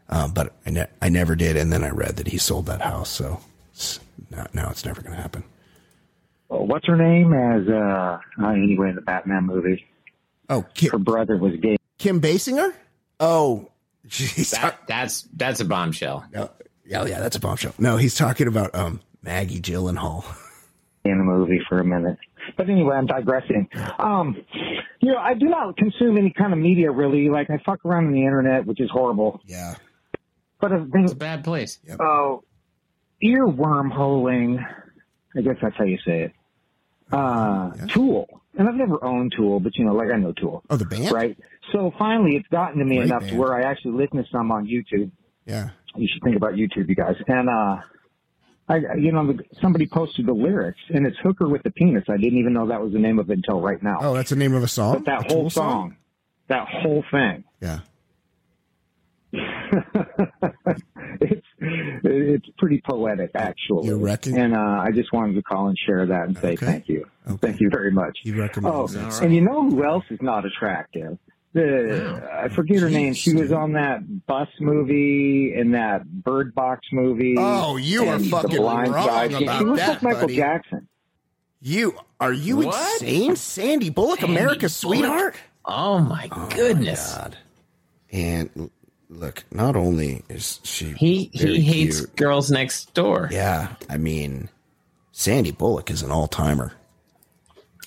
[SPEAKER 1] uh, but I, ne- I never did. And then I read that he sold that house, so it's, now, now it's never going to happen.
[SPEAKER 14] Oh, what's her name as uh, anyway in the Batman movie?
[SPEAKER 1] Oh, Kim,
[SPEAKER 14] her brother was gay.
[SPEAKER 1] Kim Basinger. Oh, she's
[SPEAKER 2] That, that's that's a bombshell.
[SPEAKER 1] No, yeah, yeah, that's a bombshell. No, he's talking about um Maggie Gyllenhaal.
[SPEAKER 14] in the movie for a minute. But anyway, I'm digressing. Um, you know, I do not consume any kind of media really. Like I fuck around on the internet, which is horrible.
[SPEAKER 1] Yeah.
[SPEAKER 14] But I've
[SPEAKER 2] It's a bad place.
[SPEAKER 14] oh earworm holing. I guess that's how you say it. Uh, Tool. And I've never owned Tool, but you know, like I know Tool.
[SPEAKER 1] Oh, the band,
[SPEAKER 14] right? So finally, it's gotten to me
[SPEAKER 1] Great
[SPEAKER 14] enough
[SPEAKER 1] band.
[SPEAKER 14] to where I actually listen to some on YouTube.
[SPEAKER 1] Yeah.
[SPEAKER 14] You should think about YouTube, you guys. And uh, I, you know, somebody posted the lyrics, and it's "Hooker with the Penis." I didn't even know that was the name of it until right now.
[SPEAKER 1] Oh, that's the name of a song.
[SPEAKER 14] But that
[SPEAKER 1] A
[SPEAKER 14] whole
[SPEAKER 1] Tool
[SPEAKER 14] song, that whole thing,
[SPEAKER 1] Yeah.
[SPEAKER 14] it's it's pretty poetic, actually.
[SPEAKER 1] You reckon?
[SPEAKER 14] And uh, I just wanted to call and share that and say thank you, thank you very much.
[SPEAKER 1] You recommend
[SPEAKER 14] Oh,
[SPEAKER 1] that.
[SPEAKER 14] and you know who else is not attractive? The, I forget her name. She was on that bus movie and that Bird Box movie.
[SPEAKER 1] Oh, you are fucking
[SPEAKER 14] Blind
[SPEAKER 1] wrong
[SPEAKER 14] Side. She-
[SPEAKER 1] about
[SPEAKER 14] she looks
[SPEAKER 1] that,
[SPEAKER 14] like Michael
[SPEAKER 1] buddy.
[SPEAKER 14] Jackson.
[SPEAKER 1] You are you
[SPEAKER 2] What?
[SPEAKER 1] insane? Sandy Bullock, America's sweetheart.
[SPEAKER 2] Oh my goodness.
[SPEAKER 1] God. And l- look, not only is she
[SPEAKER 2] he he hates
[SPEAKER 1] cute,
[SPEAKER 2] girls next door.
[SPEAKER 1] yeah, I mean, Sandy Bullock is an all timer.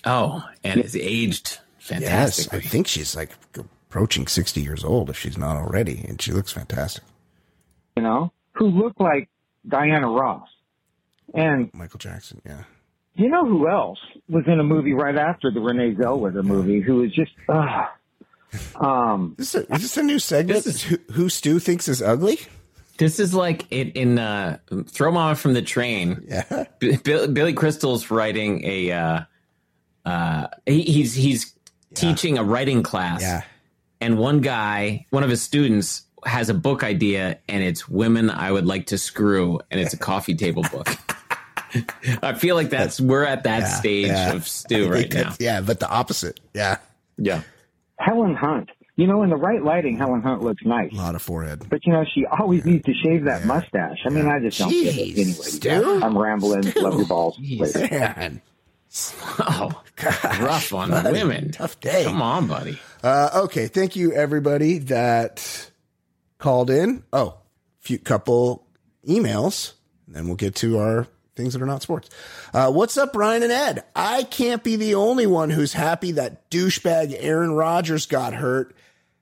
[SPEAKER 2] Oh, and it's aged
[SPEAKER 1] fantastic.
[SPEAKER 2] Yes.
[SPEAKER 1] I think she's like approaching sixty years old if she's not already, and she looks fantastic.
[SPEAKER 14] You know, who look like Diana Ross. And
[SPEAKER 1] Michael Jackson, yeah.
[SPEAKER 14] you know who else was in a movie right after the Renee Zellweger movie? Who was just uh, um.
[SPEAKER 1] Is this a, is this a new segment? who, who Stu thinks is ugly?
[SPEAKER 2] This is like it in uh, Throw Momma from the Train.
[SPEAKER 1] Yeah.
[SPEAKER 2] B- Bill, Billy Crystal's writing a. Uh, uh, he, he's he's teaching a writing class.
[SPEAKER 1] Yeah.
[SPEAKER 2] And one guy, one of his students, has a book idea, and it's "Women I Would Like to Screw," and it's a coffee table book. I feel like that's we're at that
[SPEAKER 1] Yeah,
[SPEAKER 2] stage
[SPEAKER 1] yeah.
[SPEAKER 2] of Stu right now.
[SPEAKER 1] Yeah, but the opposite. Yeah,
[SPEAKER 2] Yeah.
[SPEAKER 14] Helen Hunt. You know, in the right lighting, Helen Hunt looks nice.
[SPEAKER 1] a lot of forehead.
[SPEAKER 14] But you know, she always needs to shave that mustache. I mean, I just don't get it.
[SPEAKER 1] Jeez,
[SPEAKER 14] Anyway,
[SPEAKER 1] Stu.
[SPEAKER 14] I'm rambling. Love your balls. Later.
[SPEAKER 1] Man,
[SPEAKER 2] Oh, rough on
[SPEAKER 1] buddy,
[SPEAKER 2] women.
[SPEAKER 1] tough day.
[SPEAKER 2] Come on, buddy.
[SPEAKER 1] Uh, okay, thank you everybody that called in. Oh, few couple emails, and then we'll get to our things that are not sports. Uh, what's up, Brian and Ed? I can't be the only one who's happy that douchebag Aaron Rodgers got hurt.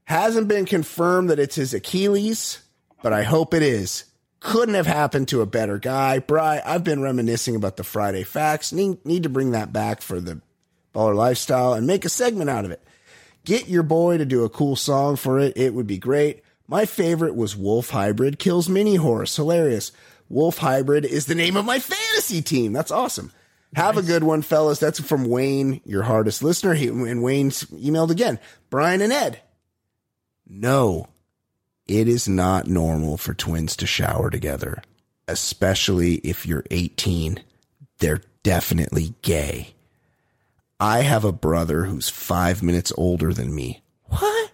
[SPEAKER 1] Hasn't been confirmed that it's his Achilles, but I hope it is. Couldn't have happened to a better guy. Bry, I've been reminiscing about the Friday facts. Need, need to bring that back for the baller lifestyle and make a segment out of it. Get your boy to do a cool song for it. It would be great. My favorite was Wolf Hybrid Kills Mini Horse. Hilarious. Wolf Hybrid is the name of my fantasy team. That's awesome. Have a good one, fellas. That's from Wayne, your hardest listener. He, and Wayne's emailed again. Brian and Ed. No, it is not normal for twins to shower together, especially if you're 18. they're definitely gay. I have a brother who's five minutes older than me. What?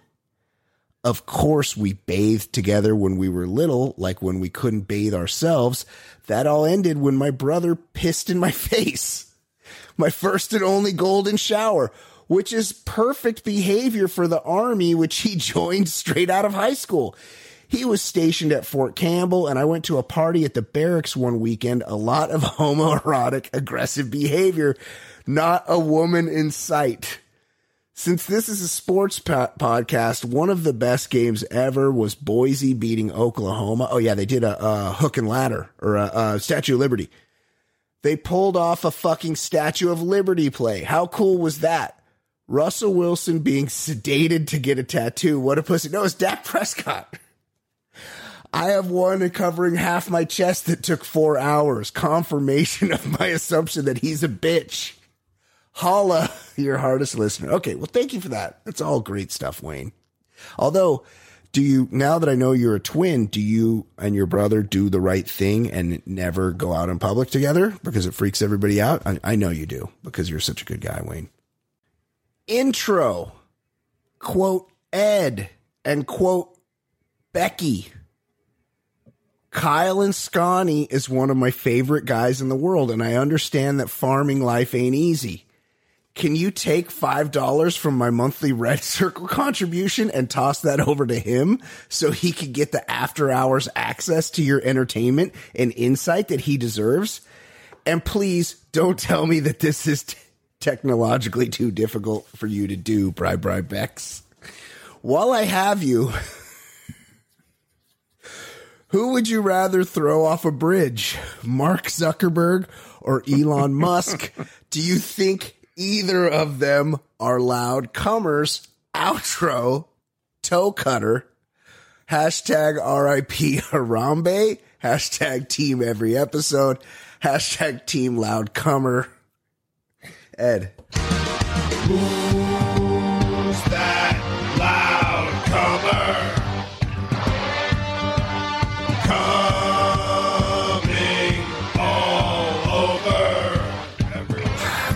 [SPEAKER 1] Of course, we bathed together when we were little, like when we couldn't bathe ourselves. That all ended when my brother pissed in my face. My first and only golden shower, which is perfect behavior for the army, which he joined straight out of high school. He was stationed at Fort Campbell, and I went to a party at the barracks one weekend. A lot of homoerotic, aggressive behavior. Not a woman in sight. Since this is a sports po- podcast, one of the best games ever was Boise beating Oklahoma. Oh yeah, they did a, a hook and ladder or a, a Statue of Liberty. They pulled off a fucking Statue of Liberty play. How cool was that? Russell Wilson being sedated to get a tattoo. What a pussy. No, it's Dak Prescott. I have one covering half my chest that took four hours. Confirmation of my assumption that he's a bitch. Holla, your hardest listener. Okay, well, thank you for that. That's all great stuff, Wayne. Although, do you, now that I know you're a twin, do you and your brother do the right thing and never go out in public together because it freaks everybody out? I, I know you do because you're such a good guy, Wayne. Intro, quote Ed and quote Becky. Kyle and Scotty is one of my favorite guys in the world, and I understand that farming life ain't easy. Can you take $5 from my monthly Red Circle contribution and toss that over to him so he can get the after hours access to your entertainment and insight that he deserves? And please don't tell me that this is t- technologically too difficult for you to do, Bri Bri Bex. While I have you, who would you rather throw off a bridge, Mark Zuckerberg or Elon Musk? Do you think either of them are loud comers? Outro, toe cutter, hashtag RIP Harambe, hashtag team every episode, hashtag team loud comer. Ed.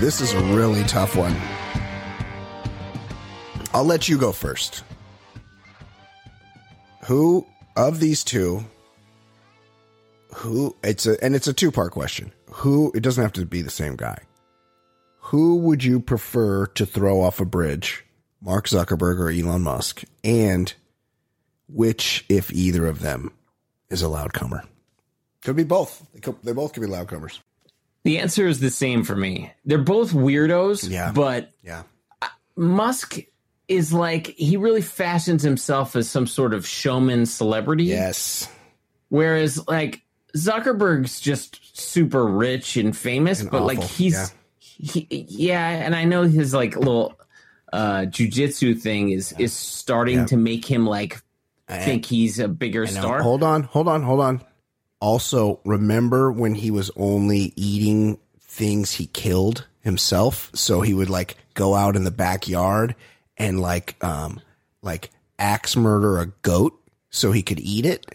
[SPEAKER 1] This is a really tough one. I'll let you go first. Who of these two who it's a and it's a two-part question. Who it doesn't have to be the same guy. Who would you prefer to throw off a bridge? Mark Zuckerberg or Elon Musk? And which if either of them is a loud comer? Could be both. They, could, they both could be loud comers.
[SPEAKER 2] The answer is the same for me. They're both weirdos,
[SPEAKER 1] Yeah.
[SPEAKER 2] but
[SPEAKER 1] Yeah.
[SPEAKER 2] Musk is like he really fashions himself as some sort of showman celebrity.
[SPEAKER 1] Yes.
[SPEAKER 2] Whereas like Zuckerberg's just super rich and famous,
[SPEAKER 1] And
[SPEAKER 2] but like he's
[SPEAKER 1] yeah.
[SPEAKER 2] he yeah, and I know his like little uh jujitsu thing is is starting
[SPEAKER 1] Yeah.
[SPEAKER 2] to make him like think he's a bigger star.
[SPEAKER 1] Hold on, hold on, hold on. Also, remember when he was only eating things he killed himself? So he would like go out in the backyard and like um like axe murder a goat so he could eat it.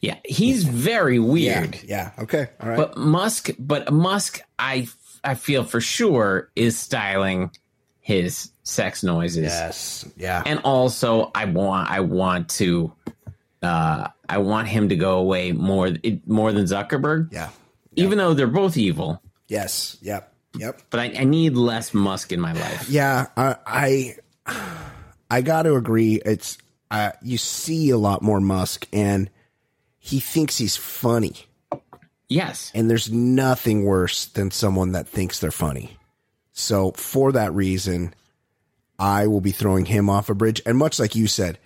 [SPEAKER 2] Yeah, he's very weird.
[SPEAKER 1] Yeah. Okay. All right.
[SPEAKER 2] But Musk, but Musk, I I feel for sure is styling his sex noises.
[SPEAKER 1] Yes. Yeah.
[SPEAKER 2] And also, I want I want to, uh, I want him to go away more it, more than Zuckerberg.
[SPEAKER 1] Yeah.
[SPEAKER 2] Even though they're both evil.
[SPEAKER 1] Yes. Yep. Yep.
[SPEAKER 2] But I, I need less Musk in my life.
[SPEAKER 1] Yeah, I I, I got to agree. It's uh, you see a lot more Musk, and he thinks he's funny.
[SPEAKER 2] Yes,
[SPEAKER 1] and there's nothing worse than someone that thinks they're funny. So for that reason, I will be throwing him off a bridge. And much like you said,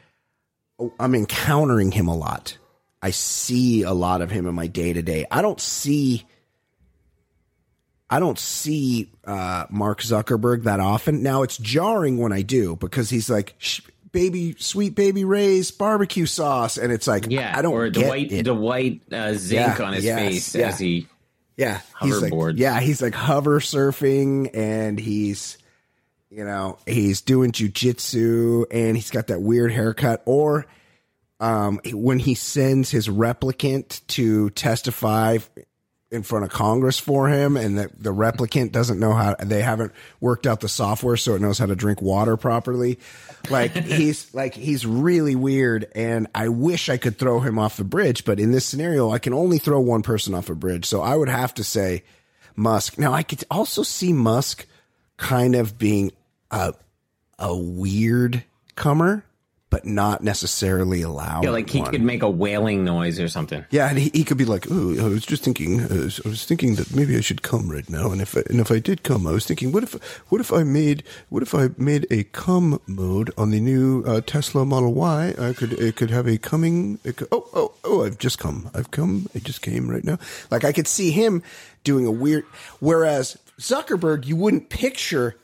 [SPEAKER 1] I'm encountering him a lot. I see a lot of him in my day to day. I don't see. I don't see uh, Mark Zuckerberg that often. Now it's jarring when I do because he's like, "Baby, sweet baby Ray's barbecue sauce," and it's like,
[SPEAKER 2] Yeah,
[SPEAKER 1] I don't
[SPEAKER 2] or the
[SPEAKER 1] get
[SPEAKER 2] white
[SPEAKER 1] it.
[SPEAKER 2] the white uh, zinc
[SPEAKER 1] Yeah,
[SPEAKER 2] on his
[SPEAKER 1] yes,
[SPEAKER 2] face
[SPEAKER 1] yeah.
[SPEAKER 2] as he
[SPEAKER 1] Yeah, he's like, yeah, he's like hover surfing, and he's, you know, he's doing jujitsu, and he's got that weird haircut. Or, um, when he sends his replicant to testify in front of Congress for him, and the, the replicant doesn't know how they haven't worked out the software so it knows how to drink water properly. Like he's like he's really weird, and I wish I could throw him off the bridge, but in this scenario, I can only throw one person off a bridge, so I would have to say Musk. Now I could also see Musk kind of being a a weird comer, but not necessarily allowed.
[SPEAKER 2] Yeah, like he
[SPEAKER 1] one.
[SPEAKER 2] could make a wailing noise or something.
[SPEAKER 1] Yeah, and he, he could be like, "Oh, I was just thinking. Uh, I was thinking that maybe I should come right now. And if I, and if I did come, I was thinking, what if what if I made what if I made a come mode on the new uh, Tesla Model Y? I could it could have a coming. It could, oh oh oh! I've just come. I've come. I just came right now. Like I could see him doing a weird. Whereas Zuckerberg, you wouldn't picture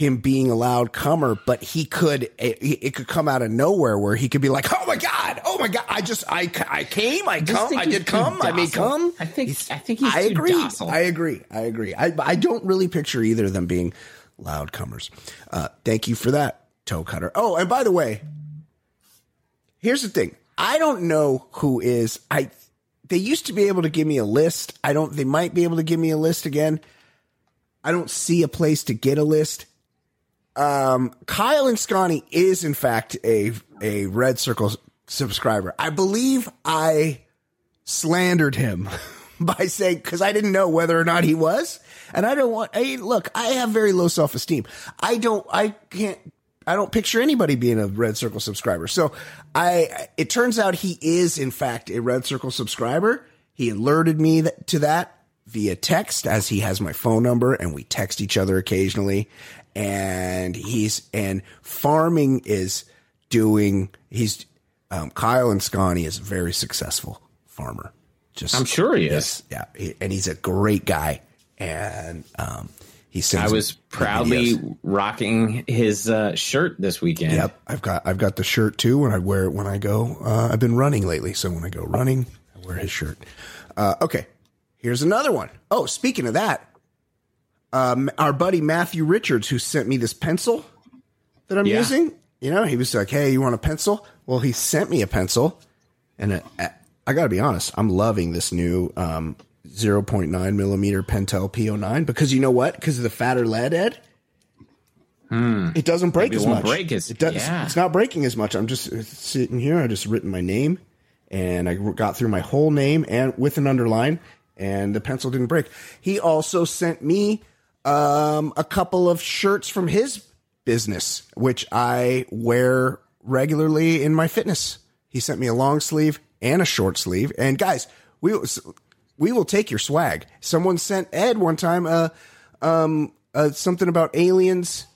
[SPEAKER 1] him being a loud comer, but he could, it, it could come out of nowhere where he could be like, oh my God, oh my God, I just, I, I came, I
[SPEAKER 2] just
[SPEAKER 1] come, I did come, I made come.
[SPEAKER 2] I think he's, I think he's
[SPEAKER 1] I agree.
[SPEAKER 2] docile.
[SPEAKER 1] I agree. I agree. I, I don't really picture either of them being loud comers. Uh, thank you for that, toe cutter. Oh, and by the way, here's the thing. I don't know who is, I, they used to be able to give me a list. I don't, they might be able to give me a list again. I don't see a place to get a list. Um, Kyle and Scotty is in fact a a Red Circle subscriber. I believe I slandered him by saying because I didn't know whether or not he was, and I don't want. Hey, look, I have very low self esteem. I don't. I can't. I don't picture anybody being a Red Circle subscriber. So I. It turns out he is in fact a Red Circle subscriber. He alerted me that, to that via text as he has my phone number and we text each other occasionally and he's and farming is doing he's um, Kyle and Scotty is a very successful farmer just
[SPEAKER 2] I'm sure he is.
[SPEAKER 1] yeah he- and he's a great guy and um he sends
[SPEAKER 2] I was proudly
[SPEAKER 1] videos.
[SPEAKER 2] rocking his uh, shirt this weekend.
[SPEAKER 1] Yep, I've got I've got the shirt too. When I wear it when I go, uh, I've been running lately, so when I go running, I wear his shirt. Uh, okay, here's another one. Oh, speaking of that, um, our buddy Matthew Richards, who sent me this pencil that I'm
[SPEAKER 2] Yeah.
[SPEAKER 1] using. You know, he was like, "Hey, you want a pencil?" Well, he sent me a pencil, and I got to be honest, I'm loving this new um, 0.9 millimeter Pentel P09 because you know what? Because of the fatter lead, Ed. It doesn't break
[SPEAKER 2] Hmm. Maybe it
[SPEAKER 1] as
[SPEAKER 2] won't
[SPEAKER 1] much.
[SPEAKER 2] break as-
[SPEAKER 1] it does,
[SPEAKER 2] yeah.
[SPEAKER 1] It's not breaking as much. I'm just sitting here. I just written my name, and I got through my whole name and with an underline, and the pencil didn't break. He also sent me um, a couple of shirts from his business, which I wear regularly in my fitness. He sent me a long sleeve and a short sleeve. And guys, we we will take your swag. Someone sent Ed one time uh, um, uh, something about aliens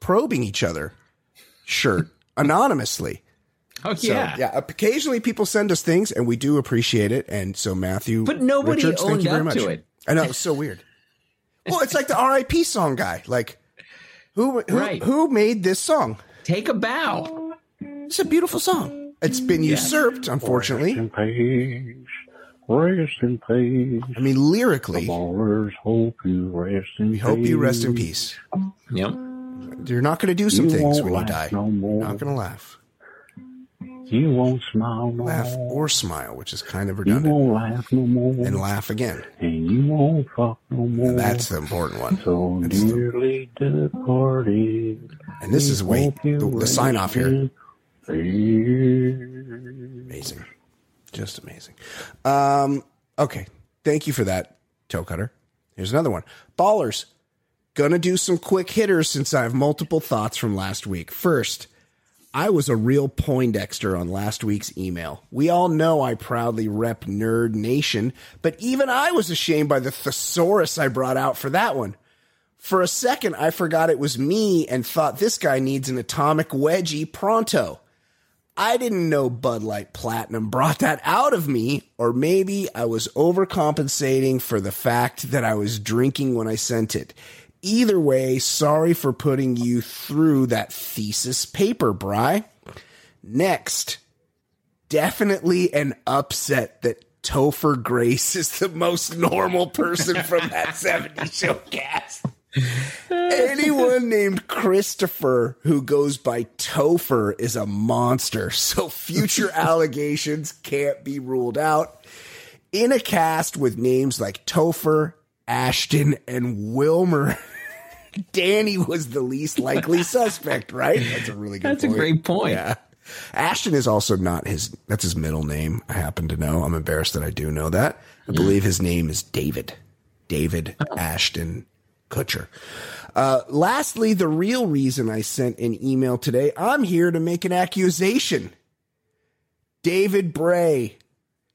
[SPEAKER 1] probing each other shirt anonymously.
[SPEAKER 2] Oh
[SPEAKER 1] So,
[SPEAKER 2] yeah.
[SPEAKER 1] yeah. Occasionally, people send us things, and we do appreciate it. And so, Matthew,
[SPEAKER 2] But nobody
[SPEAKER 1] Richards, thank
[SPEAKER 2] owned
[SPEAKER 1] you very much.
[SPEAKER 2] to it.
[SPEAKER 1] I know it's so weird. Well, it's like the R.I.P. song guy. Like, who who,
[SPEAKER 2] Right.
[SPEAKER 1] who made this song?
[SPEAKER 2] Take a bow.
[SPEAKER 1] It's a beautiful song. It's been usurped, unfortunately.
[SPEAKER 8] Rest in peace. Rest in peace.
[SPEAKER 1] I mean, lyrically,
[SPEAKER 8] Ballers hope you rest in
[SPEAKER 1] we
[SPEAKER 8] peace.
[SPEAKER 1] hope you rest in peace.
[SPEAKER 2] Yep.
[SPEAKER 1] You're not going to do some
[SPEAKER 8] You
[SPEAKER 1] things when you die.
[SPEAKER 8] no more.
[SPEAKER 1] You're not going to laugh,
[SPEAKER 8] You won't smile no
[SPEAKER 1] laugh
[SPEAKER 8] more.
[SPEAKER 1] or smile, which is kind of
[SPEAKER 8] You
[SPEAKER 1] redundant,
[SPEAKER 8] won't laugh no more.
[SPEAKER 1] and laugh again.
[SPEAKER 8] And you won't fuck no more.
[SPEAKER 1] And That's the important one.
[SPEAKER 8] so
[SPEAKER 1] That's the-
[SPEAKER 8] departed.
[SPEAKER 1] And this is wait the, the sign off here.
[SPEAKER 8] rest in peace.
[SPEAKER 1] Amazing. Just amazing. Um, okay. Thank you for that, toe cutter. Here's another one. Ballers. Gonna do some quick hitters since I have multiple thoughts from last week. First, I was a real Poindexter on last week's email. We all know I proudly rep Nerd Nation, but even I was ashamed by the thesaurus I brought out for that one. For a second, I forgot it was me and thought this guy needs an atomic wedgie pronto. I didn't know Bud Light Platinum brought that out of me, or maybe I was overcompensating for the fact that I was drinking when I sent it. Either way, sorry for putting you through that thesis paper, Bry. Next, definitely an upset that Topher Grace is the most normal person from that 70 show cast. Anyone named Christopher who goes by Topher is a monster, so future allegations can't be ruled out. in a cast with names like Topher, Ashton, and Wilmer. Danny was the least likely suspect, right? That's a really good
[SPEAKER 2] That's a
[SPEAKER 1] point.
[SPEAKER 2] great point.
[SPEAKER 1] Yeah. Ashton is also not his that's his middle name. I happen to know. I'm embarrassed that I do know that. I believe his name is David. David Ashton Kutcher. Uh, lastly, the real reason I sent an email today, I'm here to make an accusation. David Bray,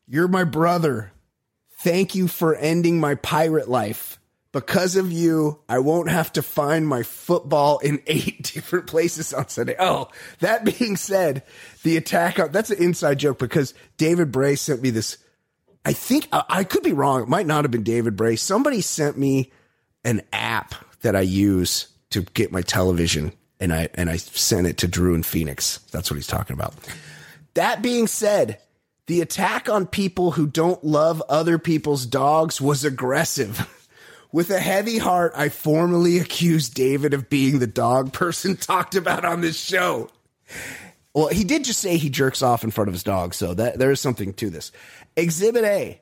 [SPEAKER 1] you're my brother. Thank you for ending my pirate life. Because of you, I won't have to find my football in eight different places on Sunday. Oh, that being said, the attack on that's an inside joke because David Bray sent me this. I think I, could be wrong. It might not have been David Bray. Somebody sent me an app that I use to get my television, and I and I sent it to Drew in Phoenix. That's what he's talking about. That being said, the attack on people who don't love other people's dogs was aggressive. With a heavy heart, I formally accused David of being the dog person talked about on this show. Well, he did just say he jerks off in front of his dog, so that there is something to this. Exhibit A,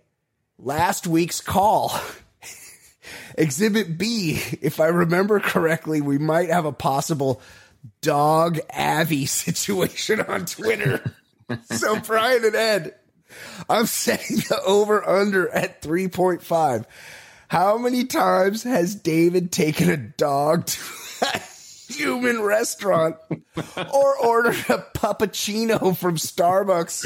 [SPEAKER 1] last week's call. Exhibit B, if I remember correctly, we might have a possible dog Avi situation on Twitter. so Brian and Ed, I'm setting the over under at 3.5. How many times has David taken a dog to a human restaurant or ordered a puppuccino from Starbucks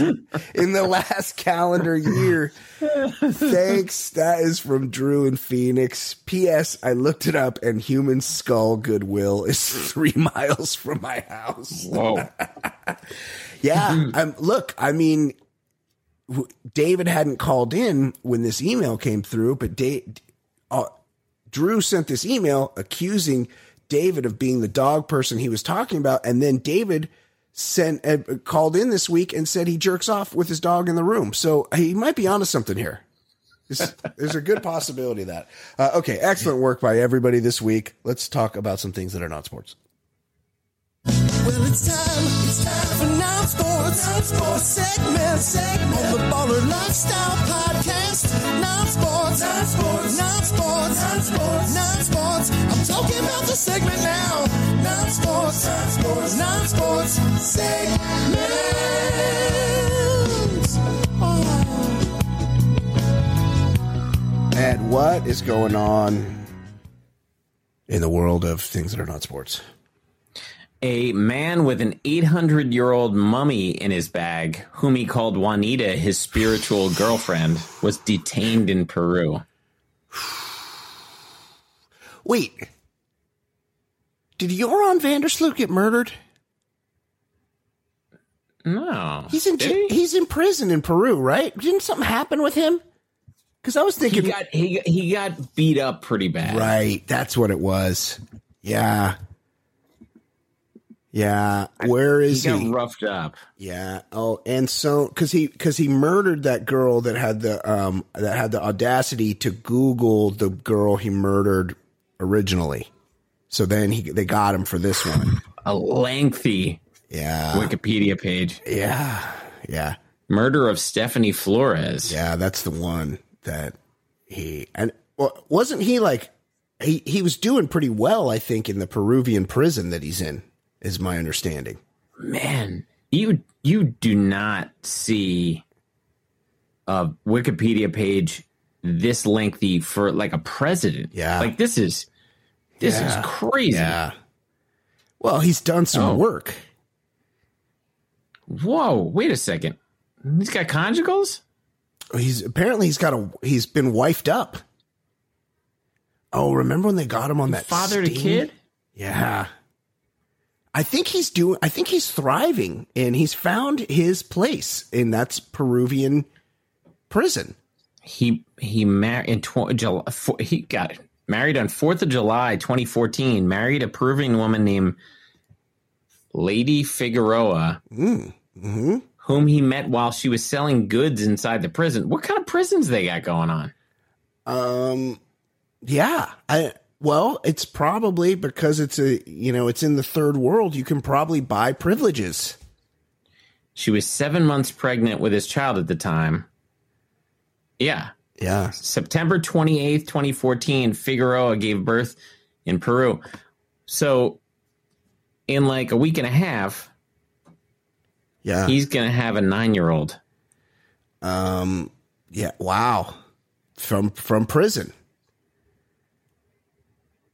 [SPEAKER 1] in the last calendar year? Thanks. That is from Drew in Phoenix. P.S. I looked it up and Human Skull Goodwill is three miles from my house.
[SPEAKER 2] Whoa.
[SPEAKER 1] yeah. Um, look, I mean, David hadn't called in when this email came through, but da- uh, Drew sent this email accusing David of being the dog person he was talking about, and then David sent uh, called in this week and said he jerks off with his dog in the room. So he might be onto something here. There's, there's a good possibility of that. Uh, okay, excellent work by everybody this week. Let's talk about some things that are not sports.
[SPEAKER 5] Well, it's time, it's time for non sports. Non sports segment, segment on the Baller Lifestyle Podcast. Non sports, non sports, non sports, non sports, non sports. I'm talking about the segment now. Non sports, non sports, non sports segment.
[SPEAKER 1] And what is going on in the world of things that are not sports?
[SPEAKER 2] A man with an 800 year old mummy in his bag, whom he called Juanita, his spiritual girlfriend, was detained in Peru.
[SPEAKER 1] Wait, did Joran van der Sloot get murdered?
[SPEAKER 2] No,
[SPEAKER 1] He's in
[SPEAKER 2] he?
[SPEAKER 1] he's in prison in Peru, right? Didn't something happen with him? Because I was
[SPEAKER 2] he
[SPEAKER 1] thinking,
[SPEAKER 2] got he he got beat up pretty bad.
[SPEAKER 1] right, that's what it was. Yeah, yeah. where is
[SPEAKER 2] He
[SPEAKER 1] is he?
[SPEAKER 2] roughed up.
[SPEAKER 1] Yeah. Oh, and so because he because he murdered that girl that had the um that had the audacity to Google the girl he murdered originally. So then he they got him for this one.
[SPEAKER 2] A lengthy
[SPEAKER 1] Yeah.
[SPEAKER 2] Wikipedia page.
[SPEAKER 1] Yeah. Yeah.
[SPEAKER 2] Murder of Stephanie Flores.
[SPEAKER 1] Yeah, that's the one that he and well, wasn't he like he he was doing pretty well, I think, in the Peruvian prison that he's in, is my understanding.
[SPEAKER 2] Man, you you do not see a Wikipedia page this lengthy for like a president.
[SPEAKER 1] Yeah.
[SPEAKER 2] Like this is this
[SPEAKER 1] Yeah.
[SPEAKER 2] is crazy.
[SPEAKER 1] Yeah. Well, he's done some
[SPEAKER 2] Oh.
[SPEAKER 1] work.
[SPEAKER 2] Whoa, wait a second. He's got conjugals?
[SPEAKER 1] He's apparently he's got a he's been wifed up. Oh, remember when they got him on that
[SPEAKER 2] Father to kid?
[SPEAKER 1] Yeah. I think he's doing I think he's thriving and he's found his place in that's Peruvian prison.
[SPEAKER 2] He he married in tw- July, four, he got. Married on 4th of July 2014, married a Peruvian woman named Leydi Figueroa,
[SPEAKER 1] Mm-hmm.
[SPEAKER 2] whom he met while she was selling goods inside the prison. What kind of prisons they got going on?
[SPEAKER 1] Um yeah, I well, it's probably because it's a you know, it's in the third world, you can probably buy privileges.
[SPEAKER 2] She was seven months pregnant with his child at the time. Yeah.
[SPEAKER 1] Yeah.
[SPEAKER 2] September 28th, 2014, Figueroa gave birth in Peru. So in like a week and a half,
[SPEAKER 1] Yeah.
[SPEAKER 2] he's going to have a 9-year-old.
[SPEAKER 1] Um. Yeah. Wow. From from prison.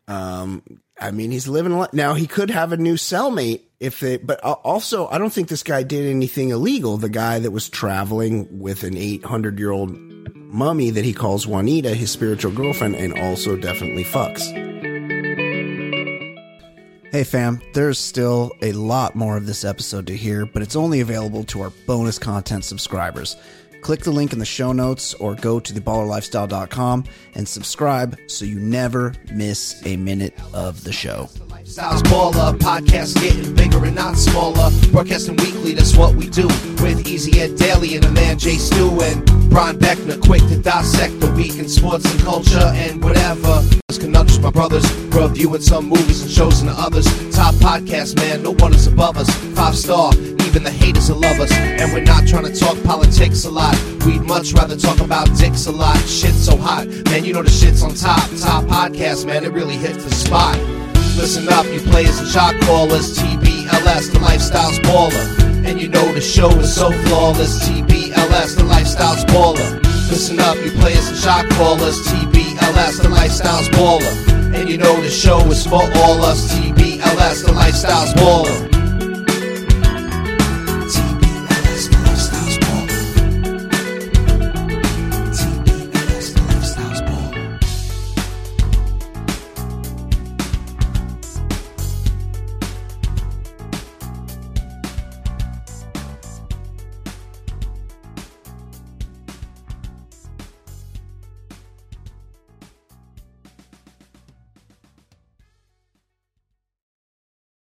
[SPEAKER 1] Um. I mean, he's living a lot now. He could have a new cellmate if they. But also, I don't think this guy did anything illegal. The guy that was traveling with an eight hundred year old mummy that he calls Juanita, his spiritual girlfriend, and also definitely fucks. Hey fam, there's still a lot more of this episode to hear, but it's only available to our bonus content subscribers. Click the link in the show notes or go to theballerlifestyle.com and subscribe so you never miss a minute of the show.
[SPEAKER 5] Styles Baller, podcast getting bigger and not smaller. Broadcasting weekly, that's what we do. With Easy Ed Daly and the man Jay Stu and Brian Beckner, quick to dissect the week in sports and culture and whatever. Conundrums, my brothers, reviewing some movies and shows and the others. Top podcast, man, no one is above us. Five star, even the haters will love us. And we're not trying to talk politics a lot. We'd much rather talk about dicks a lot. Shit's so hot, man, you know the shit's on top. Top podcast, man, it really hits the spot. Listen up, you players and shot callers. TBLS, the lifestyle's baller. And you know the show is so flawless. TBLS, the lifestyle's baller. Listen up, you players and shot callers. TBLS, the lifestyle's baller. And you know the show is for all us. TBLS, the lifestyle's baller.